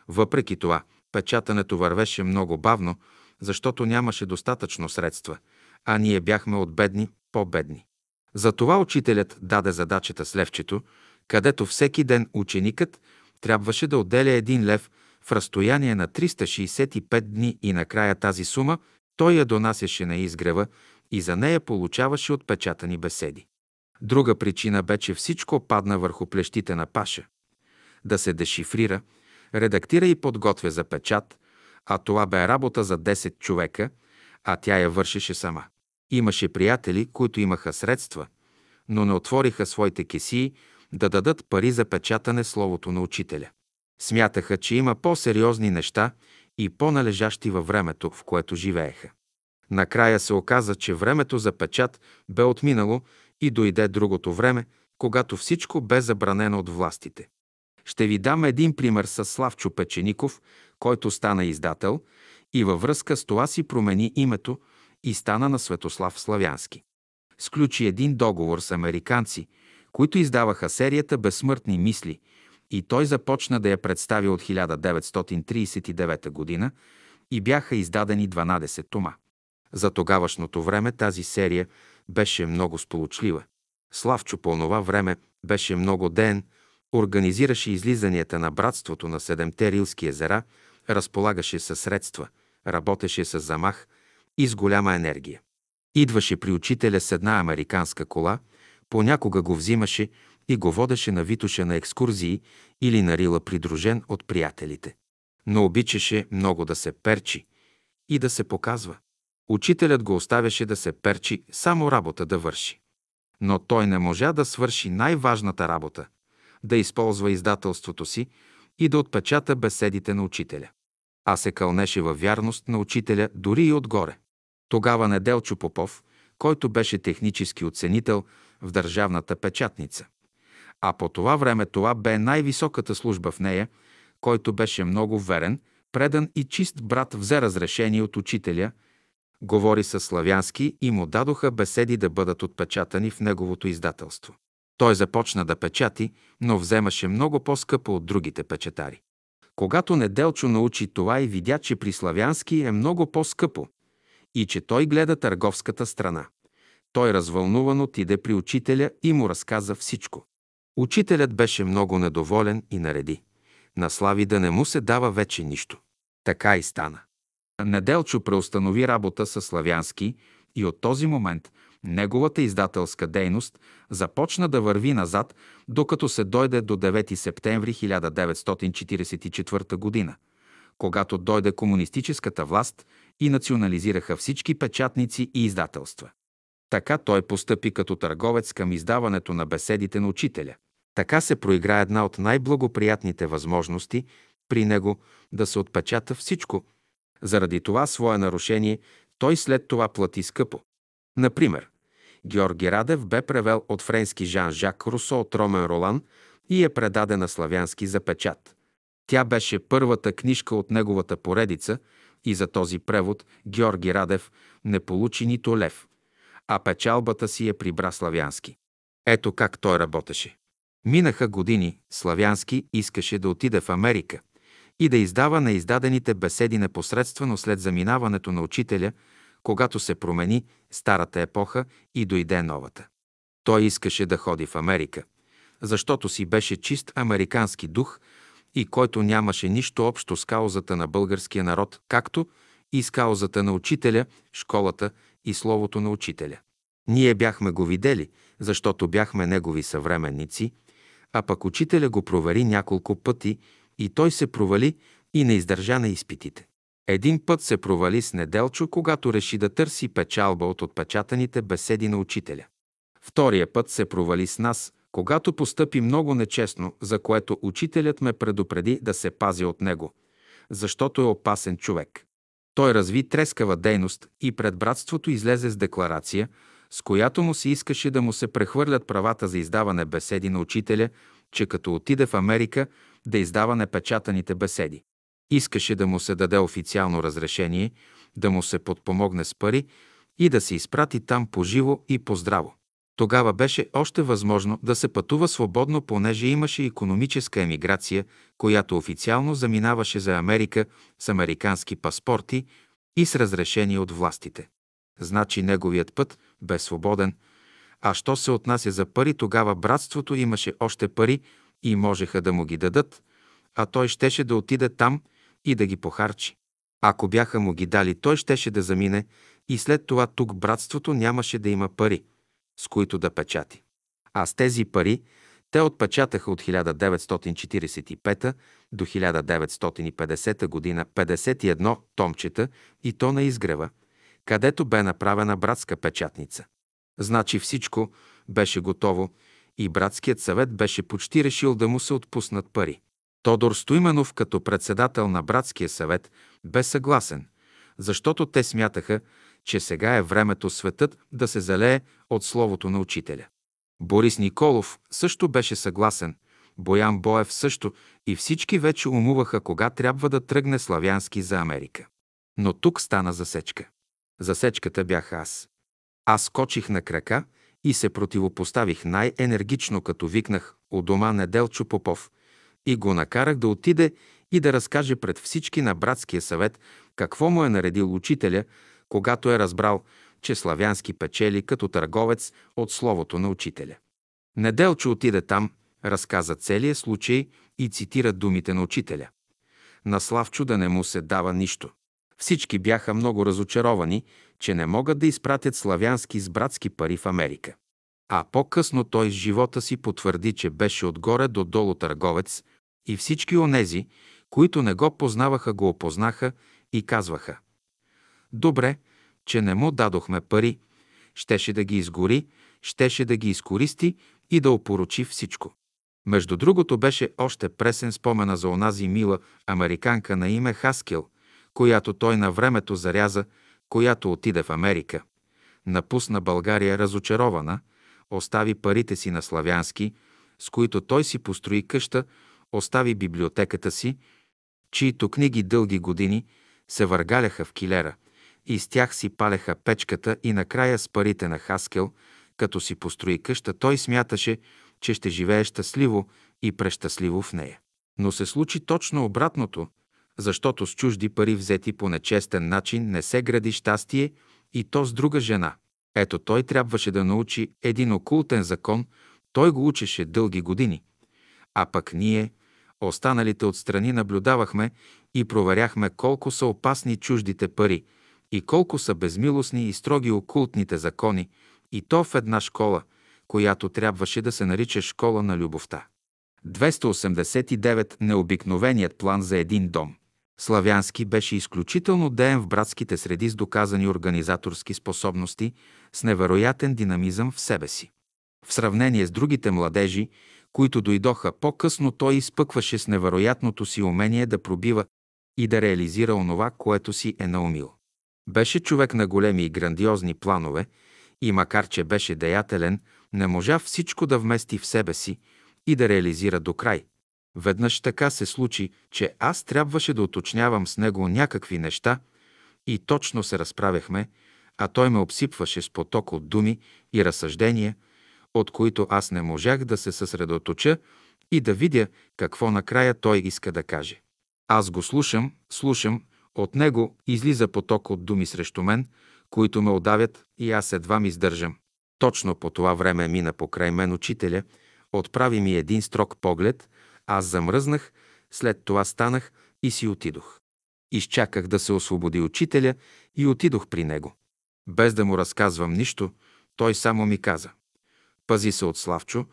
Въпреки това, печатането вървеше много бавно, защото нямаше достатъчно средства, а ние бяхме от бедни по-бедни. Затова учителят даде задачата с левчето, където всеки ден ученикът трябваше да отделя един лев в разстояние на 365 дни и накрая тази сума той я донасяше на изгрева и за нея получаваше отпечатани беседи. Друга причина бе, че всичко падна върху плещите на Паша. Да се дешифрира, редактира и подготвя за печат, а това бе работа за 10 човека, а тя я вършеше сама. Имаше приятели, които имаха средства, но не отвориха своите кесии да дадат пари за печатане словото на учителя. Смятаха, че има по-сериозни неща и по-належащи във времето, в което живееха. Накрая се оказа, че времето за печат бе отминало и дойде другото време, когато всичко бе забранено от властите. Ще ви дам един пример с Славчо Печеников, който стана издател и във връзка с това си промени името и стана на Светослав Славянски. Сключи един договор с американци, които издаваха серията Безсмъртни мисли и той започна да я представи от 1939 година и бяха издадени 12 тома. За тогавашното време тази серия беше много сполучлива. Славчо по това време беше много ден, организираше излизанията на братството на Седемте Рилски езера, разполагаше със средства, работеше с замах и с голяма енергия. Идваше при учителя с една американска кола, понякога го взимаше и го водеше на Витоша на екскурзии или на Рила придружен от приятелите. Но обичаше много да се перчи и да се показва. Учителят го оставяше да се перчи, само работа да върши. Но той не можа да свърши най-важната работа – да използва издателството си и да отпечата беседите на учителя. А се кълнеше във вярност на учителя дори и отгоре. Тогава Неделчо Попов, който беше технически оценител в държавната печатница. А по това време това бе най-високата служба в нея, който беше много верен, предан и чист брат взе разрешение от учителя – говори със славянски и му дадоха беседи да бъдат отпечатани в неговото издателство. Той започна да печати, но вземаше много по-скъпо от другите печатари. Когато Неделчо научи това и видя, че при славянски е много по-скъпо, и че той гледа търговската страна. Той развълнуван отиде при учителя и му разказа всичко. Учителят беше много недоволен и нареди. На Слави да не му се дава вече нищо. Така и стана. Неделчо преустанови работа с Славянски и от този момент неговата издателска дейност започна да върви назад, докато се дойде до 9 септември 1944 г., когато дойде комунистическата власт и национализираха всички печатници и издателства. Така той постъпи като търговец към издаването на беседите на учителя. Така се проигра една от най-благоприятните възможности при него да се отпечата всичко. Заради това свое нарушение той след това плати скъпо. Например, Георги Радев бе превел от френски Жан-Жак Русо от Ромен Ролан и е предадена славянски за печат. Тя беше първата книжка от неговата поредица и за този превод Георги Радев не получи нито лев, а печалбата си е прибра славянски. Ето как той работеше. Минаха години, Славянски искаше да отиде в Америка и да издава на издадените беседи непосредствено след заминаването на учителя, когато се промени старата епоха и дойде новата. Той искаше да ходи в Америка, защото си беше чист американски дух и който нямаше нищо общо с каузата на българския народ, както и с каузата на учителя, школата и словото на учителя. Ние бяхме го видели, защото бяхме негови съвременници – а пък учителя го провери няколко пъти и той се провали и не издържа на изпитите. Един път се провали с Неделчо, когато реши да търси печалба от отпечатаните беседи на учителя. Втория път се провали с нас, когато постъпи много нечестно, за което учителят ме предупреди да се пази от него, защото е опасен човек. Той разви трескава дейност и пред братството излезе с декларация, с която му се искаше да му се прехвърлят правата за издаване беседи на учителя, че като отиде в Америка да издава непечатаните беседи. Искаше да му се даде официално разрешение, да му се подпомогне с пари и да се изпрати там по живо и по здраво. Тогава беше още възможно да се пътува свободно, понеже имаше економическа емиграция, която официално заминаваше за Америка с американски паспорти и с разрешение от властите. Значи неговият път бе свободен. А що се отнася за пари, тогава братството имаше още пари и можеха да му ги дадат, а той щеше да отиде там и да ги похарчи. Ако бяха му ги дали, той щеше да замине и след това тук братството нямаше да има пари, с които да печати. А с тези пари те отпечатаха от 1945 до 1950 година 51 томчета и то на изгрева – където бе направена братска печатница. Значи всичко беше готово и братският съвет беше почти решил да му се отпуснат пари. Тодор Стоименов като председател на братския съвет бе съгласен, защото те смятаха, че сега е времето светът да се залее от словото на учителя. Борис Николов също беше съгласен, Боян Боев също и всички вече умуваха кога трябва да тръгне славянски за Америка. Но тук стана засечка. Засечката бях аз. Аз скочих на крака и се противопоставих най-енергично, като викнах у дома Неделчо Попов и го накарах да отиде и да разкаже пред всички на братския съвет какво му е наредил учителя, когато е разбрал, че славянски печели като търговец от словото на учителя. Неделчо отиде там, разказа целия случай и цитира думите на учителя. На Славчо да не му се дава нищо. Всички бяха много разочаровани, че не могат да изпратят славянски с братски пари в Америка. А по-късно той с живота си потвърди, че беше отгоре до долу търговец и всички онези, които не го познаваха, го опознаха и казваха «Добре, че не му дадохме пари, щеше да ги изгори, щеше да ги изкористи и да опорочи всичко». Между другото беше още пресен спомена за онази мила американка на име Хаскел, която той на времето заряза, която отиде в Америка. Напусна България разочарована, остави парите си на славянски, с които той си построи къща, остави библиотеката си, чието книги дълги години се въргаляха в килера и с тях си палеха печката и накрая с парите на Хаскел, като си построи къща, той смяташе, че ще живее щастливо и прещастливо в нея. Но се случи точно обратното – Защото с чужди пари взети по нечестен начин не се гради щастие и то с друга жена. Ето той трябваше да научи един окултен закон, той го учеше дълги години. А пък ние, останалите отстрани, наблюдавахме и проверяхме колко са опасни чуждите пари и колко са безмилостни и строги окултните закони, и то в една школа, която трябваше да се нарича школа на любовта. 289. Необикновеният план за един дом. Славянски беше изключително деен в братските среди с доказани организаторски способности, с невероятен динамизъм в себе си. В сравнение с другите младежи, които дойдоха по-късно, той изпъкваше с невероятното си умение да пробива и да реализира онова, което си е наумил. Беше човек на големи и грандиозни планове и макар, че беше деятелен, не можа всичко да вмести в себе си и да реализира до край. Веднъж така се случи, че аз трябваше да уточнявам с него някакви неща и точно се разправяхме, а той ме обсипваше с поток от думи и разсъждения, от които аз не можах да се съсредоточа и да видя какво накрая той иска да каже. Аз го слушам, слушам, от него излиза поток от думи срещу мен, които ме отдавят и аз едва ми издържам. Точно по това време мина покрай мен учителя, отправи ми един строг поглед, аз замръзнах, след това станах и си отидох. Изчаках да се освободи учителя и отидох при него. Без да му разказвам нищо, той само ми каза. Пази се от Славчо,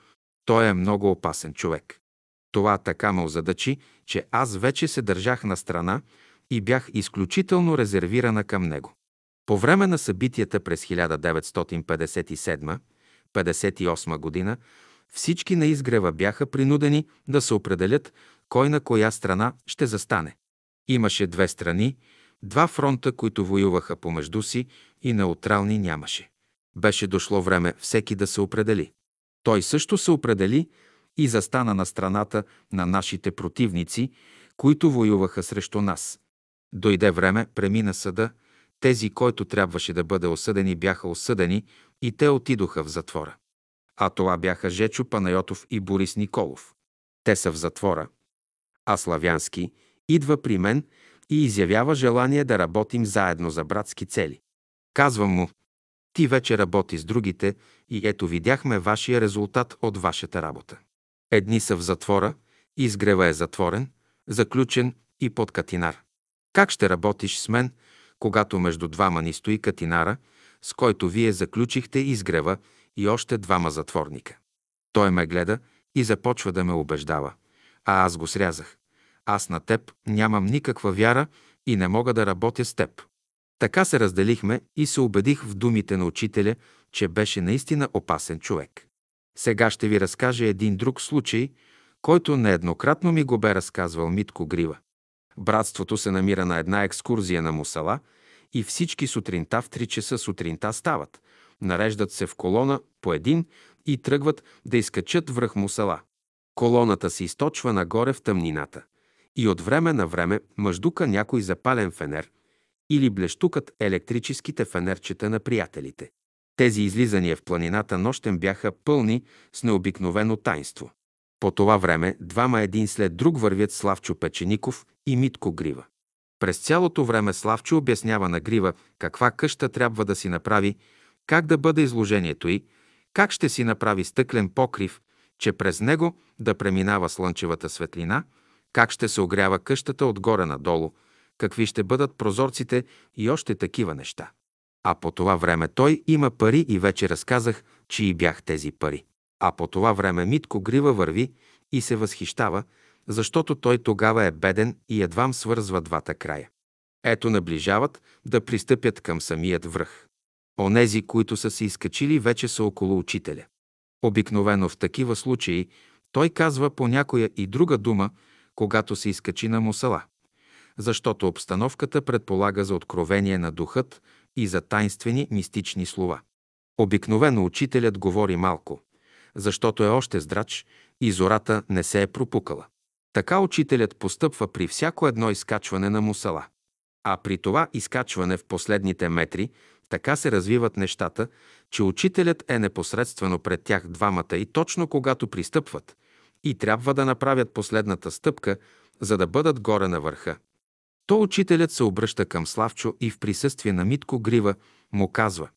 той е много опасен човек. Това така ме озадачи, че аз вече се държах на страна и бях изключително резервирана към него. По време на събитията през 1957-58 година всички на изгрева бяха принудени да се определят кой на коя страна ще застане. Имаше две страни, два фронта, които воюваха помежду си и неутрални нямаше. Беше дошло време всеки да се определи. Той също се определи и застана на страната на нашите противници, които воюваха срещу нас. Дойде време, премина съда, тези, който трябваше да бъде осъдени, бяха осъдени и те отидоха в затвора. А това бяха Жечо Панайотов и Борис Николов. Те са в затвора. А Славянски идва при мен и изявява желание да работим заедно за братски цели. Казвам му, ти вече работи с другите и ето видяхме вашия резултат от вашата работа. Едни са в затвора, изгрева е затворен, заключен и под катинар. Как ще работиш с мен, когато между двама ни стои катинара, с който вие заключихте изгрева и още двама затворника? Той ме гледа и започва да ме убеждава. А аз го срязах. Аз на теб нямам никаква вяра и не мога да работя с теб. Така се разделихме и се убедих в думите на учителя, че беше наистина опасен човек. Сега ще ви разкажа един друг случай, който нееднократно ми го бе разказвал Митко Грива. Братството се намира на една екскурзия на Мусала и всички сутринта в 3 часа сутринта стават, нареждат се в колона по един и тръгват да изкачат връх Мусала. Колоната се източва нагоре в тъмнината и от време на време мъждука някой запален фенер или блещукат електрическите фенерчета на приятелите. Тези излизания в планината нощем бяха пълни с необикновено тайнство. По това време двама един след друг вървят Славчо Печеников и Митко Грива. През цялото време Славчо обяснява на Грива каква къща трябва да си направи, как да бъде изложението й, как ще си направи стъклен покрив, че през него да преминава слънчевата светлина, как ще се огрява къщата отгоре надолу, какви ще бъдат прозорците и още такива неща. А по това време той има пари и вече разказах, че и бях тези пари. А по това време Митко Грива върви и се възхищава, защото той тогава е беден и едвам свързва двата края. Ето наближават да пристъпят към самият връх. Онези, които са се изкачили, вече са около учителя. Обикновено в такива случаи той казва по някоя и друга дума, когато се изкачи на мусала. Защото обстановката предполага за откровение на духът и за тайнствени мистични слова. Обикновено учителят говори малко, защото е още здрач и зората не се е пропукала. Така учителят постъпва при всяко едно изкачване на мусала. А при това изкачване в последните метри така се развиват нещата, че учителят е непосредствено пред тях двамата и точно когато пристъпват и трябва да направят последната стъпка, за да бъдат горе на върха. То учителят се обръща към Славчо и в присъствие на Митко Грива му казва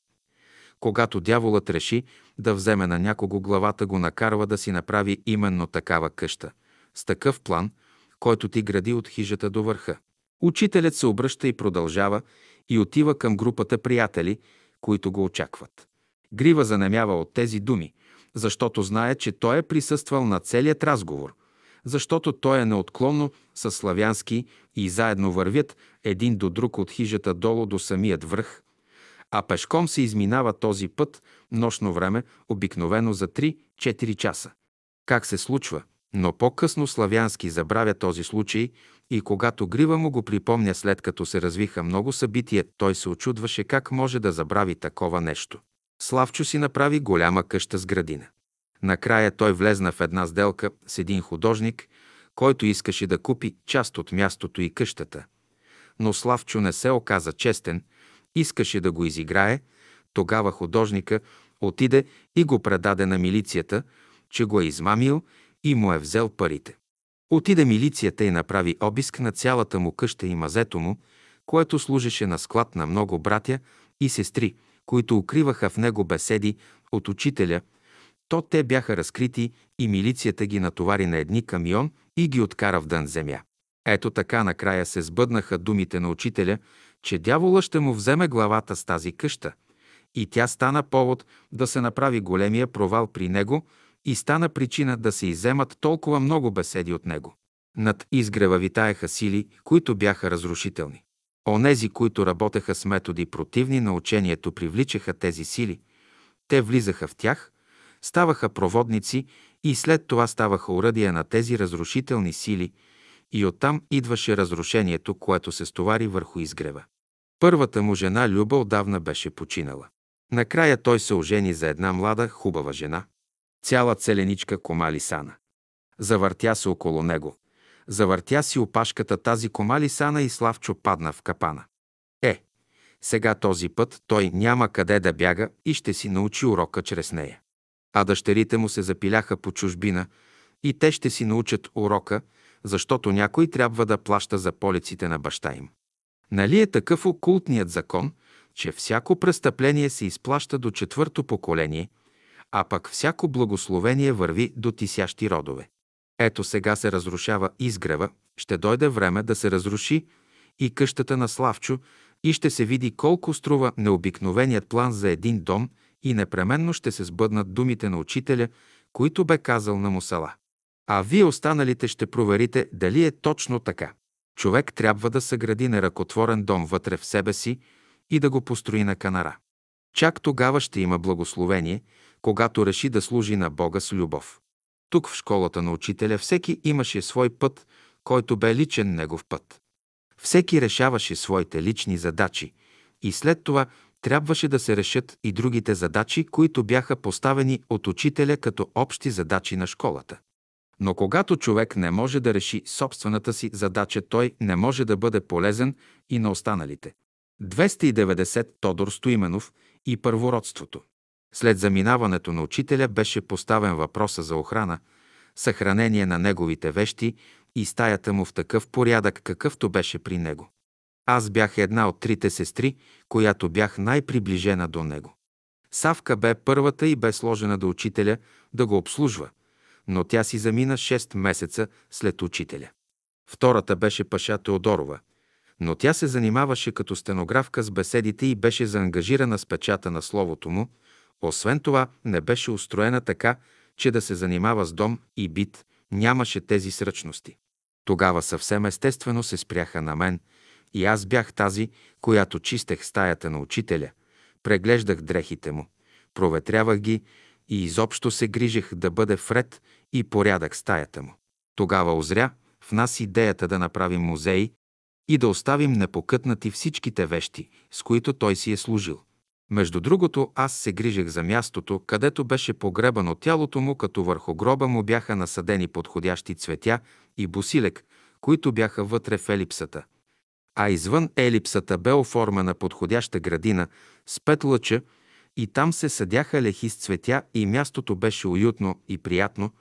Когато дяволът реши да вземе на някого главата, го накарва да си направи именно такава къща, с такъв план, който ти гради от хижата до върха. Учителят се обръща и продължава и отива към групата приятели, които го очакват. Грива занемява от тези думи, защото знае, че той е присъствал на целият разговор, защото той е неотклонно с славянски и заедно вървят един до друг от хижата долу до самият връх, а пешком се изминава този път нощно време, обикновено за 3-4 часа. Как се случва? Но по-късно Славянски забравя този случай и когато Грива му го припомня след като се развиха много събития, той се очудваше как може да забрави такова нещо. Славчо си направи голяма къща с градина. Накрая той влезна в една сделка с един художник, който искаше да купи част от мястото и къщата. Но Славчо не се оказа честен, искаше да го изиграе, тогава художника отиде и го предаде на милицията, че го е измамил и му е взел парите. Отиде милицията и направи обиск на цялата му къща и мазето му, което служеше на склад на много братя и сестри, които укриваха в него беседи от учителя, то те бяха разкрити и милицията ги натовари на едни камион и ги откара в дън земя. Ето така накрая се сбъднаха думите на учителя, че дявола ще му вземе главата с тази къща. И тя стана повод да се направи големия провал при него и стана причина да се иземат толкова много беседи от него. Над изгрева витаеха сили, които бяха разрушителни. Онези, които работеха с методи противни на учението, привличаха тези сили. Те влизаха в тях, ставаха проводници и след това ставаха уръдия на тези разрушителни сили и оттам идваше разрушението, което се стовари върху изгрева. Първата му жена Люба отдавна беше починала. Накрая той се ожени за една млада, хубава жена. Цяла целеничка комали сана. Завъртя се около него. Завъртя си опашката тази комали сана и Славчо падна в капана. Е, сега този път той няма къде да бяга и ще си научи урока чрез нея. А дъщерите му се запиляха по чужбина и те ще си научат урока, защото някой трябва да плаща за полиците на баща им. Нали е такъв окултният закон, че всяко престъпление се изплаща до четвърто поколение, а пък всяко благословение върви до тисящи родове. Ето сега се разрушава изгрева, ще дойде време да се разруши и къщата на Славчо и ще се види колко струва необикновеният план за един дом и непременно ще се сбъднат думите на учителя, които бе казал на Мусала. А вие останалите ще проверите дали е точно така. Човек трябва да съгради неръкотворен дом вътре в себе си и да го построи на канара. Чак тогава ще има благословение, когато реши да служи на Бога с любов. Тук в школата на учителя всеки имаше свой път, който бе личен негов път. Всеки решаваше своите лични задачи и след това трябваше да се решат и другите задачи, които бяха поставени от учителя като общи задачи на школата. Но когато човек не може да реши собствената си задача, той не може да бъде полезен и на останалите. 290 Тодор Стоименов и първородството. След заминаването на учителя беше поставен въпроса за охрана, съхранение на неговите вещи и стаята му в такъв порядък, какъвто беше при него. Аз бях една от трите сестри, която бях най-приближена до него. Савка бе първата и бе сложена до учителя да го обслужва, но тя си замина 6 месеца след учителя. Втората беше Паша Теодорова, но тя се занимаваше като стенографка с беседите и беше заангажирана с печата на словото му. Освен това, не беше устроена така, че да се занимава с дом и бит, нямаше тези сръчности. Тогава съвсем естествено се спряха на мен и аз бях тази, която чистех стаята на учителя, преглеждах дрехите му, проветрявах ги и изобщо се грижех да бъде вред и порядък стаята му. Тогава озря в нас идеята да направим музей и да оставим непокътнати всичките вещи, с които той си е служил. Между другото, аз се грижех за мястото, където беше погребано тялото му, като върху гроба му бяха насадени подходящи цветя и босилек, които бяха вътре в елипсата. А извън елипсата бе оформена подходяща градина с пет лъча и там се съдяха лехи с цветя и мястото беше уютно и приятно,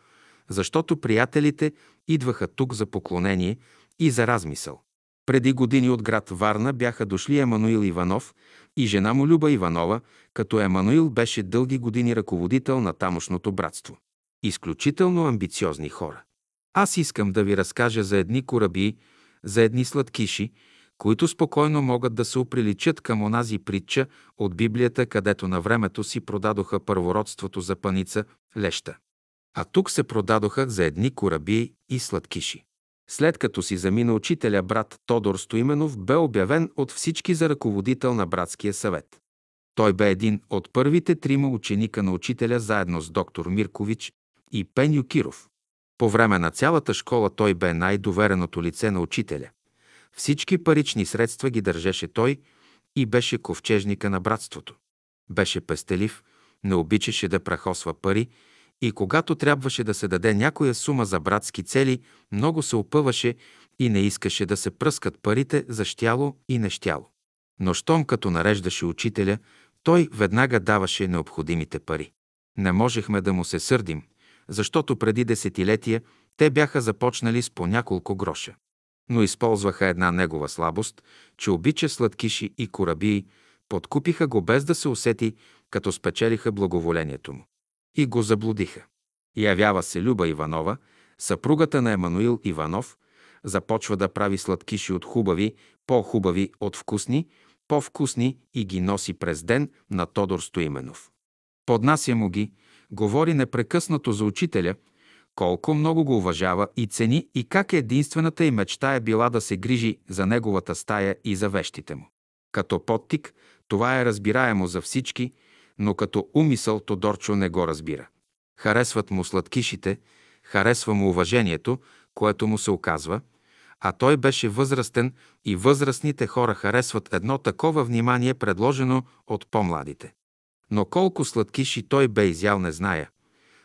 защото приятелите идваха тук за поклонение и за размисъл. Преди години от град Варна бяха дошли Емануил Иванов и жена му Люба Иванова, като Емануил беше дълги години ръководител на тамошното братство. Изключително амбициозни хора. Аз искам да ви разкажа за едни кораби, за едни сладкиши, които спокойно могат да се оприличат към онази притча от Библията, където на времето си продадоха първородството за паница, леща. А тук се продадоха за едни кораби и сладкиши. След като си замина учителя брат Тодор Стоименов, бе обявен от всички за ръководител на братския съвет. Той бе един от първите трима ученика на учителя заедно с доктор Миркович и Пен Киров. По време на цялата школа той бе най-довереното лице на учителя. Всички парични средства ги държеше той и беше ковчежника на братството. Беше пестелив, не обичаше да прахосва пари и когато трябваше да се даде някоя сума за братски цели, много се опъваше и не искаше да се пръскат парите за щяло и нещяло. Но щом като нареждаше учителя, той веднага даваше необходимите пари. Не можехме да му се сърдим, защото преди десетилетия те бяха започнали с по няколко гроша. Но използваха една негова слабост, че обича сладкиши и корабии, подкупиха го без да се усети, като спечелиха благоволението му и го заблудиха. Явява се Люба Иванова, съпругата на Емануил Иванов, започва да прави сладкиши от хубави, по-хубави от вкусни, по-вкусни и ги носи през ден на Тодор Стоименов. Поднася му ги, говори непрекъснато за учителя, колко много го уважава и цени и как единствената и мечта е била да се грижи за неговата стая и за вещите му. Като подтик, това е разбираемо за всички, но като умисъл Тодорчо не го разбира. Харесват му сладкишите, харесва му уважението, което му се оказва, а той беше възрастен и възрастните хора харесват едно такова внимание, предложено от по-младите. Но колко сладкиши той бе изял, не зная.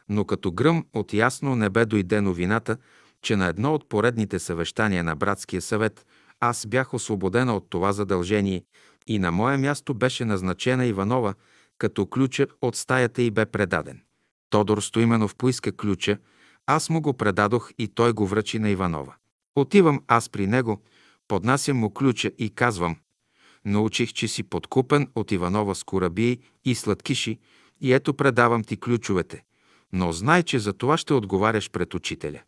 Но като гръм от ясно небе дойде новината, че на едно от поредните съвещания на братския съвет аз бях освободена от това задължение и на мое място беше назначена Иванова, като ключа от стаята й бе предаден. Тодор Стоименов поиска ключа, аз му го предадох и той го връчи на Иванова. Отивам аз при него, поднасям му ключа и казвам Научих, че си подкупен от Иванова с корабии и сладкиши и ето предавам ти ключовете. Но знай, че за това ще отговаряш пред учителя.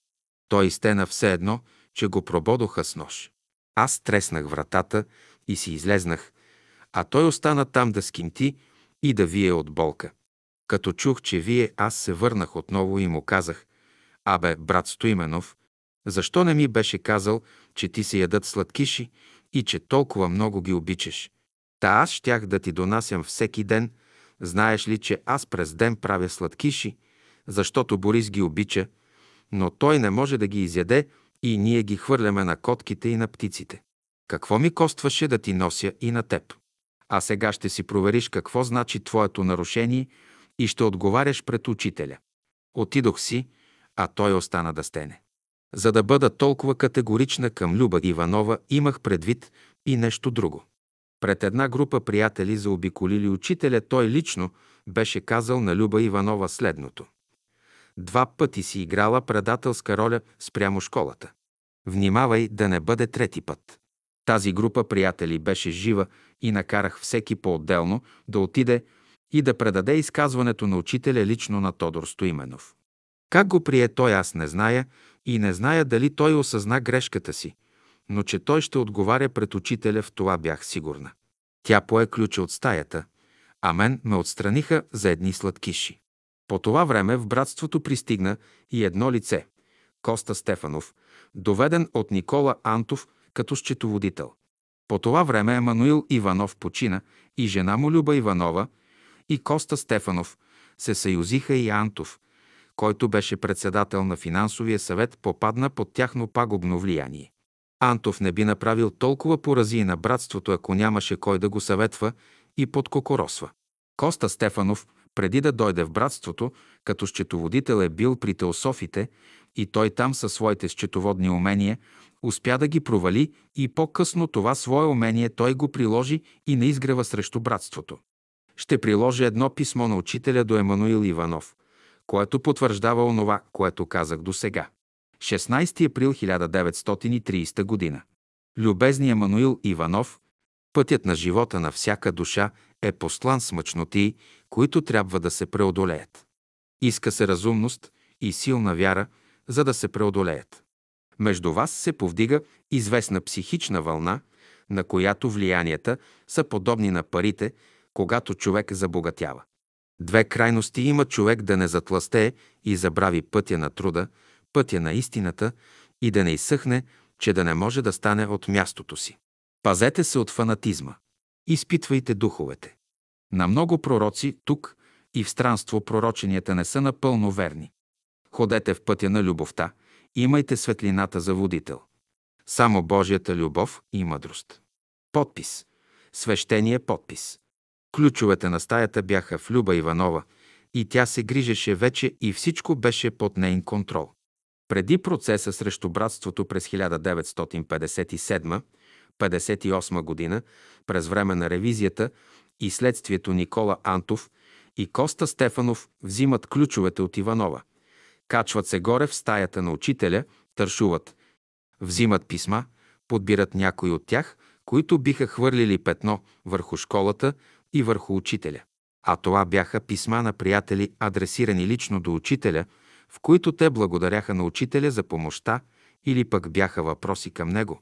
Той изтена все едно, че го прободоха с нож. Аз треснах вратата и си излезнах, а той остана там да скинти и да вие от болка. Като чух, че вие, аз се върнах отново и му казах, Абе, брат Стоименов, защо не ми беше казал, че ти се ядат сладкиши и че толкова много ги обичаш? Та аз щях да ти донасям всеки ден. Знаеш ли, че аз през ден правя сладкиши, защото Борис ги обича, но той не може да ги изяде и ние ги хвърляме на котките и на птиците. Какво ми костваше да ти нося и на теб? А сега ще си провериш какво значи твоето нарушение и ще отговаряш пред учителя. Отидох си, а той остана да стене. За да бъда толкова категорична към Люба Иванова, имах предвид и нещо друго. Пред една група приятели заобиколили учителя, той лично беше казал на Люба Иванова следното. Два пъти си играла предателска роля спрямо школата. Внимавай да не бъде трети път. Тази група приятели беше жива и накарах всеки по-отделно да отиде и да предаде изказването на учителя лично на Тодор Стоименов. Как го прие той, аз не зная и не зная дали той осъзна грешката си, но че той ще отговаря пред учителя, в това бях сигурна. Тя пое ключа от стаята, а мен ме отстраниха за едни сладкиши. По това време в братството пристигна и едно лице – Коста Стефанов, доведен от Никола Антов като счетоводител. По това време Емануил Иванов почина и жена му Люба Иванова и Коста Стефанов се съюзиха и Антов, който беше председател на финансовия съвет, попадна под тяхно пагубно влияние. Антов не би направил толкова поразии на братството, ако нямаше кой да го съветва и подкокоросва. Коста Стефанов, преди да дойде в братството, като счетоводител е бил при теософите и той там със своите счетоводни умения успя да ги провали и по-късно това свое умение той го приложи и на изгрева срещу братството. Ще приложи едно писмо на учителя до Емануил Иванов, което потвърждава онова, което казах до сега. 16 април 1930 година. Любезният Мануил Иванов, пътят на живота на всяка душа е послан с мъчноти, които трябва да се преодолеят. Иска се разумност и силна вяра, за да се преодолеят. Между вас се повдига известна психична вълна, на която влиянията са подобни на парите, когато човек забогатява. Две крайности има човек да не затластее и забрави пътя на труда, пътя на истината и да не изсъхне, че да не може да стане от мястото си. Пазете се от фанатизма. Изпитвайте духовете. На много пророци тук и в странство пророченията не са напълно верни. Ходете в пътя на любовта, имайте светлината за водител. Само Божията любов и мъдрост. Подпис. Свещения подпис. Ключовете на стаята бяха в Люба Иванова и тя се грижеше вече и всичко беше под нейн контрол. Преди процеса срещу братството през 1957-58 година, през време на ревизията и следствието Никола Антов и Коста Стефанов взимат ключовете от Иванова. Качват се горе в стаята на учителя, тършуват. Взимат писма, подбират някои от тях, които биха хвърлили петно върху школата и върху учителя. А това бяха писма на приятели, адресирани лично до учителя, в които те благодаряха на учителя за помощта или пък бяха въпроси към него,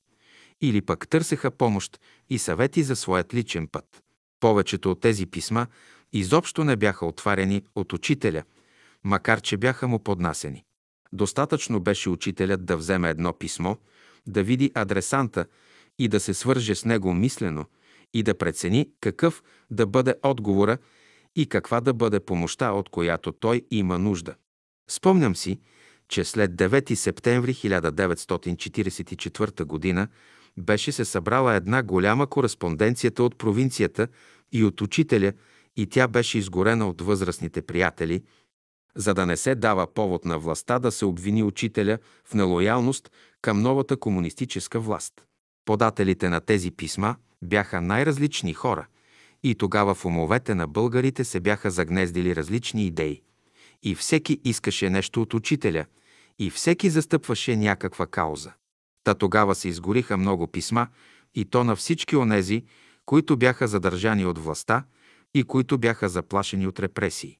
или пък търсеха помощ и съвети за своят личен път. Повечето от тези писма изобщо не бяха отварени от учителя, макар че бяха му поднасени. Достатъчно беше учителят да вземе едно писмо, да види адресанта и да се свърже с него мислено и да прецени какъв да бъде отговора и каква да бъде помощта, от която той има нужда. Спомням си, че след 9 септември 1944 г. беше се събрала една голяма кореспонденцията от провинцията и от учителя и тя беше изгорена от възрастните приятели, за да не се дава повод на властта да се обвини учителя в нелоялност към новата комунистическа власт. Подателите на тези писма бяха най-различни хора и тогава в умовете на българите се бяха загнездили различни идеи. И всеки искаше нещо от учителя, и всеки застъпваше някаква кауза. Та тогава се изгориха много писма, и то на всички онези, които бяха задържани от властта и които бяха заплашени от репресии.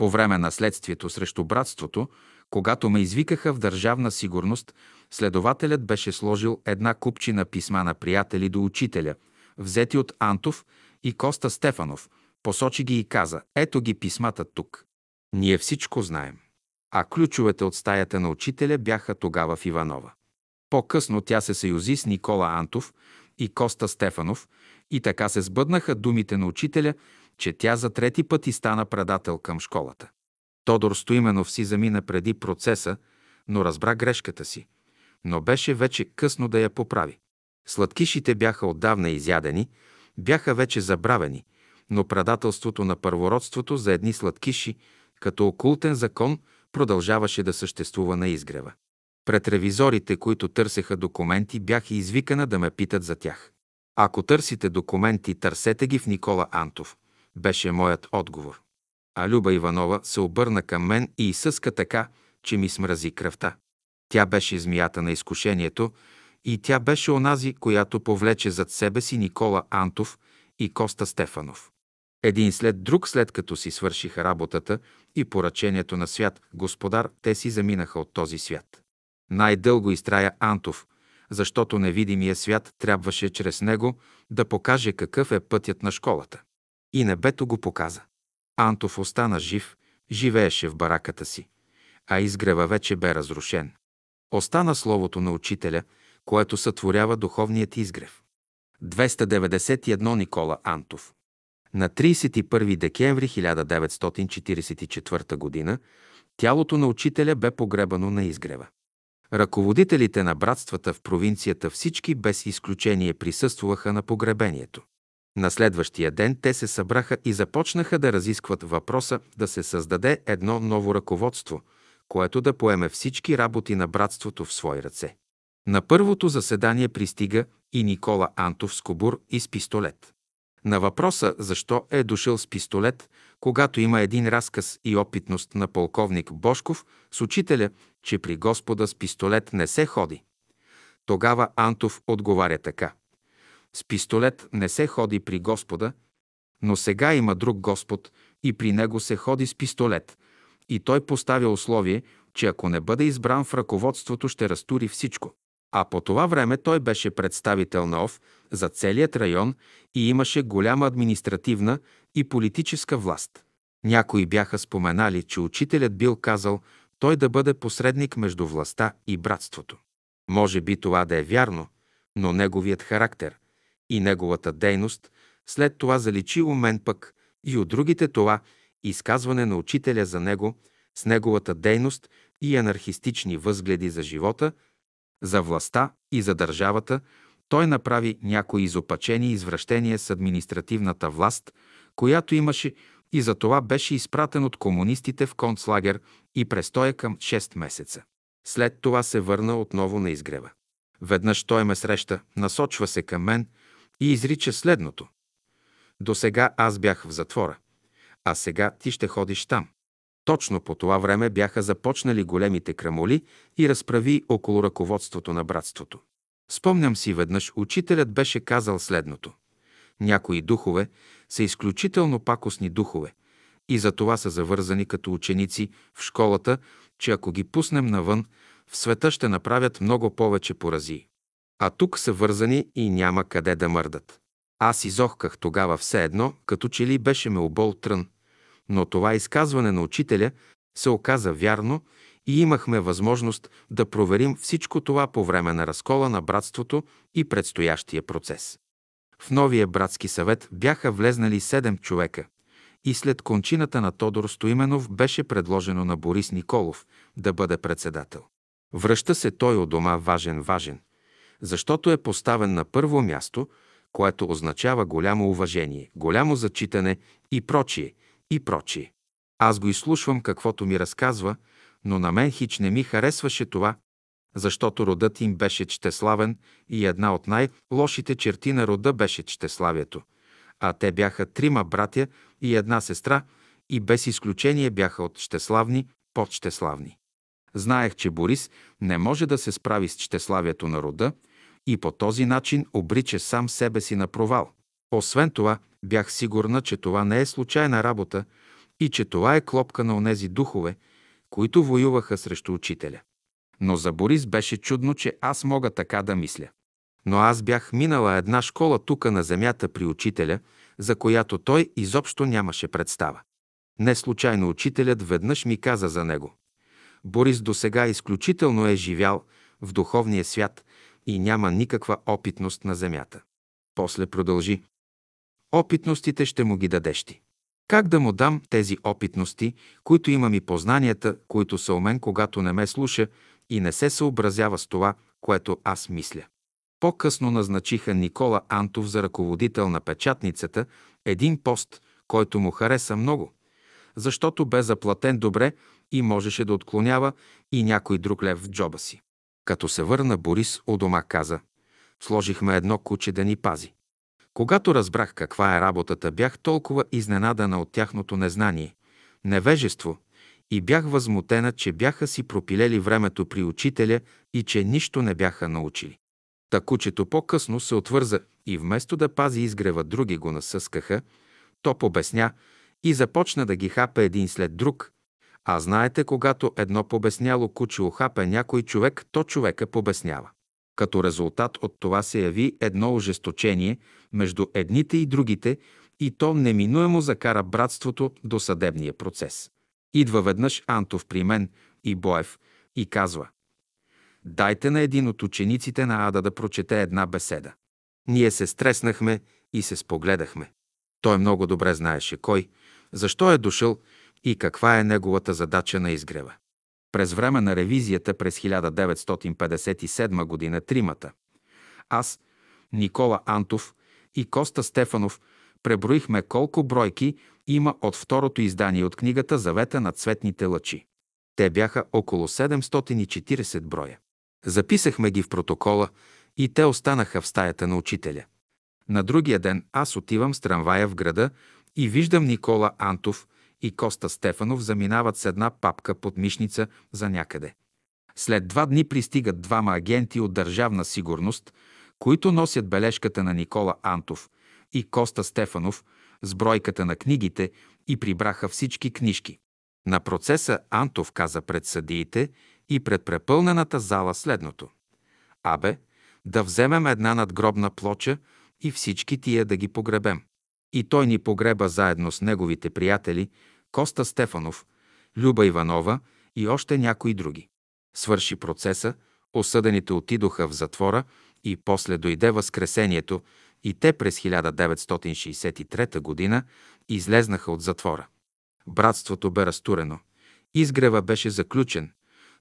По време на следствието срещу братството, когато ме извикаха в държавна сигурност, следователят беше сложил една купчина писма на приятели до учителя, взети от Антов и Коста Стефанов, посочи ги и каза, ето ги писмата тук. Ние всичко знаем. А ключовете от стаята на учителя бяха тогава в Иванова. По-късно тя се съюзи с Никола Антов и Коста Стефанов и така се сбъднаха думите на учителя, че тя за трети път и стана предател към школата. Тодор Стоименов си замина преди процеса, но разбра грешката си. Но беше вече късно да я поправи. Сладкишите бяха отдавна изядени, бяха вече забравени, но предателството на първородството за едни сладкиши, като окултен закон, продължаваше да съществува на изгрева. Пред ревизорите, които търсеха документи, бях извикана да ме питат за тях. Ако търсите документи, търсете ги в Никола Антов, беше моят отговор. А Люба Иванова се обърна към мен и изсъска така, че ми смрази кръвта. Тя беше змията на изкушението и тя беше онази, която повлече зад себе си Никола Антов и Коста Стефанов. Един след друг, след като си свършиха работата и поръчението на свят Господар, те си заминаха от този свят. Най-дълго изтрая Антов, защото невидимия свят трябваше чрез него да покаже какъв е пътят на школата. И небето го показа. Антов остана жив, живееше в бараката си, а изгрева вече бе разрушен. Остана словото на учителя, което сътворява духовният изгрев. 291 Никола Антов На 31 декември 1944 г. тялото на учителя бе погребано на изгрева. Ръководителите на братствата в провинцията всички без изключение присъстваха на погребението. На следващия ден те се събраха и започнаха да разискват въпроса да се създаде едно ново ръководство, което да поеме всички работи на братството в свои ръце. На първото заседание пристига и Никола Антов с кобур и с пистолет. На въпроса защо е дошъл с пистолет, когато има един разказ и опитност на полковник Бошков с учителя, че при Господа с пистолет не се ходи. Тогава Антов отговаря така. С пистолет не се ходи при Господа, но сега има друг Господ и при него се ходи с пистолет. И той поставя условие, че ако не бъде избран в ръководството, ще разтури всичко. А по това време той беше представител на ОВ за целият район и имаше голяма административна и политическа власт. Някои бяха споменали, че учителят бил казал той да бъде посредник между властта и братството. Може би това да е вярно, но неговият характер и неговата дейност след това заличи у мен пък и от другите това изказване на учителя за него с неговата дейност и анархистични възгледи за живота, за властта и за държавата, той направи някои изопачени извращения с административната власт, която имаше и за това беше изпратен от комунистите в концлагер и престоя към 6 месеца. След това се върна отново на изгрева. Веднъж той ме среща, насочва се към мен и изрича следното. До сега аз бях в затвора, а сега ти ще ходиш там. Точно по това време бяха започнали големите крамоли и разправи около ръководството на братството. Спомням си веднъж, учителят беше казал следното. Някои духове са изключително пакостни духове и за това са завързани като ученици в школата, че ако ги пуснем навън, в света ще направят много повече порази. А тук са вързани и няма къде да мърдат. Аз изохках тогава все едно, като че ли беше ме обол трън, но това изказване на учителя се оказа вярно и имахме възможност да проверим всичко това по време на разкола на братството и предстоящия процес. В новия братски съвет бяха влезнали седем човека и след кончината на Тодор Стоименов беше предложено на Борис Николов да бъде председател. Връща се той от дома важен-важен, защото е поставен на първо място, което означава голямо уважение, голямо зачитане и прочие, и прочие. Аз го изслушвам каквото ми разказва, но на мен хич не ми харесваше това, защото родът им беше чтеславен и една от най-лошите черти на рода беше чтеславието. А те бяха трима братя и една сестра и без изключение бяха от щеславни, под щеславни. Знаех, че Борис не може да се справи с чтеславието на рода и по този начин обрича сам себе си на провал. Освен това, бях сигурна, че това не е случайна работа и че това е клопка на онези духове, които воюваха срещу учителя. Но за Борис беше чудно, че аз мога така да мисля. Но аз бях минала една школа тука на земята при учителя, за която той изобщо нямаше представа. Не случайно учителят веднъж ми каза за него. Борис до сега изключително е живял в духовния свят и няма никаква опитност на земята. После продължи. Опитностите ще му ги дадеш ти. Как да му дам тези опитности, които имам и познанията, които са у мен, когато не ме слуша и не се съобразява с това, което аз мисля? По-късно назначиха Никола Антов за ръководител на печатницата, един пост, който му хареса много, защото бе заплатен добре и можеше да отклонява и някой друг лев в джоба си. Като се върна, Борис у дома каза, сложихме едно куче да ни пази. Когато разбрах каква е работата, бях толкова изненадана от тяхното незнание, невежество и бях възмутена, че бяха си пропилели времето при учителя и че нищо не бяха научили. Та кучето по-късно се отвърза и вместо да пази изгрева, други го насъскаха, то побесня и започна да ги хапе един след друг. А знаете, когато едно побесняло куче охапе някой човек, то човека побеснява. Като резултат от това се яви едно ожесточение между едните и другите и то неминуемо закара братството до съдебния процес. Идва веднъж Антов при мен и Боев и казва «Дайте на един от учениците на Ада да прочете една беседа». Ние се стреснахме и се спогледахме. Той много добре знаеше кой, защо е дошъл и каква е неговата задача на изгрева. През време на ревизията през 1957 година тримата аз, Никола Антов и Коста Стефанов преброихме колко бройки има от второто издание от книгата Завета на цветните лъчи. Те бяха около 740 броя. Записахме ги в протокола и те останаха в стаята на учителя. На другия ден аз отивам с трамвая в града и виждам Никола Антов и Коста Стефанов заминават с една папка под мишница за някъде. След два дни пристигат двама агенти от Държавна сигурност, които носят бележката на Никола Антов и Коста Стефанов с бройката на книгите и прибраха всички книжки. На процеса Антов каза пред съдиите и пред препълнената зала следното. Абе, да вземем една надгробна плоча и всички тия да ги погребем. И той ни погреба заедно с неговите приятели Коста Стефанов, Люба Иванова и още някои други. Свърши процеса, осъдените отидоха в затвора и после дойде Възкресението и те през 1963 г. излезнаха от затвора. Братството бе разтурено. Изгрева беше заключен.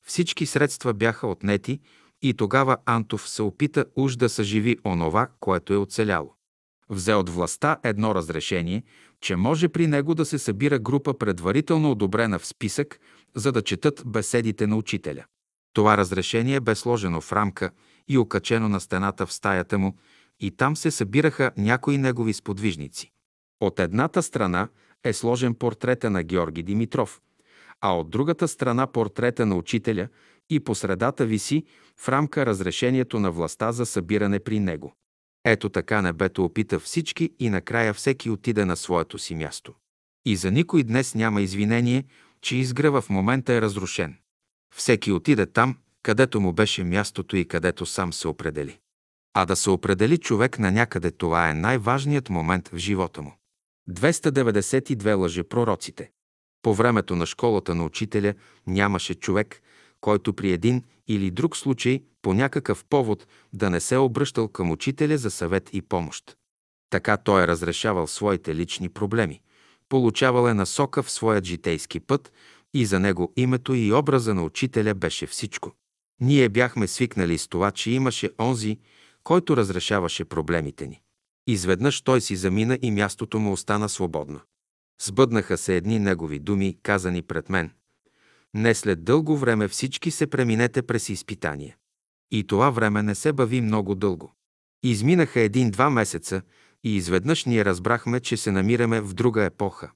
Всички средства бяха отнети и тогава Антов се опита уж да съживи онова, което е оцеляло. Взе от властта едно разрешение, че може при него да се събира група предварително одобрена в списък, за да четат беседите на учителя. Това разрешение бе сложено в рамка и окачено на стената в стаята му, и там се събираха някои негови сподвижници. От едната страна е сложен портрета на Георги Димитров, а от другата страна портрета на учителя и по средата виси в рамка разрешението на властта за събиране при него. Ето така небето опита всички и накрая всеки отиде на своето си място. И за никой днес няма извинение, че изгрева в момента е разрушен. Всеки отиде там, където му беше мястото и където сам се определи. А да се определи човек на някъде, това е най-важният момент в живота му. 292 лъже пророците. По времето на школата на учителя нямаше човек, който при един или друг случай по някакъв повод да не се обръщал към учителя за съвет и помощ. Така той е разрешавал своите лични проблеми, получавал е насока в своят житейски път и за него името и образа на учителя беше всичко. Ние бяхме свикнали с това, че имаше онзи, който разрешаваше проблемите ни. Изведнъж той си замина и мястото му остана свободно. Сбъднаха се едни негови думи, казани пред мен. Не след дълго време всички се преминете през изпитание. И това време не се бави много дълго. Изминаха един-два месеца и изведнъж ние разбрахме, че се намираме в друга епоха.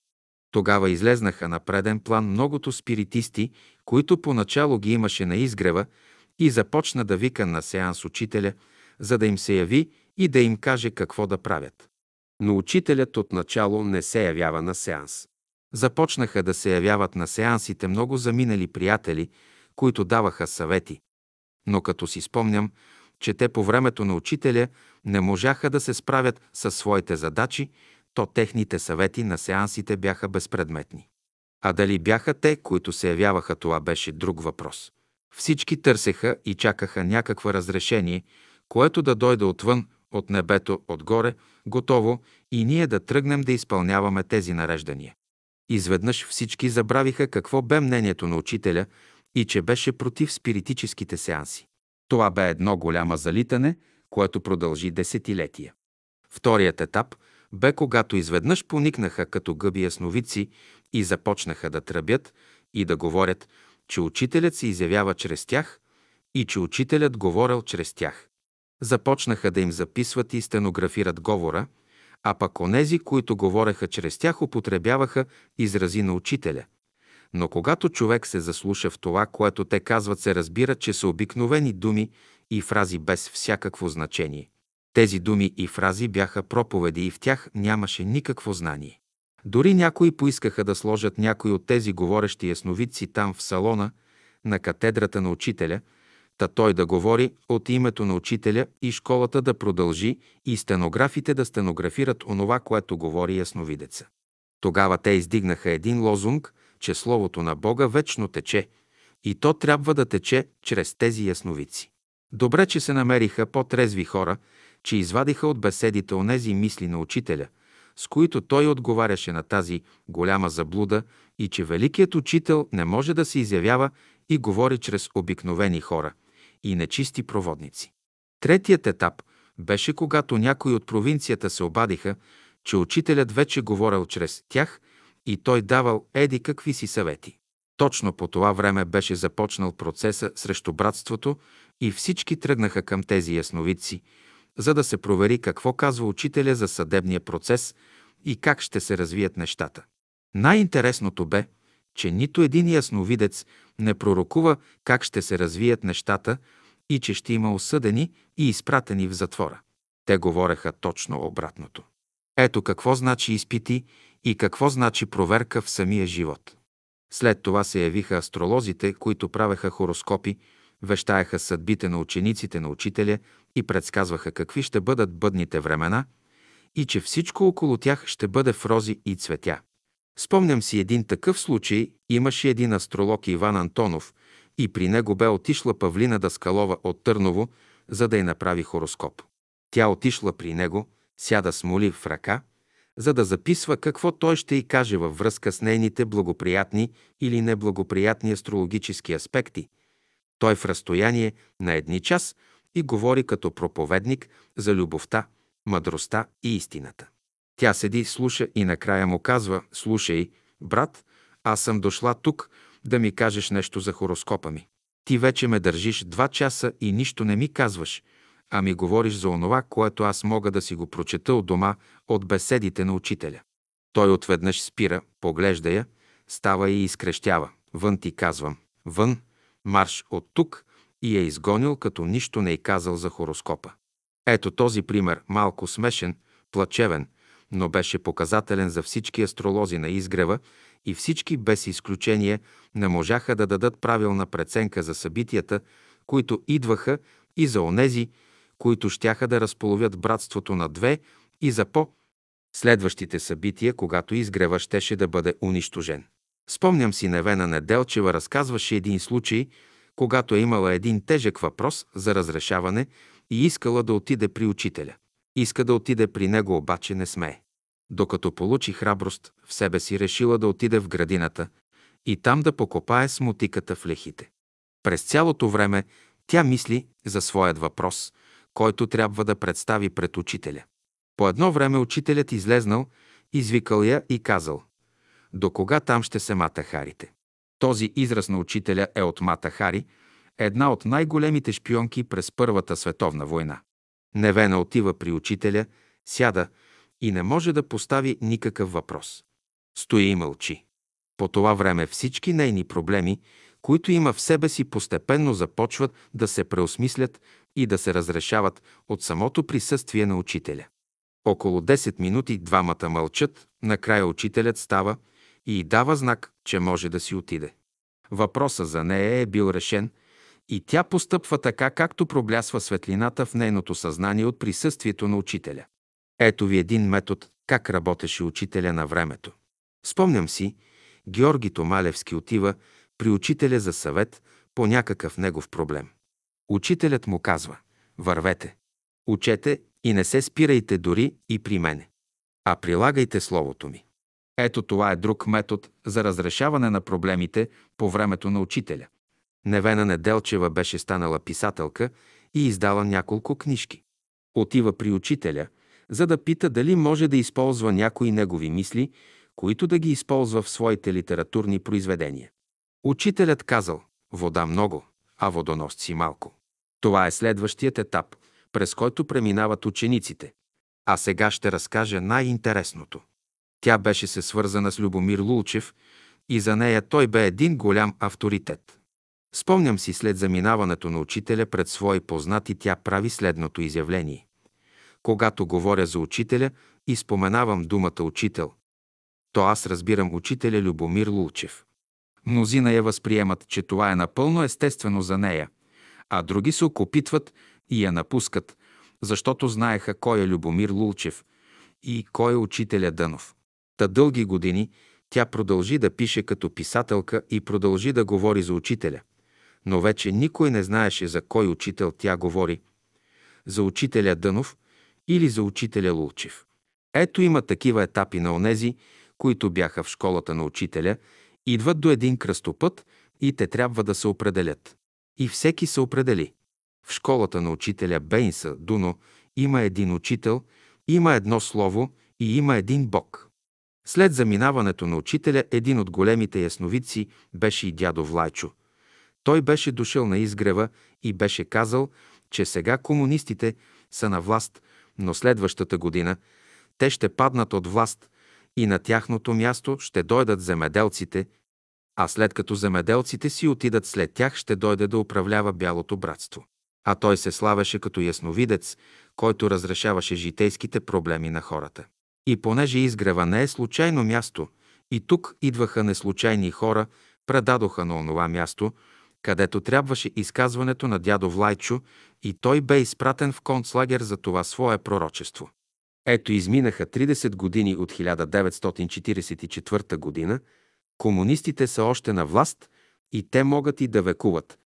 Тогава излезнаха на преден план многото спиритисти, които поначало ги имаше на изгрева и започна да вика на сеанс учителя, за да им се яви и да им каже какво да правят. Но учителят отначало не се явява на сеанс. Започнаха да се явяват на сеансите много заминали приятели, които даваха съвети. Но като си спомням, че те по времето на учителя не можаха да се справят със своите задачи, то техните съвети на сеансите бяха безпредметни. А дали бяха те, които се явяваха, това беше друг въпрос. Всички търсеха и чакаха някаква разрешение, което да дойде отвън, от небето, отгоре, готово и ние да тръгнем да изпълняваме тези нареждания. Изведнъж всички забравиха какво бе мнението на учителя и че беше против спиритическите сеанси. Това бе едно голямо залитане, което продължи десетилетия. Вторият етап бе когато изведнъж поникнаха като гъби ясновици и започнаха да тръбят и да говорят, че учителят се изявява чрез тях и че учителят говорил чрез тях. Започнаха да им записват и стенографират говора, а пък онези, които говореха чрез тях, употребяваха изрази на учителя. Но когато човек се заслуша в това, което те казват, се разбира, че са обикновени думи и фрази без всякакво значение. Тези думи и фрази бяха проповеди и в тях нямаше никакво знание. Дори някои поискаха да сложат някой от тези говорещи ясновидци там в салона, на катедрата на учителя – та той да говори от името на учителя и школата да продължи и стенографите да стенографират онова, което говори ясновидеца. Тогава те издигнаха един лозунг, че Словото на Бога вечно тече и то трябва да тече чрез тези ясновици. Добре, че се намериха по-трезви хора, че извадиха от беседите онези мисли на учителя, с които той отговаряше на тази голяма заблуда и че великият учител не може да се изявява и говори чрез обикновени хора, и нечисти проводници. Третият етап беше когато някои от провинцията се обадиха, че учителят вече говорил чрез тях и той давал еди какви си съвети. Точно по това време беше започнал процеса срещу братството и всички тръгнаха към тези ясновидци, за да се провери какво казва учителя за съдебния процес и как ще се развият нещата. Най-интересното бе, че нито един ясновидец не пророкува как ще се развият нещата и че ще има осъдени и изпратени в затвора. Те говореха точно обратното. Ето какво значи изпити и какво значи проверка в самия живот. След това се явиха астролозите, които правеха хороскопи, вещаеха съдбите на учениците на учителя и предсказваха какви ще бъдат бъдните времена и че всичко около тях ще бъде в рози и цветя. Спомням си един такъв случай, имаше един астролог Иван Антонов и при него бе отишла Павлина Даскалова от Търново, за да й направи хороскоп. Тя отишла при него, сяда с моли в ръка, за да записва какво той ще й каже във връзка с нейните благоприятни или неблагоприятни астрологически аспекти. Той в разстояние на едни час и говори като проповедник за любовта, мъдростта и истината. Тя седи, слуша и накрая му казва, слушай, брат, аз съм дошла тук да ми кажеш нещо за хороскопа ми. Ти вече ме държиш два часа и нищо не ми казваш, а ми говориш за онова, което аз мога да си го прочета от дома, от беседите на учителя. Той отведнъж спира, поглежда я, става и изкрещява. Вън ти казвам. Вън, марш от тук и е изгонил, като нищо не е казал за хороскопа. Ето този пример, малко смешен, плачевен, но беше показателен за всички астролози на изгрева и всички без изключение не можаха да дадат правилна преценка за събитията, които идваха и за онези, които щяха да разполовят братството на две и за по следващите събития, когато изгрева щеше да бъде унищожен. Спомням си Невена Неделчева разказваше един случай, когато е имала един тежък въпрос за разрешаване и искала да отиде при учителя. Иска да отиде при него, обаче не смее. Докато получи храброст, в себе си решила да отиде в градината и там да покопае с мотиката в лехите. През цялото време тя мисли за своят въпрос, който трябва да представи пред учителя. По едно време учителят излезнал, извикал я и казал «До кога там ще се мата харите?» Този израз на учителя е от Мата Хари, една от най-големите шпионки през Първата световна война. Невена отива при учителя, сяда и не може да постави никакъв въпрос. Стои и мълчи. По това време всички нейни проблеми, които има в себе си, постепенно започват да се преосмислят и да се разрешават от самото присъствие на учителя. Около 10 минути двамата мълчат, накрая учителят става и дава знак, че може да си отиде. Въпросът за нея е бил решен и тя постъпва така, както проблясва светлината в нейното съзнание от присъствието на учителя. Ето ви един метод как работеше учителя на времето. Спомням си, Георги Томалевски отива при учителя за съвет по някакъв негов проблем. Учителят му казва «Вървете, учете и не се спирайте дори и при мене, а прилагайте словото ми». Ето това е друг метод за разрешаване на проблемите по времето на учителя. Невена Неделчева беше станала писателка и издала няколко книжки. Отива при учителя, за да пита дали може да използва някои негови мисли, които да ги използва в своите литературни произведения. Учителят казал «Вода много, а водоносци малко». Това е следващият етап, през който преминават учениците. А сега ще разкажа най-интересното. Тя беше се свързана с Любомир Лулчев и за нея той бе един голям авторитет. Спомням си след заминаването на учителя пред свои познати, тя прави следното изявление. Когато говоря за учителя и споменавам думата учител, то аз разбирам учителя Любомир Лулчев. Мнозина я възприемат, че това е напълно естествено за нея, а други се окопитват и я напускат, защото знаеха кой е Любомир Лулчев и кой е учителя Дънов. Та дълги години тя продължи да пише като писателка и продължи да говори за учителя. Но вече никой не знаеше за кой учител тя говори. За учителя Дънов или за учителя Лулчев. Ето има такива етапи на онези, които бяха в школата на учителя, идват до един кръстопът и те трябва да се определят. И всеки се определи. В школата на учителя Бейнса Дуно има един учител, има едно слово и има един Бог. След заминаването на учителя, един от големите ясновидци беше и дядо Влайчо. Той беше дошъл на изгрева и беше казал, че сега комунистите са на власт, но следващата година те ще паднат от власт и на тяхното място ще дойдат земеделците а след като земеделците си отидат след тях, ще дойде да управлява бялото братство. А той се славеше като ясновидец, който разрешаваше житейските проблеми на хората. И понеже изгрева не е случайно място, и тук идваха неслучайни хора, предадоха на онова място, където трябваше изказването на дядо Влайчо и той бе изпратен в концлагер за това свое пророчество. Ето изминаха 30 години от 1944 година, комунистите са още на власт и те могат и да векуват.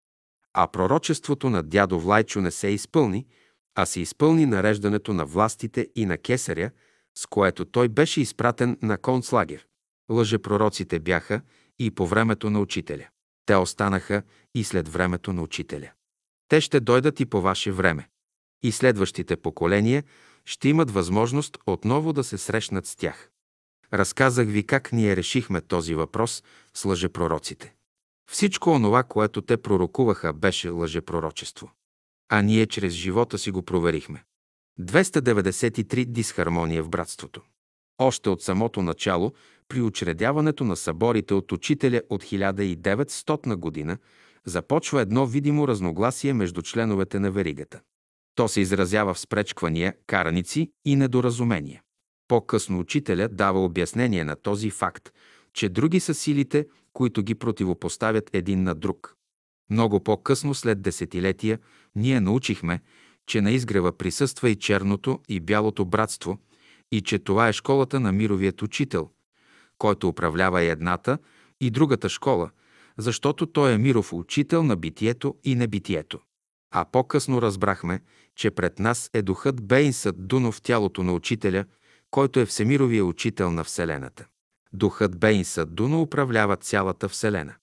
А пророчеството на дядо Влайчо не се изпълни, а се изпълни нареждането на властите и на кесаря, с което той беше изпратен на концлагер. Лъжепророците бяха и по времето на учителя. Те останаха и след времето на учителя. Те ще дойдат и по ваше време. И следващите поколения ще имат възможност отново да се срещнат с тях. Разказах ви как ние решихме този въпрос с лъжепророците. Всичко онова, което те пророкуваха, беше лъжепророчество. А ние чрез живота си го проверихме. 293 дисхармония в братството. Още от самото начало, при учредяването на съборите от учителя от 1900 година, започва едно видимо разногласие между членовете на веригата. То се изразява в спречквания, караници и недоразумения. По-късно учителя дава обяснение на този факт, че други са силите, които ги противопоставят един на друг. Много по-късно, след десетилетия, ние научихме, че на изгрева присъства и черното и бялото братство и че това е школата на мировият учител, който управлява и едната и другата школа, защото той е миров учител на битието и небитието. А по-късно разбрахме, че пред нас е духът Бейнсът Дуно в тялото на учителя, който е всемировия учител на Вселената. Духът Бейнсът Дуно управлява цялата Вселена.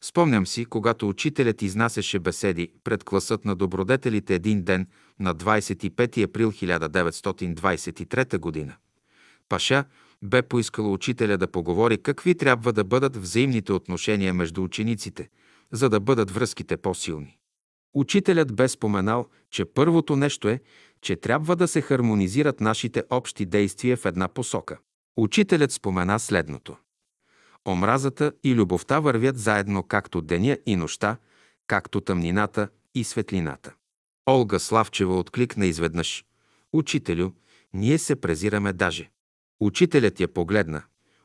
Спомням си, когато учителят изнасяше беседи пред класът на добродетелите един ден на 25 април 1923 г. Паша бе поискала учителя да поговори какви трябва да бъдат взаимните отношения между учениците, за да бъдат връзките по-силни. Учителят бе споменал, че първото нещо е, че трябва да се хармонизират нашите общи действия в една посока. Учителят спомена следното. Омразата и любовта вървят заедно както деня и нощта, както тъмнината и светлината. Олга Славчева откликна изведнъж. Учителю, ние се презираме даже. Учителят я погледна,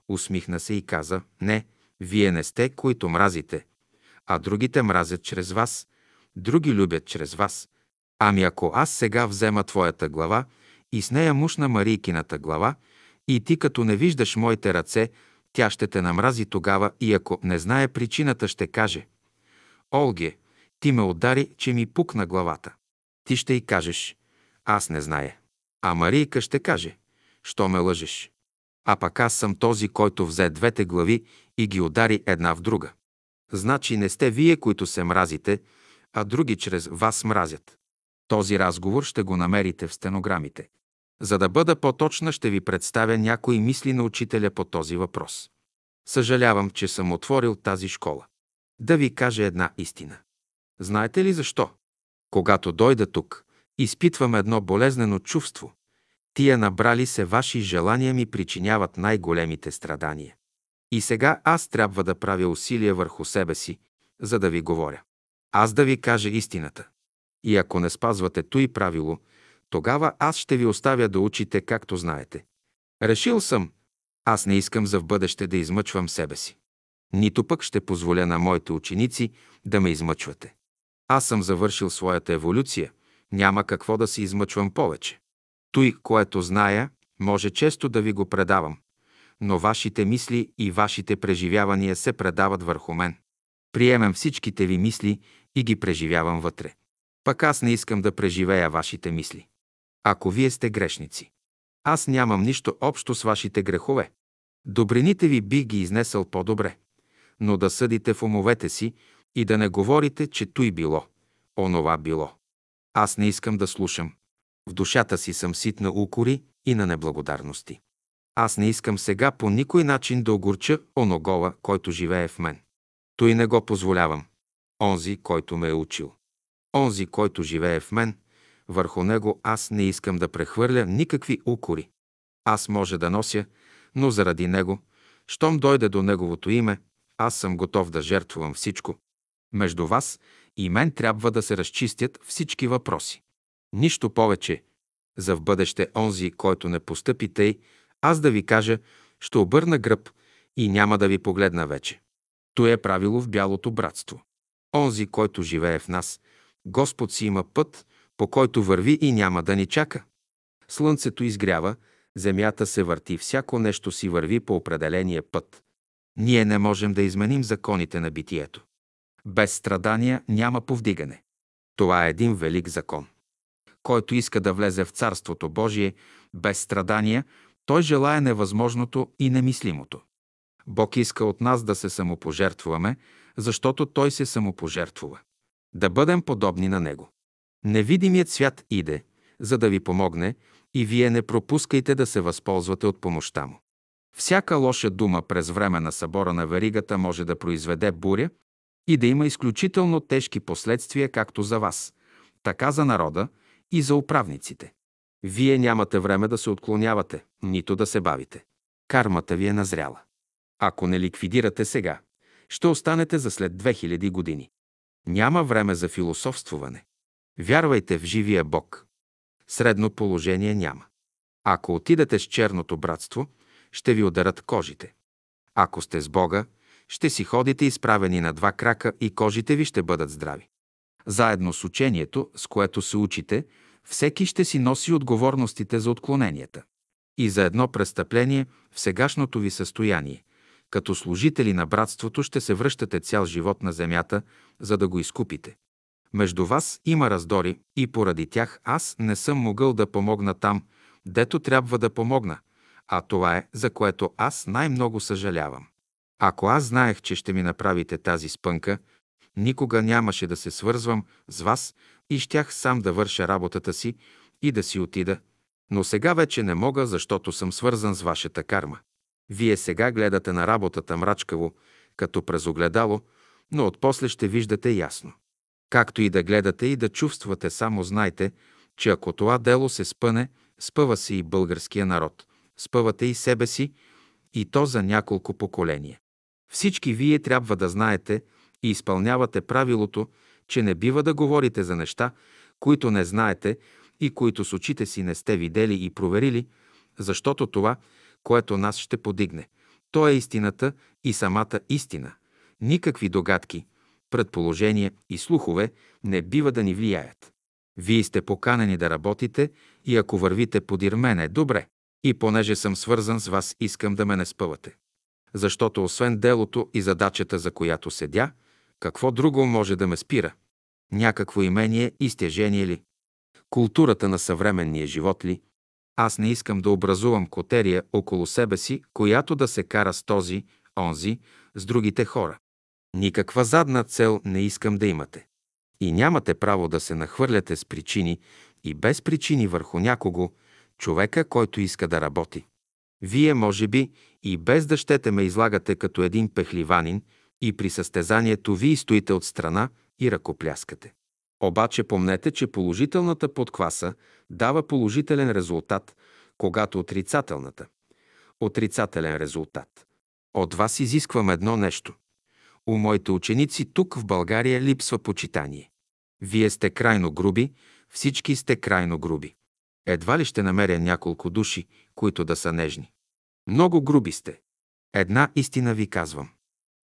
усмихна се и каза, не, вие не сте, които мразите, а другите мразят чрез вас, други любят чрез вас. Ами ако аз сега взема твоята глава и с нея мушна Марийкината глава, и ти като не виждаш моите ръце, тя ще те намрази тогава и ако не знае причината, ще каже «Олге, ти ме удари, че ми пукна главата». Ти ще й кажеш «Аз не зная». А Марийка ще каже «Що ме лъжеш?» А пък аз съм този, който взе двете глави и ги удари една в друга. Значи не сте вие, които се мразите, а други чрез вас мразят. Този разговор ще го намерите в стенограмите. За да бъда по-точна, ще ви представя някои мисли на учителя по този въпрос. Съжалявам, че съм отворил тази школа. Да ви кажа една истина. Знаете ли защо? Когато дойда тук, изпитвам едно болезнено чувство. Тия набрали се ваши желания ми причиняват най-големите страдания. И сега аз трябва да правя усилия върху себе си, за да ви говоря. Аз да ви кажа истината. И ако не спазвате той правило, тогава аз ще ви оставя да учите както знаете. Решил съм, аз не искам за в бъдеще да измъчвам себе си. Нито пък ще позволя на моите ученици да ме измъчвате. Аз съм завършил своята еволюция, няма какво да се измъчвам повече. Той, което зная, може често да ви го предавам, но вашите мисли и вашите преживявания се предават върху мен. Приемам всичките ви мисли и ги преживявам вътре. Пък аз не искам да преживея вашите мисли. Ако вие сте грешници, аз нямам нищо общо с вашите грехове. Добрините ви бих ги изнесъл по-добре, но да съдите в умовете си и да не говорите, че той било, онова било. Аз не искам да слушам. В душата си съм сит на укори и на неблагодарности. Аз не искам сега по никой начин да огорча оногола, който живее в мен. Той не го позволявам. Онзи, който ме е учил. Онзи, който живее в мен, върху него аз не искам да прехвърля никакви укори. Аз може да нося, но заради него, щом дойде до неговото име, аз съм готов да жертвувам всичко. Между вас и мен трябва да се разчистят всички въпроси. Нищо повече. За в бъдеще онзи, който не постъпи тъй, аз да ви кажа, ще обърна гръб и няма да ви погледна вече. То е правило в бялото братство. Онзи, който живее в нас, Господ си има път, по който върви и няма да ни чака. Слънцето изгрява, земята се върти, всяко нещо си върви по определения път. Ние не можем да изменим законите на битието. Без страдания няма повдигане. Това е един велик закон. Който иска да влезе в Царството Божие без страдания, той желая невъзможното и немислимото. Бог иска от нас да се самопожертвуваме, защото Той се самопожертвува. Да бъдем подобни на Него. Невидимият свят иде, за да ви помогне, и вие не пропускайте да се възползвате от помощта му. Всяка лоша дума през време на събора на веригата може да произведе буря и да има изключително тежки последствия както за вас, така за народа и за управниците. Вие нямате време да се отклонявате, нито да се бавите. Кармата ви е назряла. Ако не ликвидирате сега, ще останете за след 2000 години. Няма време за философствуване. Вярвайте в живия Бог. Средно положение няма. Ако отидете с черното братство, ще ви ударат кожите. Ако сте с Бога, ще си ходите изправени на два крака и кожите ви ще бъдат здрави. Заедно с учението, с което се учите, всеки ще си носи отговорностите за отклоненията. И за едно престъпление в сегашното ви състояние, като служители на братството ще се връщате цял живот на земята, за да го изкупите. Между вас има раздори и поради тях аз не съм могъл да помогна там, дето трябва да помогна, а това е, за което аз най-много съжалявам. Ако аз знаех, че ще ми направите тази спънка, никога нямаше да се свързвам с вас и щях сам да върша работата си и да си отида, но сега вече не мога, защото съм свързан с вашата карма. Вие сега гледате на работата мрачкаво, като през огледало, но отпосле ще виждате ясно. Както и да гледате и да чувствате, само знайте, че ако това дело се спъне, спъва се и българския народ, спъвате и себе си, и то за няколко поколения. Всички вие трябва да знаете и изпълнявате правилото, че не бива да говорите за неща, които не знаете и които с очите си не сте видели и проверили, защото това, което нас ще подигне, то е истината и самата истина. Никакви догадки, предположения и слухове не бива да ни влияят. Вие сте поканени да работите и ако вървите подир мене, добре. И понеже съм свързан с вас, искам да ме не спъвате. Защото освен делото и задачата, за която седя, какво друго може да ме спира? Някакво имение и стежение ли? Културата на съвременния живот ли? Аз не искам да образувам котерия около себе си, която да се кара с този, онзи, с другите хора. Никаква задна цел не искам да имате. И нямате право да се нахвърляте с причини и без причини върху някого, човека, който иска да работи. Вие, може би, и без да щете ме излагате като един пехливанин и при състезанието вие стоите от страна и ръкопляскате. Обаче помнете, че положителната подкваса дава положителен резултат, когато отрицателната – отрицателен резултат. От вас изисквам едно нещо. У моите ученици тук в България липсва почитание. Вие сте крайно груби, всички сте крайно груби. Едва ли ще намеря няколко души, които да са нежни. Много груби сте. Една истина ви казвам.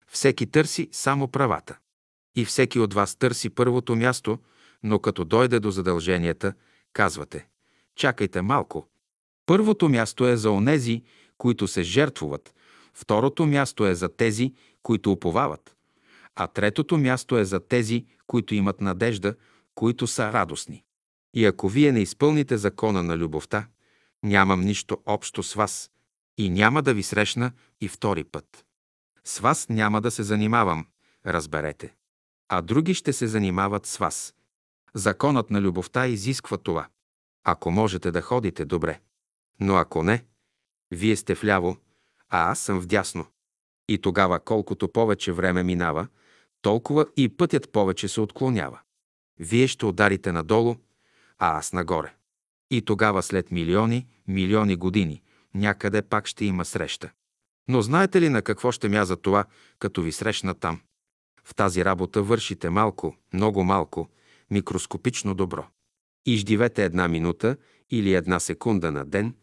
Всеки търси само правата. И всеки от вас търси първото място, но като дойде до задълженията, казвате «Чакайте малко». Първото място е за онези, които се жертвуват, второто място е за тези, които уповават, а третото място е за тези, които имат надежда, които са радостни. И ако вие не изпълните закона на любовта, нямам нищо общо с вас и няма да ви срещна и втори път. С вас няма да се занимавам, разберете. А други ще се занимават с вас. Законът на любовта изисква това. Ако можете да ходите, добре. Но ако не, вие сте вляво, а аз съм вдясно. И тогава колкото повече време минава, толкова и пътят повече се отклонява. Вие ще ударите надолу, а аз нагоре. И тогава след милиони, милиони години, някъде пак ще има среща. Но знаете ли на какво ще мяза това, като ви срещна там? В тази работа вършите малко, много малко, микроскопично добро. Иждивете една минута или една секунда на ден,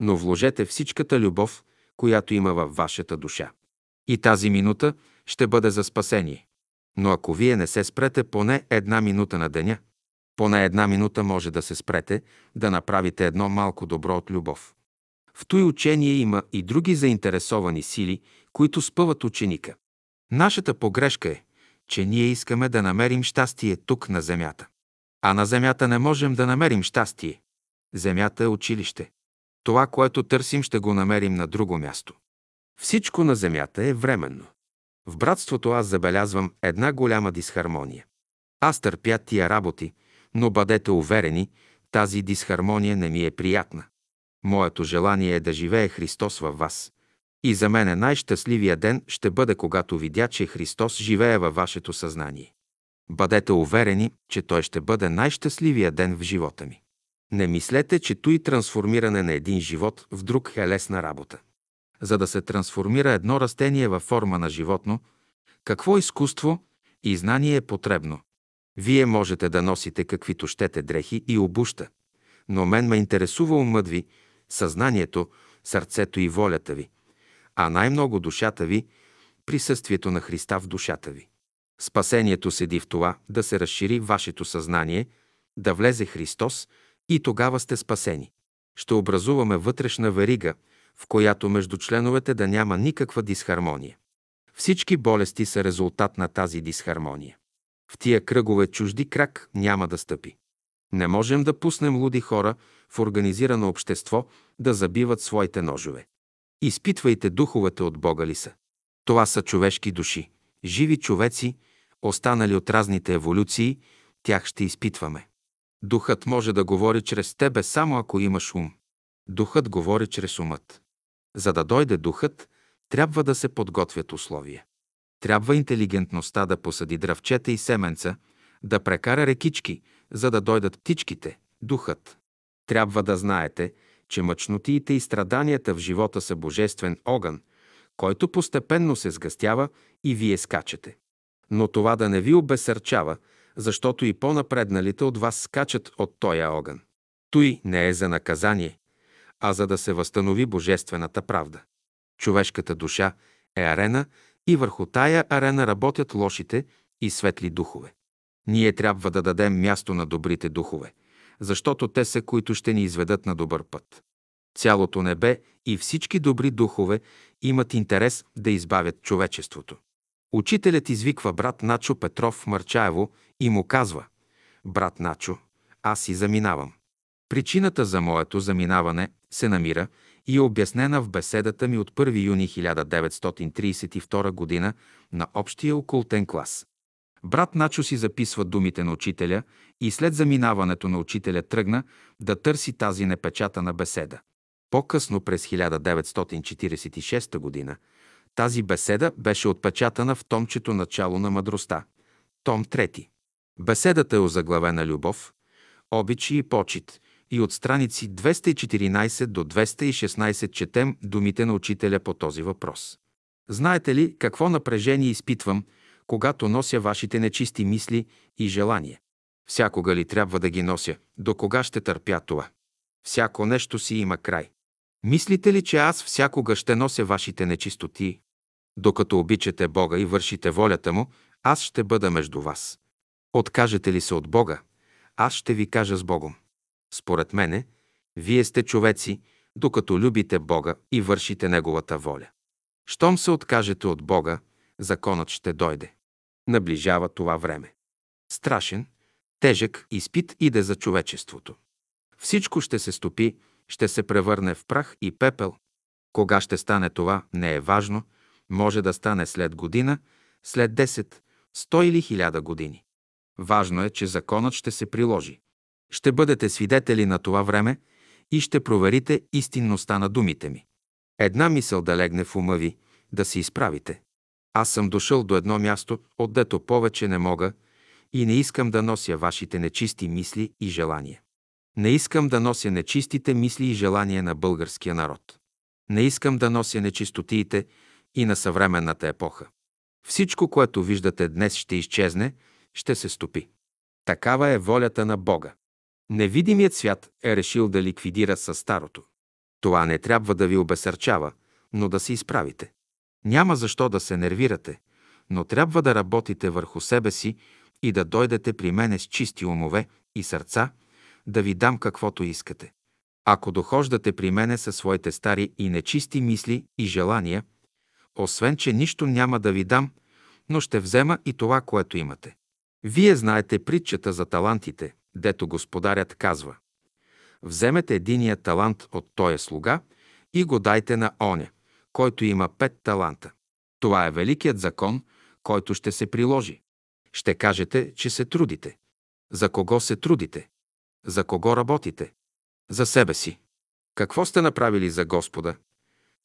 но вложете всичката любов, която има във вашата душа. И тази минута ще бъде за спасение. Но ако вие не се спрете поне една минута на деня, поне една минута може да се спрете да направите едно малко добро от любов. В той учение има и други заинтересовани сили, които спъват ученика. Нашата погрешка е, че ние искаме да намерим щастие тук на земята. А на земята не можем да намерим щастие. Земята е училище. Това, което търсим, ще го намерим на друго място. Всичко на земята е временно. В братството аз забелязвам една голяма дисхармония. Аз търпя тия работи, но бъдете уверени, тази дисхармония не ми е приятна. Моето желание е да живее Христос във вас. И за мен най-щастливия ден ще бъде, когато видя, че Христос живее във вашето съзнание. Бъдете уверени, че Той ще бъде най-щастливия ден в живота ми. Не мислете, че той трансформиране на един живот в друг е лесна работа. За да се трансформира едно растение във форма на животно, какво изкуство и знание е потребно? Вие можете да носите каквито щете дрехи и обуща, но мен ме интересува умът ви, съзнанието, сърцето и волята ви, а най-много душата ви, присъствието на Христа в душата ви. Спасението седи в това да се разшири вашето съзнание, да влезе Христос и тогава сте спасени. Ще образуваме вътрешна верига, в която между членовете да няма никаква дисхармония. Всички болести са резултат на тази дисхармония. В тия кръгове чужди крак няма да стъпи. Не можем да пуснем луди хора в организирано общество да забиват своите ножове. Изпитвайте духовете от Бога ли са. Това са човешки души, живи човеци, останали от разните еволюции, тях ще изпитваме. Духът може да говори чрез тебе само ако имаш ум. Духът говори чрез умът. За да дойде духът, трябва да се подготвят условия. Трябва интелигентността да посади дръвчета и семенца, да прекара рекички, за да дойдат птичките, духът. Трябва да знаете, че мъчнотиите и страданията в живота са божествен огън, който постепенно се сгъстява и вие скачате. Но това да не ви обесърчава, защото и по-напредналите от вас скачат от тоя огън. Той не е за наказание, а за да се възстанови божествената правда. Човешката душа е арена и върху тая арена работят лошите и светли духове. Ние трябва да дадем място на добрите духове, защото те са, които ще ни изведат на добър път. Цялото небе и всички добри духове имат интерес да избавят човечеството. Учителят извиква брат Начо Петров Марчаево и му казва «Брат Начо, аз си заминавам». Причината за моето заминаване се намира и е обяснена в беседата ми от 1 юни 1932 г. на общия окултен клас. Брат Начо си записва думите на учителя и след заминаването на учителя тръгна да търси тази непечатана беседа. По-късно през 1946 г. тази беседа беше отпечатана в томчето Начало на мъдростта, том 3. Беседата е озаглавена Любов, обичи и почет и от страници 214 до 216 четем думите на учителя по този въпрос. Знаете ли какво напрежение изпитвам, когато нося вашите нечисти мисли и желания? Всякога ли трябва да ги нося? До кога ще търпя това? Всяко нещо си има край. Мислите ли, че аз всякога ще нося вашите нечистоти? Докато обичате Бога и вършите волята Му, аз ще бъда между вас. Откажете ли се от Бога, аз ще ви кажа с Богом. Според мене, вие сте човеци, докато любите Бога и вършите Неговата воля. Щом се откажете от Бога, законът ще дойде. Наближава това време. Страшен, тежък изпит иде за човечеството. Всичко ще се стопи, ще се превърне в прах и пепел. Кога ще стане това, не е важно. Може да стане след година, след 10, 100 или 1000 години. Важно е, че законът ще се приложи. Ще бъдете свидетели на това време и ще проверите истинността на думите ми. Една мисъл да легне в ума ви, да се изправите. Аз съм дошъл до едно място, отдето повече не мога и не искам да нося вашите нечисти мисли и желания. Не искам да нося нечистите мисли и желания на българския народ. Не искам да нося нечистотиите и на съвременната епоха. Всичко, което виждате днес, ще изчезне, ще се стопи. Такава е волята на Бога. Невидимият свят е решил да ликвидира със старото. Това не трябва да ви обесърчава, но да се изправите. Няма защо да се нервирате, но трябва да работите върху себе си и да дойдете при мене с чисти умове и сърца, да ви дам каквото искате. Ако дохождате при мене със своите стари и нечисти мисли и желания, освен, че нищо няма да ви дам, но ще взема и това, което имате. Вие знаете притчата за талантите, дето господарят казва. Вземете единия талант от тоя слуга и го дайте на оня, който има пет таланта. Това е великият закон, който ще се приложи. Ще кажете, че се трудите. За кого се трудите? За кого работите? За себе си. Какво сте направили за Господа?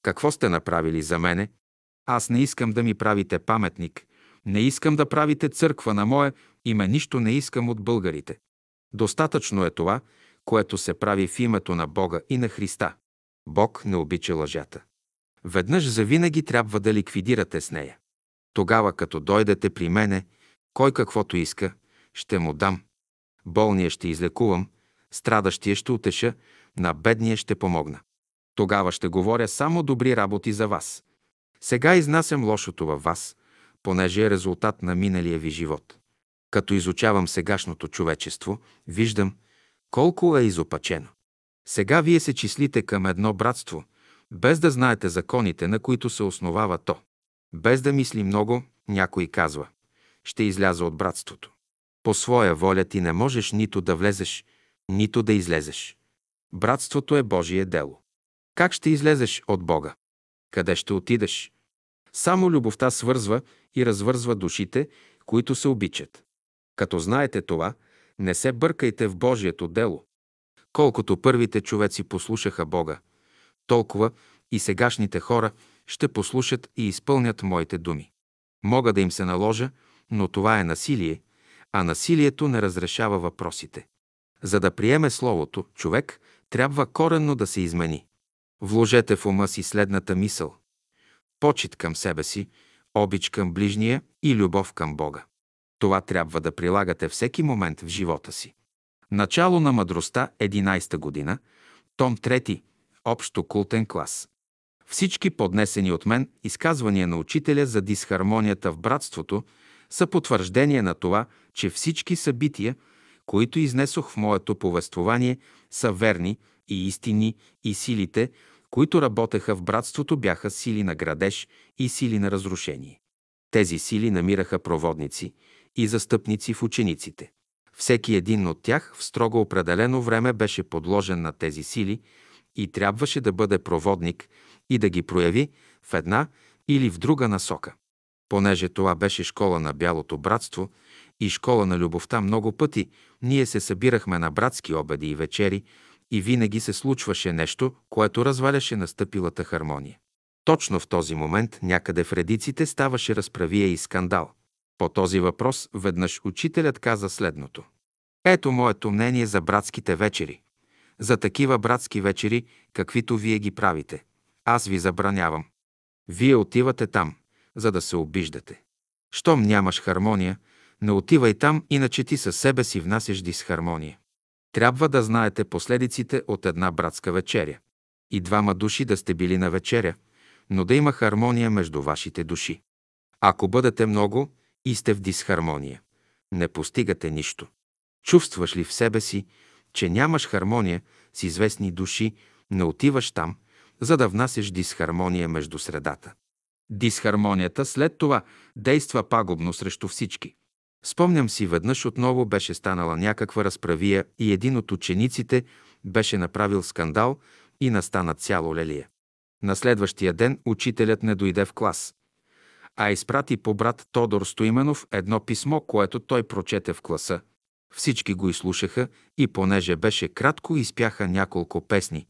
Какво сте направили за мене? Аз не искам да ми правите паметник, не искам да правите църква на мое име, нищо не искам от българите. Достатъчно е това, което се прави в името на Бога и на Христа. Бог не обича лъжата. Веднъж завинаги трябва да ликвидирате с нея. Тогава, като дойдете при мене, кой каквото иска, ще му дам. Болния ще излекувам, страдащия ще утеша, на бедния ще помогна. Тогава ще говоря само добри работи за вас. Сега изнасям лошото във вас, понеже е резултат на миналия ви живот. Като изучавам сегашното човечество, виждам колко е изопачено. Сега вие се числите към едно братство, без да знаете законите, на които се основава то. Без да мисли много, някой казва, ще изляза от братството. По своя воля ти не можеш нито да влезеш, нито да излезеш. Братството е Божие дело. Как ще излезеш от Бога? Къде ще отидеш? Само любовта свързва и развързва душите, които се обичат. Като знаете това, не се бъркайте в Божието дело. Колкото първите човеци послушаха Бога, толкова и сегашните хора ще послушат и изпълнят моите думи. Мога да им се наложа, но това е насилие, а насилието не разрешава въпросите. За да приеме Словото, човек трябва коренно да се измени. Вложете в ума си следната мисъл. Почит към себе си, обич към ближния и любов към Бога. Това трябва да прилагате всеки момент в живота си. Начало на мъдростта, 11 година, том 3, общо култен клас. Всички поднесени от мен изказвания на учителя за дисхармонията в братството са потвърждение на това, че всички събития, които изнесох в моето повествование, са верни и истини и силите, които работеха в братството, бяха сили на градеж и сили на разрушение. Тези сили намираха проводници и застъпници в учениците. Всеки един от тях в строго определено време беше подложен на тези сили и трябваше да бъде проводник и да ги прояви в една или в друга насока. Понеже това беше школа на бялото братство и школа на любовта много пъти, ние се събирахме на братски обеди и вечери и винаги се случваше нещо, което разваляше настъпилата хармония. Точно в този момент някъде в редиците ставаше разправия и скандал. По този въпрос веднъж учителят каза следното. Ето моето мнение за братските вечери. За такива братски вечери, каквито вие ги правите. Аз ви забранявам. Вие отивате там, за да се обиждате. Щом нямаш хармония, не отивай там, иначе ти със себе си внасяш дисхармония. Трябва да знаете последиците от една братска вечеря. И двама души да сте били на вечеря, но да има хармония между вашите души. Ако бъдете много и сте в дисхармония, не постигате нищо. Чувстваш ли в себе си, че нямаш хармония с известни души, не отиваш там, за да внасяш дисхармония между средата. Дисхармонията след това действа пагубно срещу всички. Спомням си, веднъж отново беше станала някаква разправия и един от учениците беше направил скандал и настана цяло лелия. На следващия ден учителят не дойде в клас, а изпрати по брат Тодор Стоименов едно писмо, което той прочете в класа. Всички го изслушаха и понеже беше кратко, изпяха няколко песни,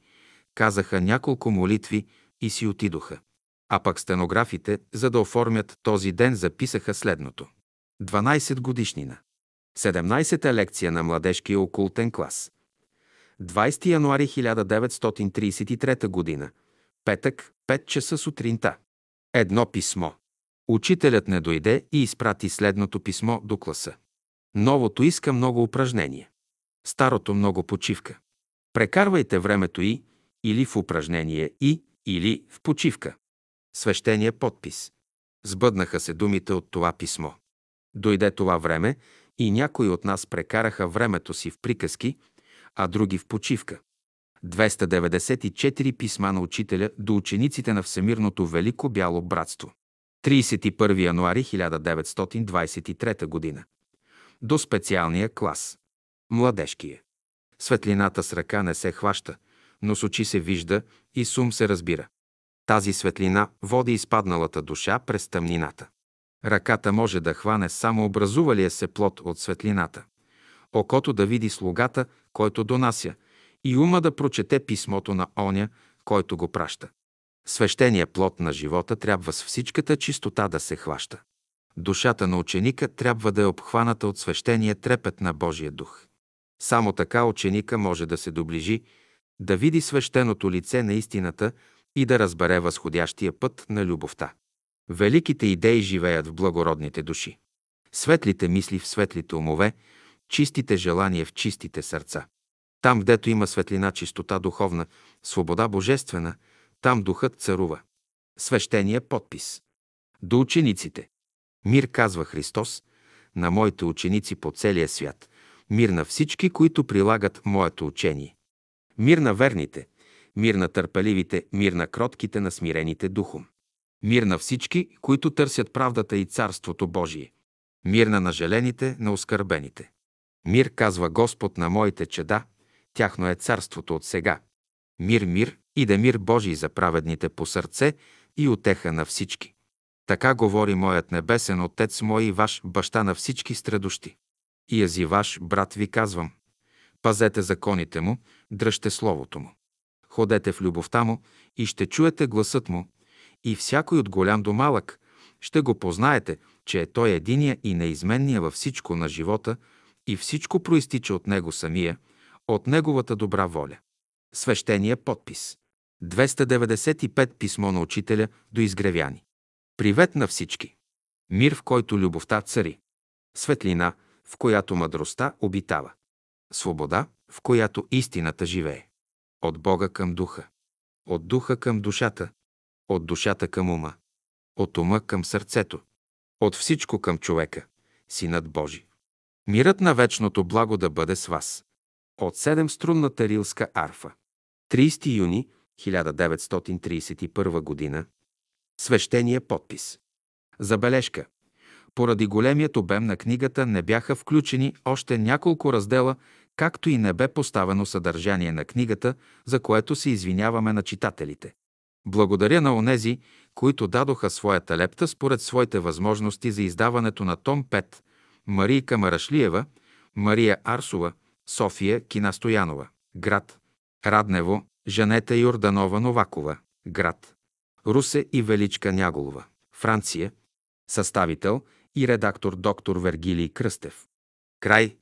казаха няколко молитви и си отидоха. А пък стенографите, за да оформят този ден, записаха следното. 12 годишнина. 17-та лекция на младежкия окултен клас. 20 януари 1933 година. Петък, 5 часа сутринта. Едно писмо. Учителят не дойде и изпрати следното писмо до класа. Новото иска много упражнение. Старото много почивка. Прекарвайте времето и или в упражнение и или в почивка. Свещения подпис. Сбъднаха се думите от това писмо. Дойде това време и някои от нас прекараха времето си в приказки, а други в почивка. 294 писма на учителя до учениците на Всемирното Велико Бяло Братство. 31 януари 1923 г. До специалния клас. Младежкия. Светлината с ръка не се хваща, но с очи се вижда и с ум се разбира. Тази светлина води изпадналата душа през тъмнината. Ръката може да хване само образувалия се плод от светлината. Окото да види слугата, който донася, и ума да прочете писмото на оня, който го праща. Свещения плод на живота трябва с всичката чистота да се хваща. Душата на ученика трябва да е обхваната от свещения трепет на Божия дух. Само така ученика може да се доближи, да види свещеното лице на истината и да разбере възходящия път на любовта. Великите идеи живеят в благородните души. Светлите мисли в светлите умове, чистите желания в чистите сърца. Там, гдето има светлина, чистота духовна, свобода божествена, там духът царува. Свещения подпис. До учениците. Мир, казва Христос, на моите ученици по целия свят. Мир на всички, които прилагат моето учение. Мир на верните, мир на търпеливите, мир на кротките, на смирените духом. Мир на всички, които търсят правдата и Царството Божие. Мир на нажелените, на оскърбените. Мир, казва Господ на моите чеда, тяхно е царството от сега. Мир, мир и да мир Божий за праведните по сърце и отеха на всички. Така говори моят небесен Отец мой и ваш баща на всички страдущи. И ази ваш брат ви казвам, пазете законите му, дръжте словото му. Ходете в любовта му и ще чуете гласът му, и всякой от голям до малък ще го познаете, че е той единия и неизменния във всичко на живота и всичко проистича от него самия, от неговата добра воля. Свещения подпис. 295 писмо на учителя до изгревяни. Привет на всички! Мир, в който любовта цари. Светлина, в която мъдростта обитава. Свобода, в която истината живее. От Бога към духа. От духа към душата. От душата към ума. От ума към сърцето. От всичко към човека. Синът Божи. Мирът на вечното благо да бъде с вас. От седемструнната рилска арфа. 30 юни 1931 г. Свещения подпис. Забележка. Поради големият обем на книгата не бяха включени още няколко раздела, както и не бе поставено съдържание на книгата, за което се извиняваме на читателите. Благодаря на онези, които дадоха своята лепта според своите възможности за издаването на том 5. Марийка Марашлиева, Мария Арсова, София Кинастоянова, град. Раднево, Жанета Йорданова Новакова, град. Русе и Величка Няголова, Франция. Съставител и редактор доктор Вергилий Кръстев. Край